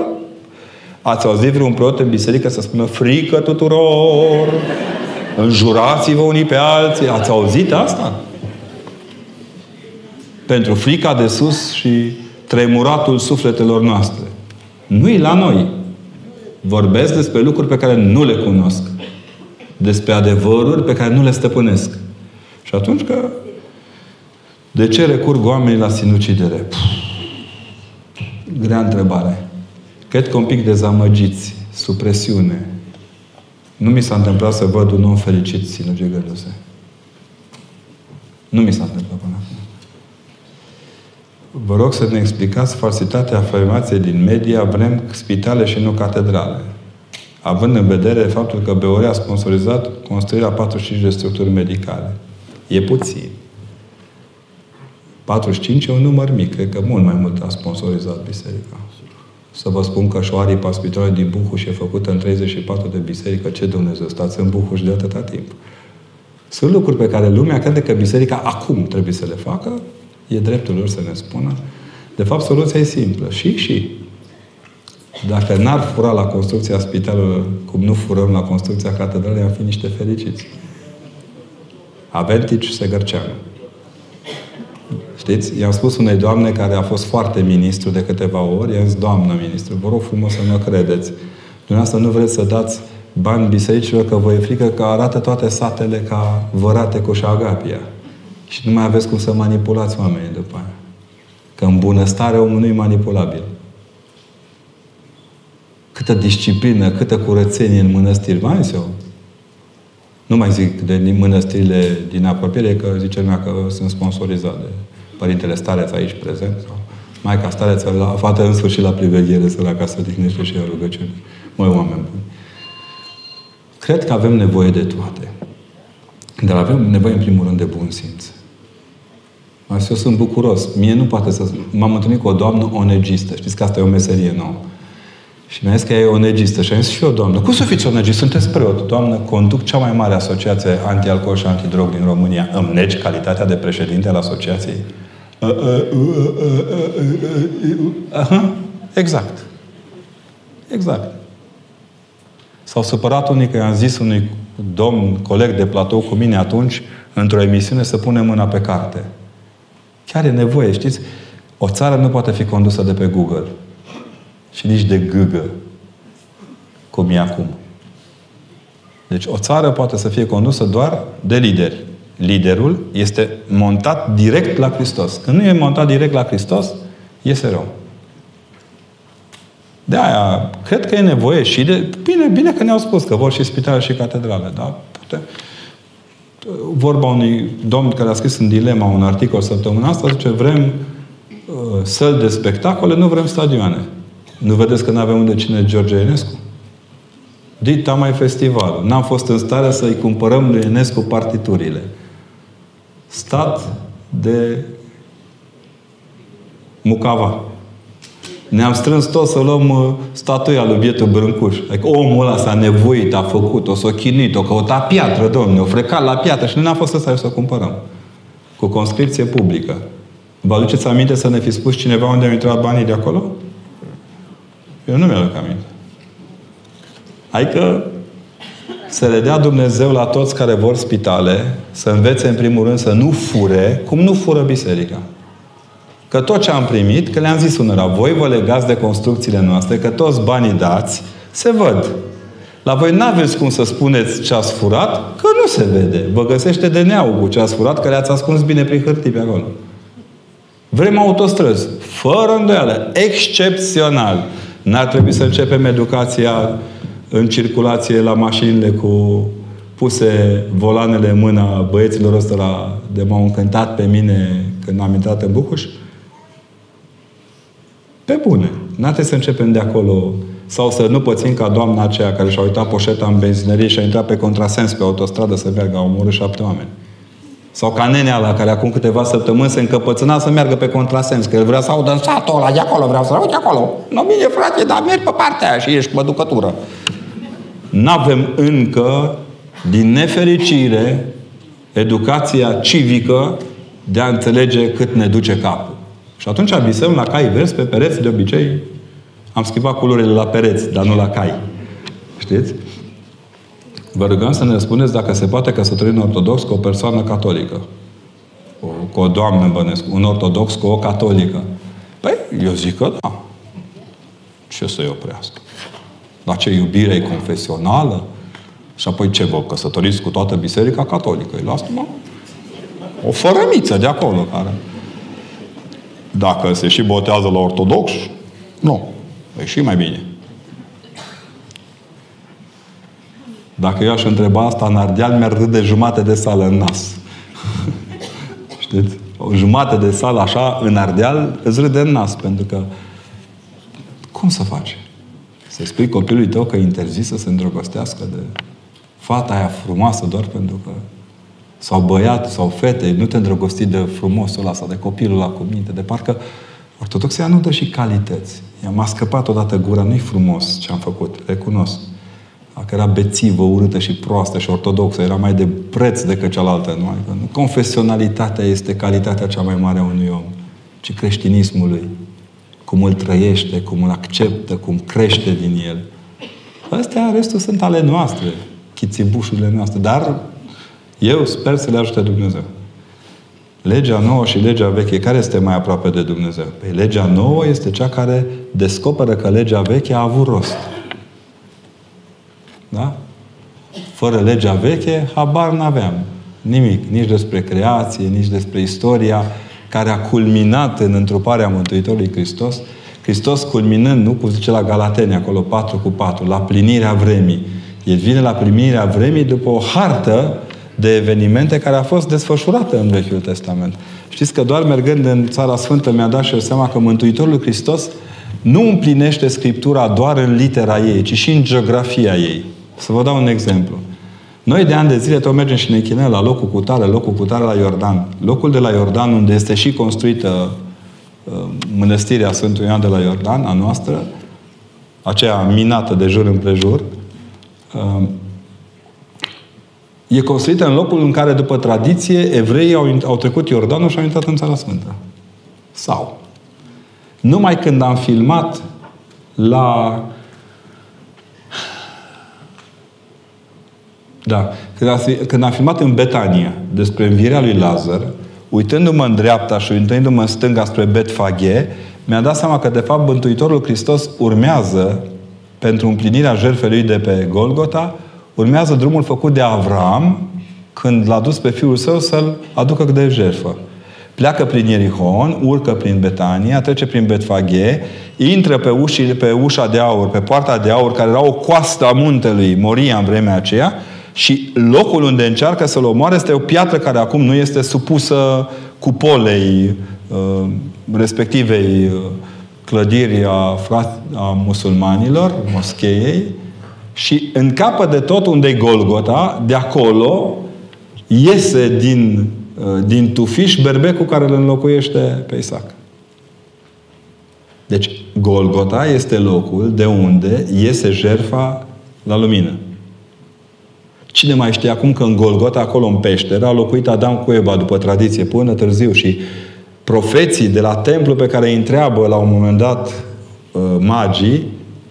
ați auzit vreun preot în biserică să spună frică tuturor? Înjurați-vă unii pe alții. Ați auzit asta? Pentru frica de sus și tremuratul sufletelor noastre. Nu e la noi. Vorbesc despre lucruri pe care nu le cunosc despre adevăruri pe care nu le stăpânesc. Și atunci că de ce recurg oamenii la sinucidere? Puh, grea întrebare. Cred că un pic dezamăgiți, supresiune. Nu mi s-a întâmplat să văd un om fericit sinucigându-se. Nu mi s-a întâmplat până acum. Vă rog să ne explicați falsitatea afirmației din media vrem spitale și nu catedrale având în vedere faptul că BOR a sponsorizat construirea 45 de structuri medicale. E puțin. 45 e un număr mic. Cred că mult mai mult a sponsorizat biserica. Să vă spun că șoaripa spitalului din Buhuș e făcută în 34 de biserică. Ce Dumnezeu, stați în Buhuș de atâta timp. Sunt lucruri pe care lumea crede că biserica acum trebuie să le facă. E dreptul lor să ne spună. De fapt, soluția e simplă. Și, și. Dacă n-ar fura la construcția spitalului, cum nu furăm la construcția catedralei, am fi niște fericiți. Aventici Segărceanu. Știți? I-am spus unei doamne care a fost foarte ministru de câteva ori, i-am zis, doamnă ministru, vă rog frumos să mă credeți. Dumneavoastră nu vreți să dați bani bisericilor că vă e frică că arată toate satele ca vărate cu șagapia. Și nu mai aveți cum să manipulați oamenii după aia. Că în bunăstare omul nu e manipulabil câtă disciplină, câtă curățenie în mănăstiri. Mai eu. Nu mai zic de mănăstirile din apropiere, că zice lumea că sunt sponsorizate. Părintele Stareț aici prezent, sau Maica Stareț, la fată în sfârșit la priveghere, să la casă dihnește și a rugăciune. Măi, oameni buni. Cred că avem nevoie de toate. Dar avem nevoie, în primul rând, de bun simț. Asta eu sunt bucuros. Mie nu poate să... M-am întâlnit cu o doamnă onegistă. Știți că asta e o meserie nouă. Și mi-a zis că e o negistă. Și am zis și eu, Doamnă, cum să fiți o negistă? Sunteți preot. Doamnă, conduc cea mai mare asociație anti-alcool și antidrog din România. Îmi negi calitatea de președinte al asociației? Aha, exact. Exact. S-au supărat unii că i-am zis unui domn, coleg de platou cu mine atunci, într-o emisiune, să punem mâna pe carte. Chiar e nevoie, știți? O țară nu poate fi condusă de pe Google și nici de gâgă, cum e acum. Deci o țară poate să fie condusă doar de lideri. Liderul este montat direct la Hristos. Când nu e montat direct la Hristos, iese rău. De aia, cred că e nevoie și de... Bine, bine că ne-au spus că vor și spitale și catedrale, da? Pute, vorba unui domn care a scris în dilema un articol săptămâna asta, zice, vrem uh, săli de spectacole, nu vrem stadioane. Nu vedeți că nu avem unde cine George Enescu? Dita mai festivalul. N-am fost în stare să-i cumpărăm lui Enescu partiturile. Stat de Mucava. Ne-am strâns toți să luăm uh, statuia lui Bietul Brâncuș. Adică omul ăla s-a nevoit, a făcut-o, s-a chinuit-o, căuta piatră, domne, o frecat la piatră și nu ne-a fost să să o cumpărăm. Cu conscripție publică. Vă aduceți aminte să ne fi spus cineva unde au intrat banii de acolo? Eu nu mi-aduc aminte. Adică să le dea Dumnezeu la toți care vor spitale, să învețe în primul rând să nu fure, cum nu fură biserica. Că tot ce am primit, că le-am zis unora, voi vă legați de construcțiile noastre, că toți banii dați, se văd. La voi n-aveți cum să spuneți ce ați furat, că nu se vede. Vă găsește de neau cu ce ați furat, că le-ați ascuns bine prin hârtii pe acolo. Vrem autostrăzi. Fără îndoială. Excepțional. N-ar trebui să începem educația în circulație la mașinile cu puse volanele în mâna băieților ăsta de m-au încântat pe mine când am intrat în Bucuș? Pe bune. N-ar trebui să începem de acolo sau să nu pățim ca doamna aceea care și-a uitat poșeta în benzinărie și a intrat pe contrasens pe autostradă să meargă, a omorât șapte oameni. Sau ca nenea la care acum câteva săptămâni se încăpățâna să meargă pe contrasens, că el vrea să audă în satul ăla, de acolo vreau să uite acolo. Nu bine, frate, dar mergi pe partea aia și ești pe ducătură. N-avem încă, din nefericire, educația civică de a înțelege cât ne duce capul. Și atunci visăm la cai verzi pe pereți, de obicei am schimbat culorile la pereți, dar nu la cai. Știți? Vă rugăm să ne spuneți dacă se poate căsători un ortodox cu o persoană catolică. O, cu o doamnă, bănesc. Un ortodox cu o catolică. Păi, eu zic că da. Ce să-i oprească? La ce iubire e confesională? Și apoi ce vă căsătoriți cu toată biserica catolică? E lasă mă? O fărămiță de acolo care... Dacă se și botează la ortodox, nu. E și mai bine. Dacă eu aș întreba asta în Ardeal, mi-ar râde jumate de sală în nas. Știți? O jumate de sală așa, în Ardeal, îți râde în nas, pentru că cum să faci? Să spui copilului tău că e interzis să se îndrăgostească de fata aia frumoasă doar pentru că sau băiat, sau fete, nu te îndrăgosti de frumosul ăla sau de copilul ăla cu minte, de parcă Ortodoxia nu dă și calități. I-a m-a scăpat odată gura, nu-i frumos ce am făcut, recunosc. Dacă era bețivă, urâtă și proastă și ortodoxă, era mai de preț decât cealaltă. Nu? Adică, nu confesionalitatea este calitatea cea mai mare a unui om, ci creștinismului. Cum îl trăiește, cum îl acceptă, cum crește din el. Astea, restul sunt ale noastre, chițibușurile noastre. Dar eu sper să le ajute Dumnezeu. Legea nouă și legea veche, care este mai aproape de Dumnezeu? Păi legea nouă este cea care descoperă că legea veche a avut rost. Da? Fără legea veche, habar n-aveam. Nimic. Nici despre creație, nici despre istoria care a culminat în întruparea Mântuitorului Hristos. Hristos culminând, nu cum zice la Galateni, acolo 4 cu 4, la plinirea vremii. El vine la plinirea vremii după o hartă de evenimente care a fost desfășurată în Vechiul Testament. Știți că doar mergând în Țara Sfântă mi-a dat și eu seama că Mântuitorul Hristos nu împlinește Scriptura doar în litera ei, ci și în geografia ei. Să vă dau un exemplu. Noi de ani de zile tot mergem și ne chinăm la locul cu tare, locul cu tare la Iordan. Locul de la Iordan, unde este și construită uh, mănăstirea Sfântului Ioan de la Iordan, a noastră, aceea minată de jur împrejur, uh, e construită în locul în care, după tradiție, evreii au, au trecut Iordanul și au intrat în Țara Sfântă. Sau. Numai când am filmat la... Da. Când am, când am filmat în Betania despre învierea lui Lazar, uitându-mă în dreapta și uitându-mă în stânga spre Betfaghe, mi-a dat seama că, de fapt, Mântuitorul Hristos urmează, pentru împlinirea jertfei lui de pe Golgota, urmează drumul făcut de Avram când l-a dus pe fiul său să-l aducă de jertfă. Pleacă prin Ierihon, urcă prin Betania, trece prin Betfaghe, intră pe, ușile, pe ușa de aur, pe poarta de aur, care era o coastă a muntelui Moria în vremea aceea, și locul unde încearcă să-l omoare este o piatră care acum nu este supusă cupolei uh, respectivei uh, clădiri a, a musulmanilor, moscheiei, și în capă de tot unde e Golgota, de acolo, iese din, uh, din tufiș berbecul care îl înlocuiește pe Isaac. Deci, Golgota este locul de unde iese jerfa la lumină. Cine mai știe acum că în Golgota, acolo în peșteră, a locuit Adam cu Eva după tradiție, până târziu și profeții de la templu pe care îi întreabă la un moment dat uh, magii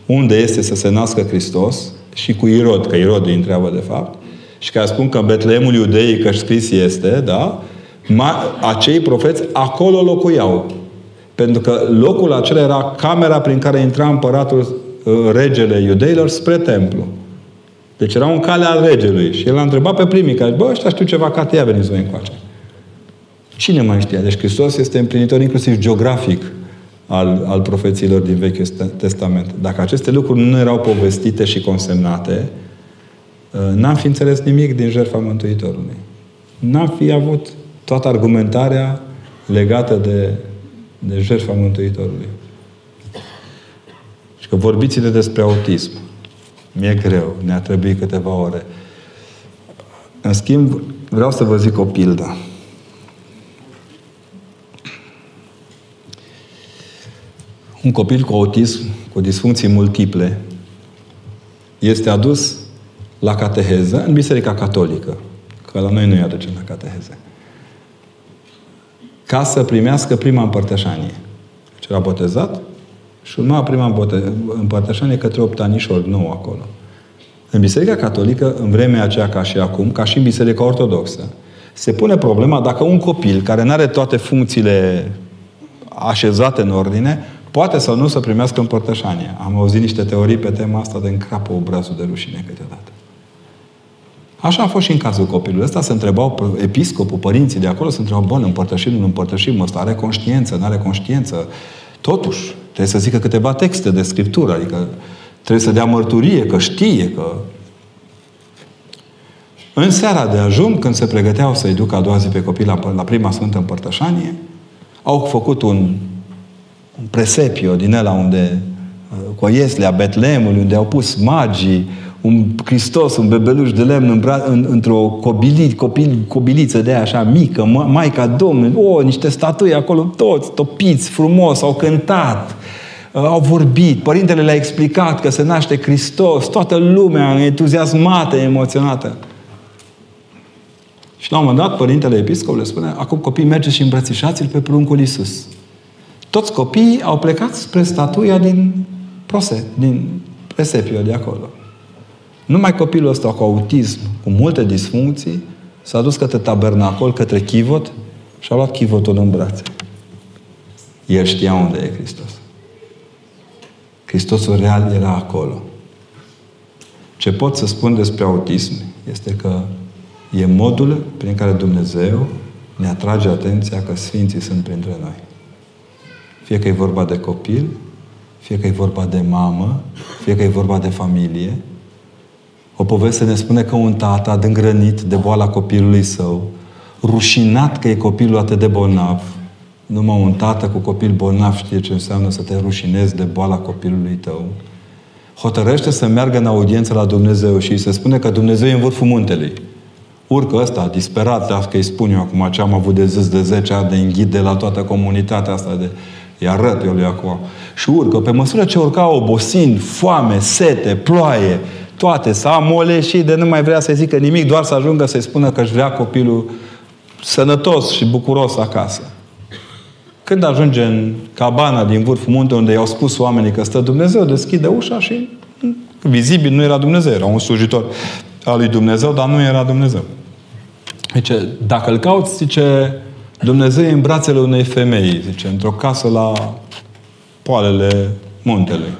unde este să se nască Hristos și cu Irod, că Irod îi întreabă de fapt, și care spun că în Betleemul Iudeii, că scris este, da? acei profeți acolo locuiau. Pentru că locul acela era camera prin care intra împăratul uh, regele iudeilor spre templu. Deci era un cale al regelui. Și el a întrebat pe primii care, bă, ăștia știu ceva, ca te ia veniți voi încoace. Cine mai știa? Deci Hristos este împlinitor inclusiv geografic al, al profețiilor din Vechiul Testament. Dacă aceste lucruri nu erau povestite și consemnate, ă, n-am fi înțeles nimic din jertfa Mântuitorului. N-am fi avut toată argumentarea legată de, de jertfa Mântuitorului. Și că vorbiți-le despre autism. Mi-e greu, ne-a trebuit câteva ore. În schimb, vreau să vă zic o pildă. Un copil cu autism, cu disfuncții multiple, este adus la cateheză în Biserica Catolică. Că la noi nu-i aducem la cateheză. Ca să primească prima împărtășanie. Deci era botezat și urma prima împărtășanie către opt anișori nou acolo. În Biserica Catolică, în vremea aceea ca și acum, ca și în Biserica Ortodoxă, se pune problema dacă un copil care nu are toate funcțiile așezate în ordine, poate sau nu să primească împărtășanie. Am auzit niște teorii pe tema asta de încrapă obrazul de rușine câteodată. Așa a fost și în cazul copilului ăsta. Se întrebau episcopul, părinții de acolo, se întrebau, bun, împărtășim, nu împărtășim, ăsta are conștiință, nu are conștiință. Totuși, trebuie să zică câteva texte de scriptură, adică trebuie să dea mărturie, că știe, că... În seara de ajun, când se pregăteau să-i ducă a doua zi pe copil la, la prima Sfântă Împărtășanie, au făcut un un presepio din ăla unde uh, cu Ieslea, Betleemului, unde au pus magii, un Hristos, un bebeluș de lemn în bra- în, într-o cobili, copil, cobiliță de aia așa mică, Maica Domnului, o, niște statui acolo, toți topiți, frumos, au cântat, uh, au vorbit, părintele le-a explicat că se naște Hristos, toată lumea entuziasmată, emoționată. Și la un moment dat, părintele episcop le spune, acum copii, mergeți și îmbrățișați-l pe pruncul Iisus. Toți copiii au plecat spre statuia din Prose, din Presepio de acolo. Numai copilul ăsta cu autism, cu multe disfuncții, s-a dus către tabernacol, către chivot și a luat chivotul în brațe. El știa unde e Hristos. Hristosul real era acolo. Ce pot să spun despre autism este că e modul prin care Dumnezeu ne atrage atenția că Sfinții sunt printre noi. Fie că e vorba de copil, fie că e vorba de mamă, fie că e vorba de familie. O poveste ne spune că un tată a dângrănit de boala copilului său, rușinat că e copilul atât de bolnav. Numai un tată cu copil bolnav știe ce înseamnă să te rușinezi de boala copilului tău. Hotărăște să meargă în audiență la Dumnezeu și îi se spune că Dumnezeu e în vârful muntelui. Urcă ăsta, disperat, dacă îi spun eu acum ce am avut de zis de 10 ani, de înghid de la toată comunitatea asta de îi arăt eu lui acum. Și urcă. Pe măsură ce urca obosind, foame, sete, ploaie, toate, s-a amoleșit de nu mai vrea să zică nimic, doar să ajungă să-i spună că își vrea copilul sănătos și bucuros acasă. Când ajunge în cabana din vârful munte unde i-au spus oamenii că stă Dumnezeu, deschide ușa și vizibil nu era Dumnezeu, era un slujitor al lui Dumnezeu, dar nu era Dumnezeu. Deci, dacă îl cauți, zice, Dumnezeu e în brațele unei femei, zice, într-o casă la poalele muntelui.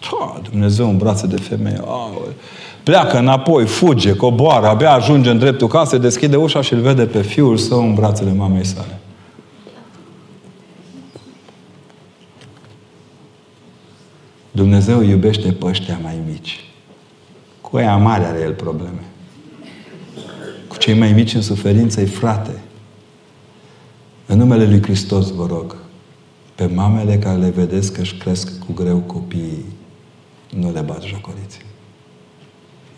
Da, Dumnezeu în brațe de femeie. Aole. Pleacă înapoi, fuge, coboară, abia ajunge în dreptul casei, deschide ușa și îl vede pe fiul său în brațele mamei sale. Dumnezeu iubește pe ăștia mai mici. Cu aia mari are El probleme. Cu cei mai mici în suferință e frate. În numele Lui Hristos vă rog, pe mamele care le vedeți că își cresc cu greu copiii, nu le bat jocoriți.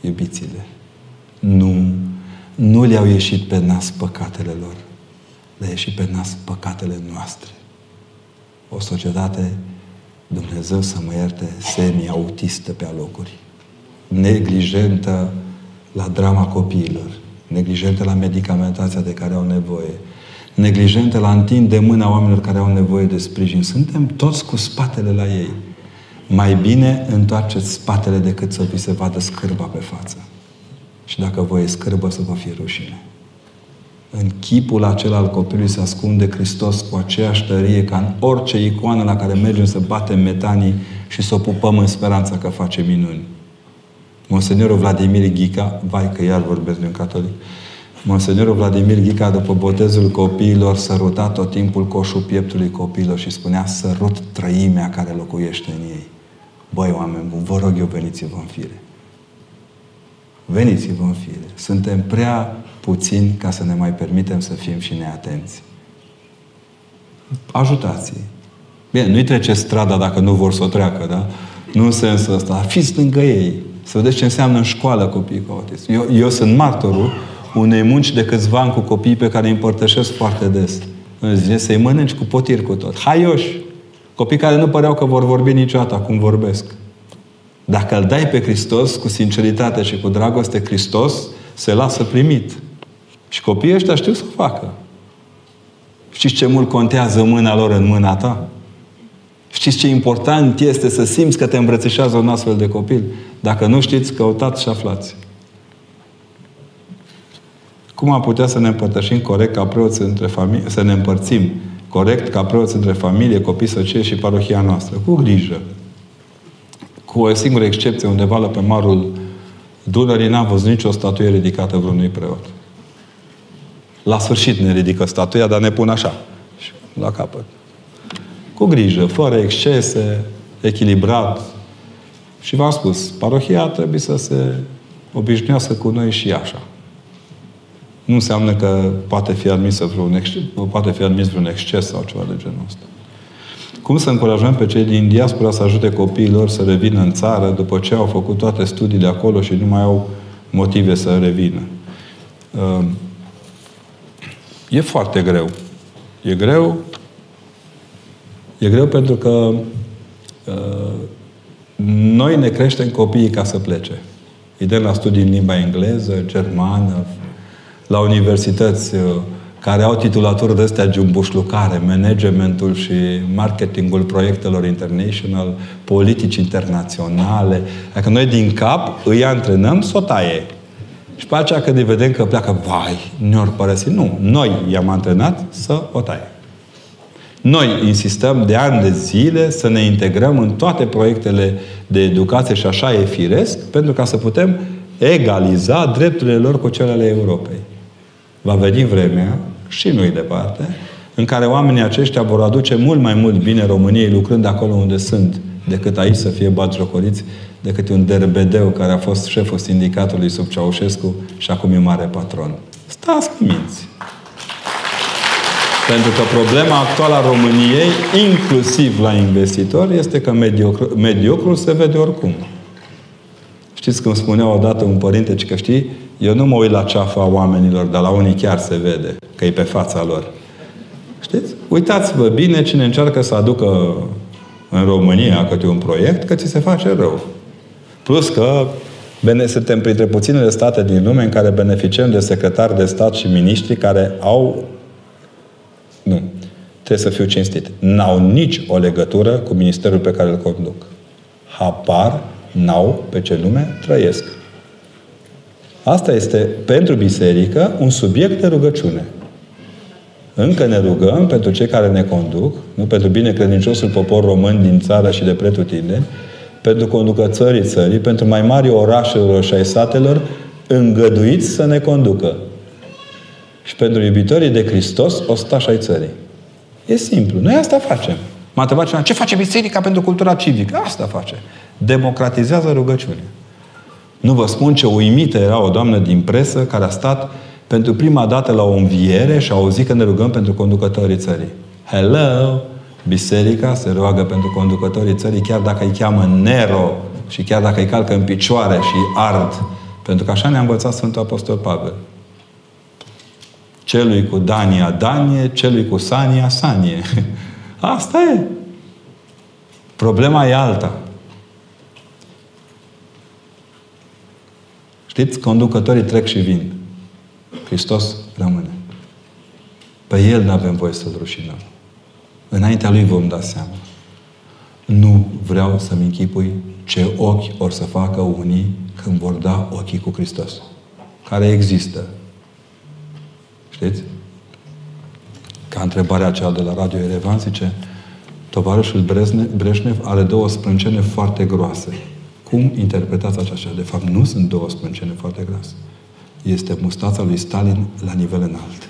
Iubiți-le. Nu, nu le-au ieșit pe nas păcatele lor. Le-a ieșit pe nas păcatele noastre. O societate, Dumnezeu să mă ierte, semi-autistă pe alocuri. Neglijentă la drama copiilor. Neglijentă la medicamentația de care au nevoie neglijente la întinde mâna oamenilor care au nevoie de sprijin. Suntem toți cu spatele la ei. Mai bine întoarceți spatele decât să vi se vadă scârba pe față. Și dacă voi e scârbă, să vă fie rușine. În chipul acela al copilului se ascunde Hristos cu aceeași tărie ca în orice icoană la care mergem să batem metanii și să o pupăm în speranța că face minuni. Monsenorul Vladimir Ghica, vai că iar vorbesc de un catolic, Monsenorul Vladimir Ghica, după botezul copiilor, săruta tot timpul coșul pieptului copiilor și spunea sărut trăimea care locuiește în ei. Băi, oameni buni, vă rog eu, veniți-vă în fire. Veniți-vă în fire. Suntem prea puțini ca să ne mai permitem să fim și neatenți. Ajutați-i. Bine, nu-i trece strada dacă nu vor să o treacă, da? Nu în sensul ăsta. Fiți lângă ei. Să vedeți ce înseamnă în școală copiii cu autism. Eu, eu sunt martorul unei munci de câțiva ani cu copii pe care îi împărtășesc foarte des. Îmi zice să-i mănânci cu potir cu tot. Haioși! Copii care nu păreau că vor vorbi niciodată acum vorbesc. Dacă îl dai pe Hristos cu sinceritate și cu dragoste, Hristos se lasă primit. Și copiii ăștia știu să o facă. Știți ce mult contează mâna lor în mâna ta? Știți ce important este să simți că te îmbrățișează un astfel de copil? Dacă nu știți, căutați și aflați. Cum am putea să ne împărtășim corect ca preoți între familie, să ne împărțim corect ca preoți între familie, copii, socie și parohia noastră? Cu grijă. Cu o singură excepție, undeva la pe marul Dunării n-am văzut nicio statuie ridicată vreunui preot. La sfârșit ne ridică statuia, dar ne pun așa. La capăt. Cu grijă, fără excese, echilibrat. Și v-am spus, parohia trebuie să se obișnuiască cu noi și așa nu înseamnă că poate fi admis vreun exces, poate fi admis vreun exces sau ceva de genul ăsta. Cum să încurajăm pe cei din diaspora să ajute copiilor să revină în țară după ce au făcut toate studiile acolo și nu mai au motive să revină? Uh, e foarte greu. E greu. E greu pentru că uh, noi ne creștem copiii ca să plece. Îi dăm la studii în limba engleză, germană, la universități uh, care au titulaturi de astea jumbușlucare, managementul și marketingul proiectelor international, politici internaționale. Adică noi din cap îi antrenăm să o taie. Și pe aceea când îi vedem că pleacă, vai, ne-or părăsi. Nu. Noi i-am antrenat să o taie. Noi insistăm de ani de zile să ne integrăm în toate proiectele de educație și așa e firesc, pentru ca să putem egaliza drepturile lor cu cele ale Europei va veni vremea, și nu-i departe, în care oamenii aceștia vor aduce mult mai mult bine României lucrând acolo unde sunt, decât aici să fie batjocoriți decât un derbedeu care a fost șeful sindicatului sub Ceaușescu și acum e mare patron. Stați cu minți! Pentru că problema actuală a României, inclusiv la investitori, este că mediocru, mediocrul se vede oricum. Știți cum spunea odată un părinte, că știi, eu nu mă uit la ceafa oamenilor, dar la unii chiar se vede că e pe fața lor. Știți? Uitați-vă bine cine încearcă să aducă în România câte un proiect, că ți se face rău. Plus că suntem printre puținele state din lume în care beneficiem de secretari de stat și miniștri care au nu. Trebuie să fiu cinstit. N-au nici o legătură cu ministerul pe care îl conduc. Habar n-au pe ce lume trăiesc. Asta este pentru biserică un subiect de rugăciune. Încă ne rugăm pentru cei care ne conduc, nu pentru binecredinciosul popor român din țară și de pretutindeni, pentru conducătorii țării, pentru mai mari orașelor și ai satelor, îngăduiți să ne conducă. Și pentru iubitorii de Hristos, ostași ai țării. E simplu. Noi asta facem. M-a întrebat cineva, ce face biserica pentru cultura civică? Asta face. Democratizează rugăciunea. Nu vă spun ce uimită era o doamnă din presă care a stat pentru prima dată la o înviere și a auzit că ne rugăm pentru conducătorii țării. Hello! Biserica se roagă pentru conducătorii țării chiar dacă îi cheamă Nero și chiar dacă îi calcă în picioare și ard. Pentru că așa ne-a învățat Sfântul Apostol Pavel. Celui cu Dania, Danie, celui cu Sania, Sanie. Asta e. Problema e alta. Știți, conducătorii trec și vin. Hristos rămâne. Pe El nu avem voie să-L rușinăm. Înaintea Lui vom da seama. Nu vreau să-mi închipui ce ochi or să facă unii când vor da ochii cu Hristos. Care există. Știți? Ca întrebarea aceea de la Radio Erevan zice tovarășul Breșnev are două sprâncene foarte groase. Cum interpretați aceasta? De fapt, nu sunt două sprâncene foarte groase. Este mustața lui Stalin la nivel înalt.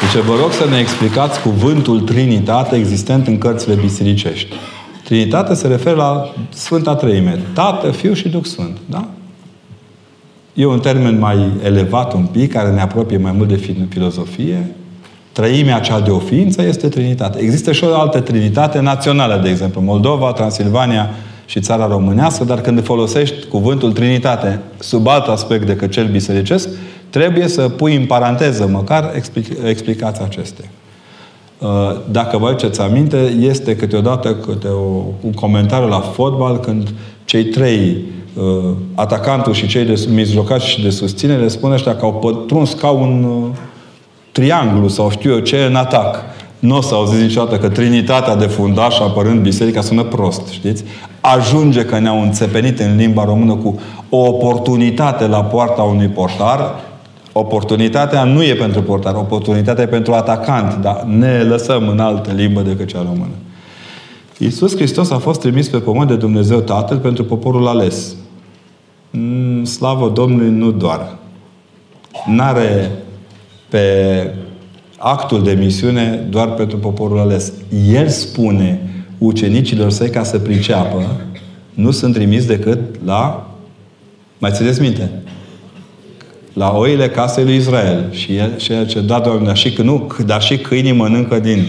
Deci vă rog să ne explicați cuvântul Trinitate existent în cărțile bisericești. Trinitate se referă la Sfânta Treime. Tată, Fiu și Duh Sfânt. Da? E un termen mai elevat un pic, care ne apropie mai mult de filozofie. Trăimea cea de o ființă este Trinitate. Există și o altă Trinitate națională, de exemplu. Moldova, Transilvania și țara românească, dar când folosești cuvântul Trinitate sub alt aspect decât cel bisericesc, trebuie să pui în paranteză măcar explic- explicația acestea. Uh, dacă vă aduceți aminte, este câteodată câte o, un comentariu la fotbal când cei trei uh, atacantul și cei de mijlocați și de susținere spun ăștia că au pătruns ca un uh, trianglu sau știu eu ce în atac. Nu o să auziți niciodată că Trinitatea de fundaș apărând biserica sună prost, știți? Ajunge că ne-au înțepenit în limba română cu o oportunitate la poarta unui portar. Oportunitatea nu e pentru portar, oportunitatea e pentru atacant, dar ne lăsăm în altă limbă decât cea română. Iisus Hristos a fost trimis pe pământ de Dumnezeu Tatăl pentru poporul ales. Mm, slavă Domnului nu doar. N-are pe actul de misiune doar pentru poporul ales. El spune ucenicilor săi ca să priceapă, nu sunt trimis decât la, mai țineți minte, la oile casei lui Israel. Și el, și el ce da, Doamne, dar și, nu, dar și câinii mănâncă din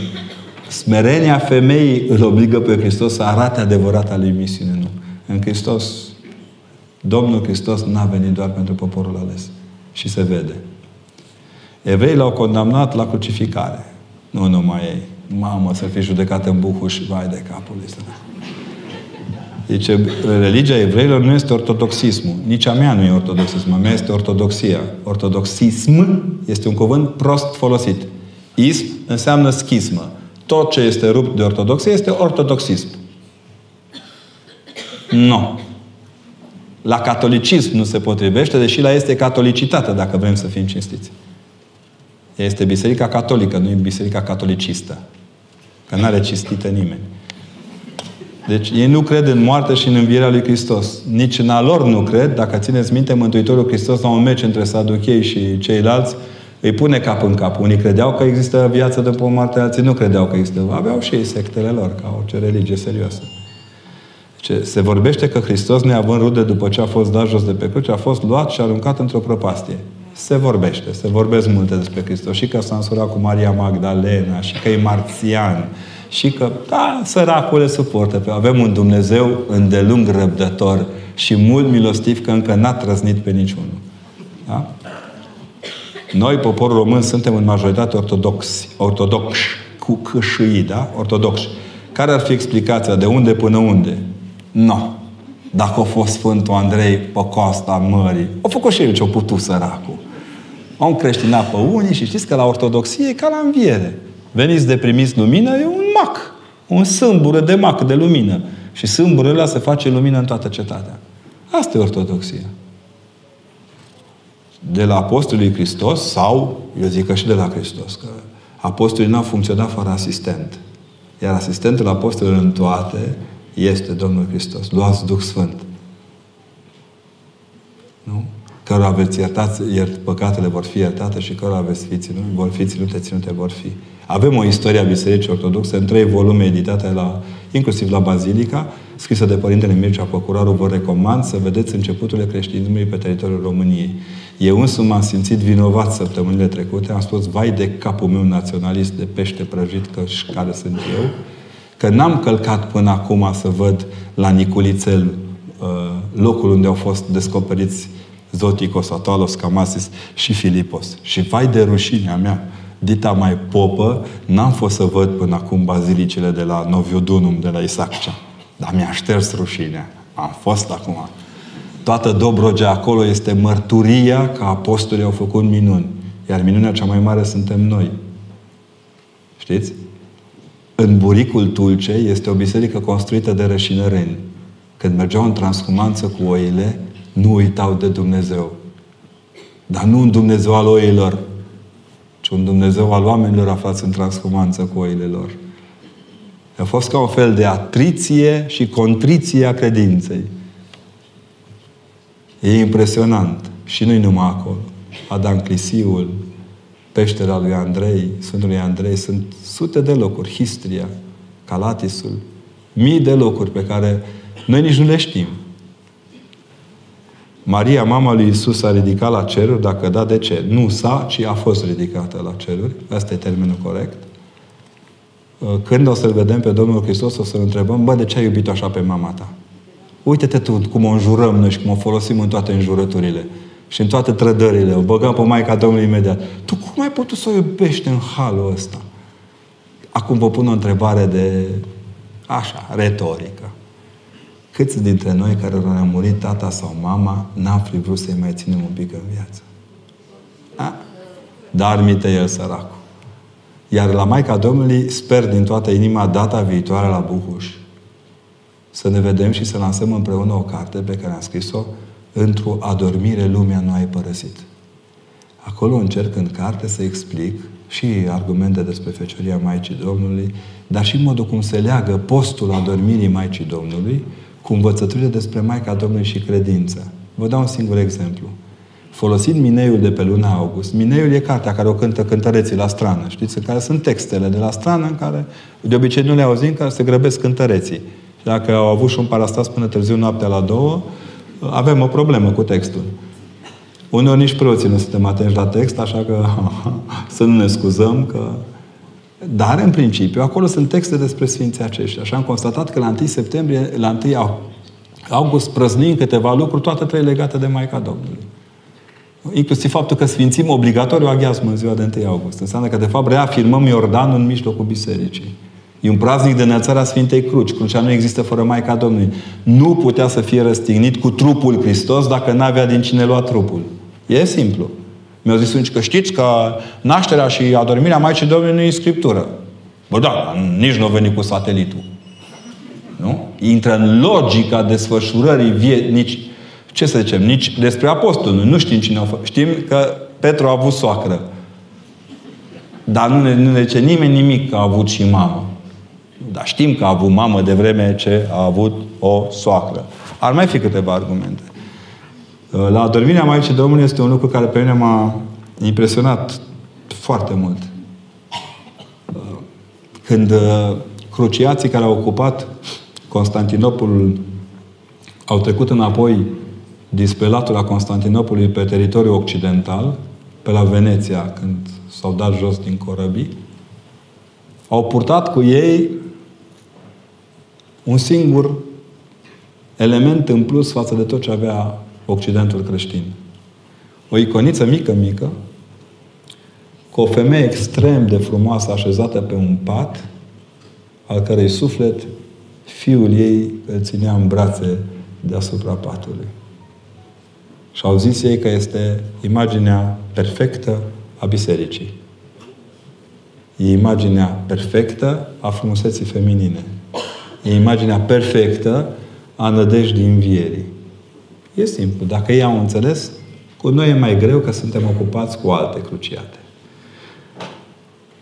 smerenia femeii îl obligă pe Hristos să arate adevărata lui misiune. Nu. În Hristos, Domnul Hristos n-a venit doar pentru poporul ales. Și se vede. Evreii l-au condamnat la crucificare. Nu numai ei. Mamă, să fie judecat în buhuș, vai de capul lui Deci, religia evreilor nu este ortodoxismul. Nici a mea nu e ortodoxismul. A mea este ortodoxia. Ortodoxism este un cuvânt prost folosit. Ism înseamnă schismă. Tot ce este rupt de ortodoxie este ortodoxism. Nu. La catolicism nu se potrivește, deși la este catolicitate, dacă vrem să fim cinstiți. Este Biserica Catolică, nu e Biserica Catolicistă. Că nu are cistită nimeni. Deci ei nu cred în moarte și în învierea lui Hristos. Nici în a lor nu cred. Dacă țineți minte, Mântuitorul Hristos la un meci între Saduchei și ceilalți îi pune cap în cap. Unii credeau că există viață după moarte, alții nu credeau că există. Aveau și ei sectele lor, ca orice religie serioasă. Ce se vorbește că Hristos, neavând rude după ce a fost dat jos de pe cruce, a fost luat și aruncat într-o prăpastie. Se vorbește, se vorbesc multe despre Hristos. Și că s-a însurat cu Maria Magdalena, și că e marțian, și că, da, săracule suportă. Avem un Dumnezeu îndelung răbdător și mult milostiv că încă n-a trăznit pe niciunul. Da? Noi, poporul român, suntem în majoritate ortodoxi, ortodoxi, cu câșâi, da? Ortodoxi. Care ar fi explicația? De unde până unde? Nu. No. Dacă a fost Sfântul Andrei pe coasta mării, a făcut și el ce-a putut săracul. Au încreștinat pe unii și știți că la ortodoxie e ca la înviere. Veniți de primiți lumină, e un mac. Un sâmbură de mac, de lumină. Și sâmburul ăla se face lumină în toată cetatea. Asta e ortodoxia. De la Apostolii Hristos sau, eu zic că și de la Hristos, că apostolii n-au funcționat fără asistent. Iar asistentul apostolului în toate este Domnul Hristos. Luați Duh Sfânt. Nu? Cărora aveți iertați, iert, păcatele vor fi iertate și cărora aveți fi ținute, vor fi ținute, ținute vor fi. Avem o istorie a Bisericii Ortodoxe în trei volume editate la, inclusiv la Bazilica, scrisă de Părintele Mircea Procurarul. Vă recomand să vedeți începuturile creștinismului pe teritoriul României. Eu însumi m-am simțit vinovat săptămânile trecute. Am spus, vai de capul meu naționalist de pește prăjit, că care sunt eu, că n-am călcat până acum să văd la Niculițel uh, locul unde au fost descoperiți Zoticos, Atalos, Camasis și Filipos. Și vai de rușinea mea, dita mai popă, n-am fost să văd până acum bazilicile de la Noviodunum, de la Isaccea. Dar mi-a șters rușinea. Am fost acum. Toată Dobrogea acolo este mărturia că apostolii au făcut minuni. Iar minunea cea mai mare suntem noi. Știți? În buricul Tulce este o biserică construită de rășinăreni. Când mergeau în transhumanță cu oile, nu uitau de Dumnezeu. Dar nu un Dumnezeu al oilor, ci un Dumnezeu al oamenilor aflați în transhumanță cu oile lor. A fost ca un fel de atriție și contriție a credinței. E impresionant. Și nu-i numai acolo. Adam Clisiul, peștera lui Andrei, Sfântul lui Andrei, sunt sute de locuri. Histria, Calatisul, mii de locuri pe care noi nici nu le știm. Maria, mama lui Isus, a ridicat la ceruri, dacă da, de ce? Nu s-a, ci a fost ridicată la ceruri. Asta e termenul corect. Când o să-L vedem pe Domnul Hristos, o să-L întrebăm, bă, de ce ai iubit așa pe mama ta? Uite-te tu cum o înjurăm noi și cum o folosim în toate înjurăturile. Și în toate trădările. O băgăm pe Maica Domnului imediat. Tu cum ai putut să o iubești în halul ăsta? Acum vă pun o întrebare de, așa, retorică. Câți dintre noi care au murit tata sau mama n-am fi vrut să-i mai ținem un pic în viață? A? Dar mite el săracul. Iar la Maica Domnului sper din toată inima data viitoare la Buhuș să ne vedem și să lansăm împreună o carte pe care am scris-o într-o adormire lumea nu ai părăsit. Acolo încerc în carte să explic și argumente despre Fecioria Maicii Domnului, dar și modul cum se leagă postul adormirii Maicii Domnului cu învățăturile despre Maica Domnului și credință. Vă dau un singur exemplu. Folosind Mineiul de pe luna august, Mineiul e cartea care o cântă cântăreții la strană. Știți? În care sunt textele de la strană în care de obicei nu le auzim, că se grăbesc cântăreții. Și dacă au avut și un parastas până târziu noaptea la două, avem o problemă cu textul. Uneori nici preoții nu suntem atenți la text, așa că să nu ne scuzăm că... Dar, în principiu, acolo sunt texte despre Sfinții aceștia. Și am constatat că la 1 septembrie, la 1 august, prăznim câteva lucruri, toate trei legate de Maica Domnului. Inclusiv faptul că sfințim obligatoriu aghiazmă în ziua de 1 august. Înseamnă că, de fapt, reafirmăm Iordanul în mijlocul bisericii. E un praznic de înălțarea Sfintei Cruci. Crucea nu există fără Maica Domnului. Nu putea să fie răstignit cu trupul Hristos dacă n-avea din cine lua trupul. E simplu. Mi-au zis unci că știți că nașterea și adormirea Maicii Domnului nu e Scriptură. Bă, da, nici nu a venit cu satelitul. Nu? Intră în logica desfășurării vie- nici, ce să zicem, nici despre apostol. Nu știm cine a fost. Știm că Petru a avut soacră. Dar nu ne, nu ne zice nimeni nimic că a avut și mamă. Dar știm că a avut mamă de vreme ce a avut o soacră. Ar mai fi câteva argumente. La adormirea Maicii Domnului este un lucru care pe mine m-a impresionat foarte mult. Când uh, cruciații care au ocupat Constantinopolul au trecut înapoi dinspre la Constantinopolului pe teritoriul occidental, pe la Veneția, când s-au dat jos din corăbii, au purtat cu ei un singur element în plus față de tot ce avea Occidentul creștin. O iconiță mică, mică, cu o femeie extrem de frumoasă așezată pe un pat, al cărei suflet fiul ei îl ținea în brațe deasupra patului. Și au zis ei că este imaginea perfectă a bisericii. E imaginea perfectă a frumuseții feminine. E imaginea perfectă a nădejdii învierii. E simplu. Dacă ei au înțeles, cu noi e mai greu că suntem ocupați cu alte cruciate.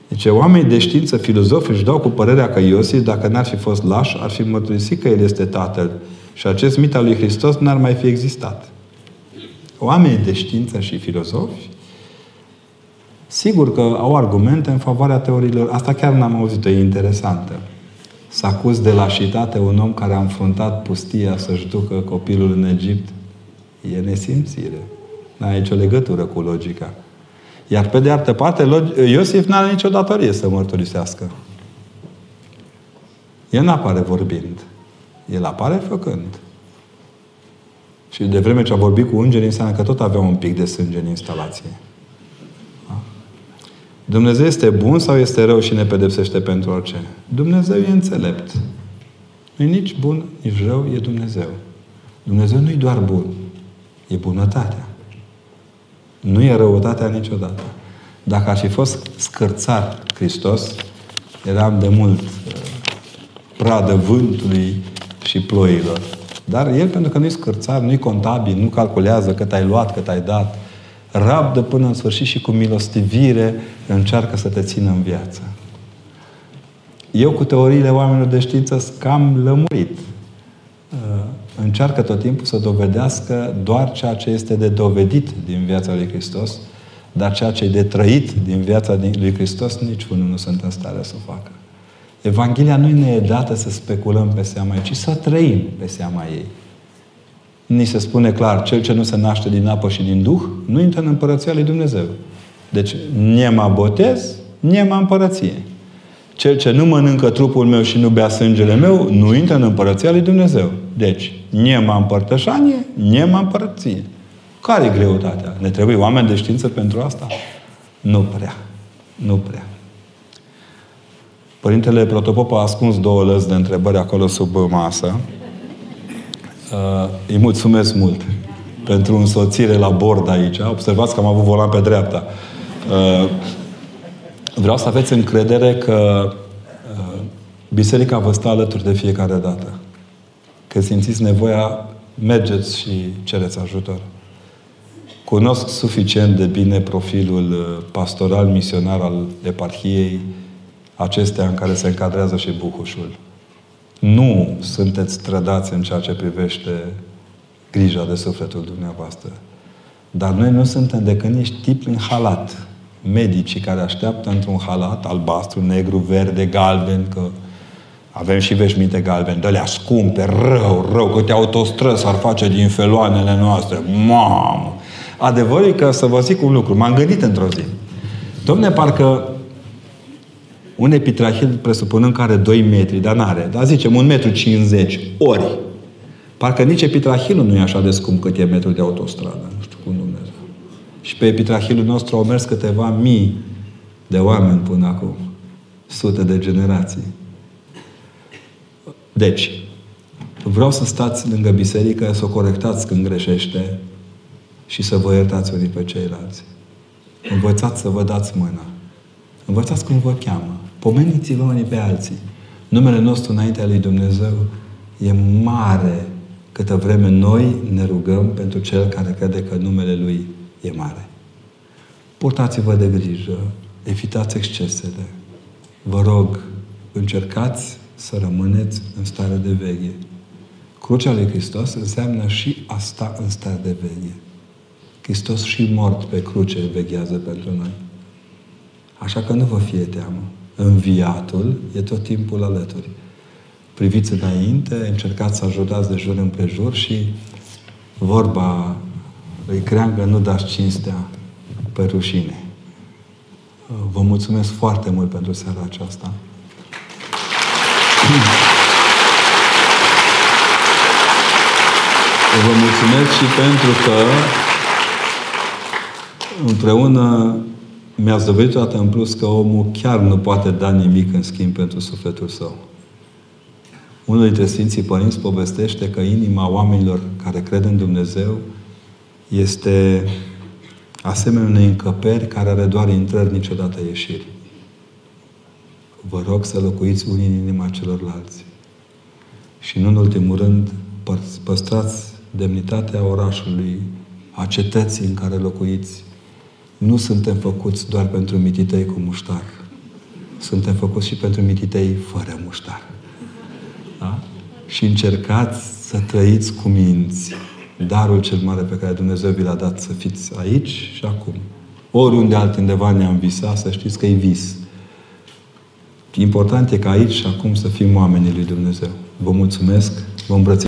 Deci oamenii de știință, filozofi, își dau cu părerea că Iosif, dacă n-ar fi fost laș, ar fi mărturisit că el este tatăl. Și acest mit al lui Hristos n-ar mai fi existat. Oamenii de știință și filozofi, sigur că au argumente în favoarea teoriilor. Asta chiar n-am auzit-o, e interesantă. Să acuz de lașitate un om care a înfruntat pustia să-și ducă copilul în Egipt. E nesimțire. N-are nicio legătură cu logica. Iar pe de altă parte, Iosif nu are nicio datorie să mărturisească. El nu apare vorbind. El apare făcând. Și de vreme ce a vorbit cu îngerii, înseamnă că tot avea un pic de sânge în instalație. Da? Dumnezeu este bun sau este rău și ne pedepsește pentru orice? Dumnezeu e înțelept. Nu e nici bun, nici rău, e Dumnezeu. Dumnezeu nu e doar bun. E bunătatea. Nu e răutatea niciodată. Dacă ar fi fost scârțar Hristos, eram de mult uh, pradă vântului și ploilor. Dar el, pentru că nu-i scârțar, nu-i contabil, nu calculează cât ai luat, cât ai dat, rabdă până în sfârșit și cu milostivire încearcă să te țină în viață. Eu cu teoriile oamenilor de știință cam lămurit. Uh, încearcă tot timpul să dovedească doar ceea ce este de dovedit din viața lui Hristos, dar ceea ce e de trăit din viața lui Hristos, niciunul nu sunt în stare să o facă. Evanghelia nu ne e dată să speculăm pe seama ei, ci să trăim pe seama ei. Ni se spune clar, cel ce nu se naște din apă și din Duh, nu intră în împărăția lui Dumnezeu. Deci, niema botez, niema împărăție. Cel ce nu mănâncă trupul meu și nu bea sângele meu, nu intră în împărăția lui Dumnezeu. Deci, niema împărtășanie, niema împărăție. Care e greutatea? Ne trebuie oameni de știință pentru asta? Nu prea. Nu prea. Părintele Protopop a ascuns două lăzi de întrebări acolo sub masă. Uh, îi mulțumesc mult pentru însoțire la bord aici. Observați că am avut volan pe dreapta. Uh, vreau să aveți încredere că uh, Biserica vă stă alături de fiecare dată. Când simțiți nevoia, mergeți și cereți ajutor. Cunosc suficient de bine profilul uh, pastoral, misionar al eparhiei, acestea în care se încadrează și Buhușul. Nu sunteți trădați în ceea ce privește grija de sufletul dumneavoastră. Dar noi nu suntem decât niște tipi în halat. Medicii care așteaptă într-un halat albastru, negru, verde, galben, că avem și veșminte galben, de scumpe, rău, rău, câte autostrăzi ar face din feloanele noastre. Mamă! Adevărul e că, să vă zic un lucru, m-am gândit într-o zi. Domne, parcă un epitrahil presupunând că are 2 metri, dar n-are. Dar zicem 1,50 metru 50 ori. Parcă nici epitrahilul nu e așa de scump cât e metru de autostradă. Nu știu cum Dumnezeu. Și pe epitrahilul nostru au mers câteva mii de oameni până acum. Sute de generații. Deci, vreau să stați lângă biserică, să o corectați când greșește și să vă iertați unii pe ceilalți. Învățați să vă dați mâna. Învățați cum vă cheamă. Pomeniți-vă unii pe alții. Numele nostru înaintea lui Dumnezeu e mare câtă vreme noi ne rugăm pentru cel care crede că numele Lui e mare. Purtați-vă de grijă, evitați excesele. Vă rog, încercați să rămâneți în stare de veche. Crucea lui Hristos înseamnă și asta în stare de veche. Hristos și mort pe cruce veghează pentru noi. Așa că nu vă fie teamă. Înviatul e tot timpul alături. Priviți înainte, încercați să ajutați de jur împrejur și vorba lui creangă, nu dați cinstea pe rușine. Vă mulțumesc foarte mult pentru seara aceasta. Vă mulțumesc și pentru că împreună mi-ați dovedit toată în plus că omul chiar nu poate da nimic în schimb pentru sufletul său. Unul dintre Sfinții Părinți povestește că inima oamenilor care cred în Dumnezeu este asemenea unei încăperi care are doar intrări, niciodată ieșiri. Vă rog să locuiți unii în inima celorlalți. Și nu în ultimul rând, păstrați demnitatea orașului, a cetății în care locuiți. Nu suntem făcuți doar pentru mititei cu muștar. suntem făcuți și pentru mititei fără muștar. Da? Și încercați să trăiți cu minți darul cel mare pe care Dumnezeu vi l-a dat să fiți aici și acum. Oriunde altundeva ne-am visat, să știți că e vis. Important e ca aici și acum să fim oamenii lui Dumnezeu. Vă mulțumesc, vă îmbrățesc.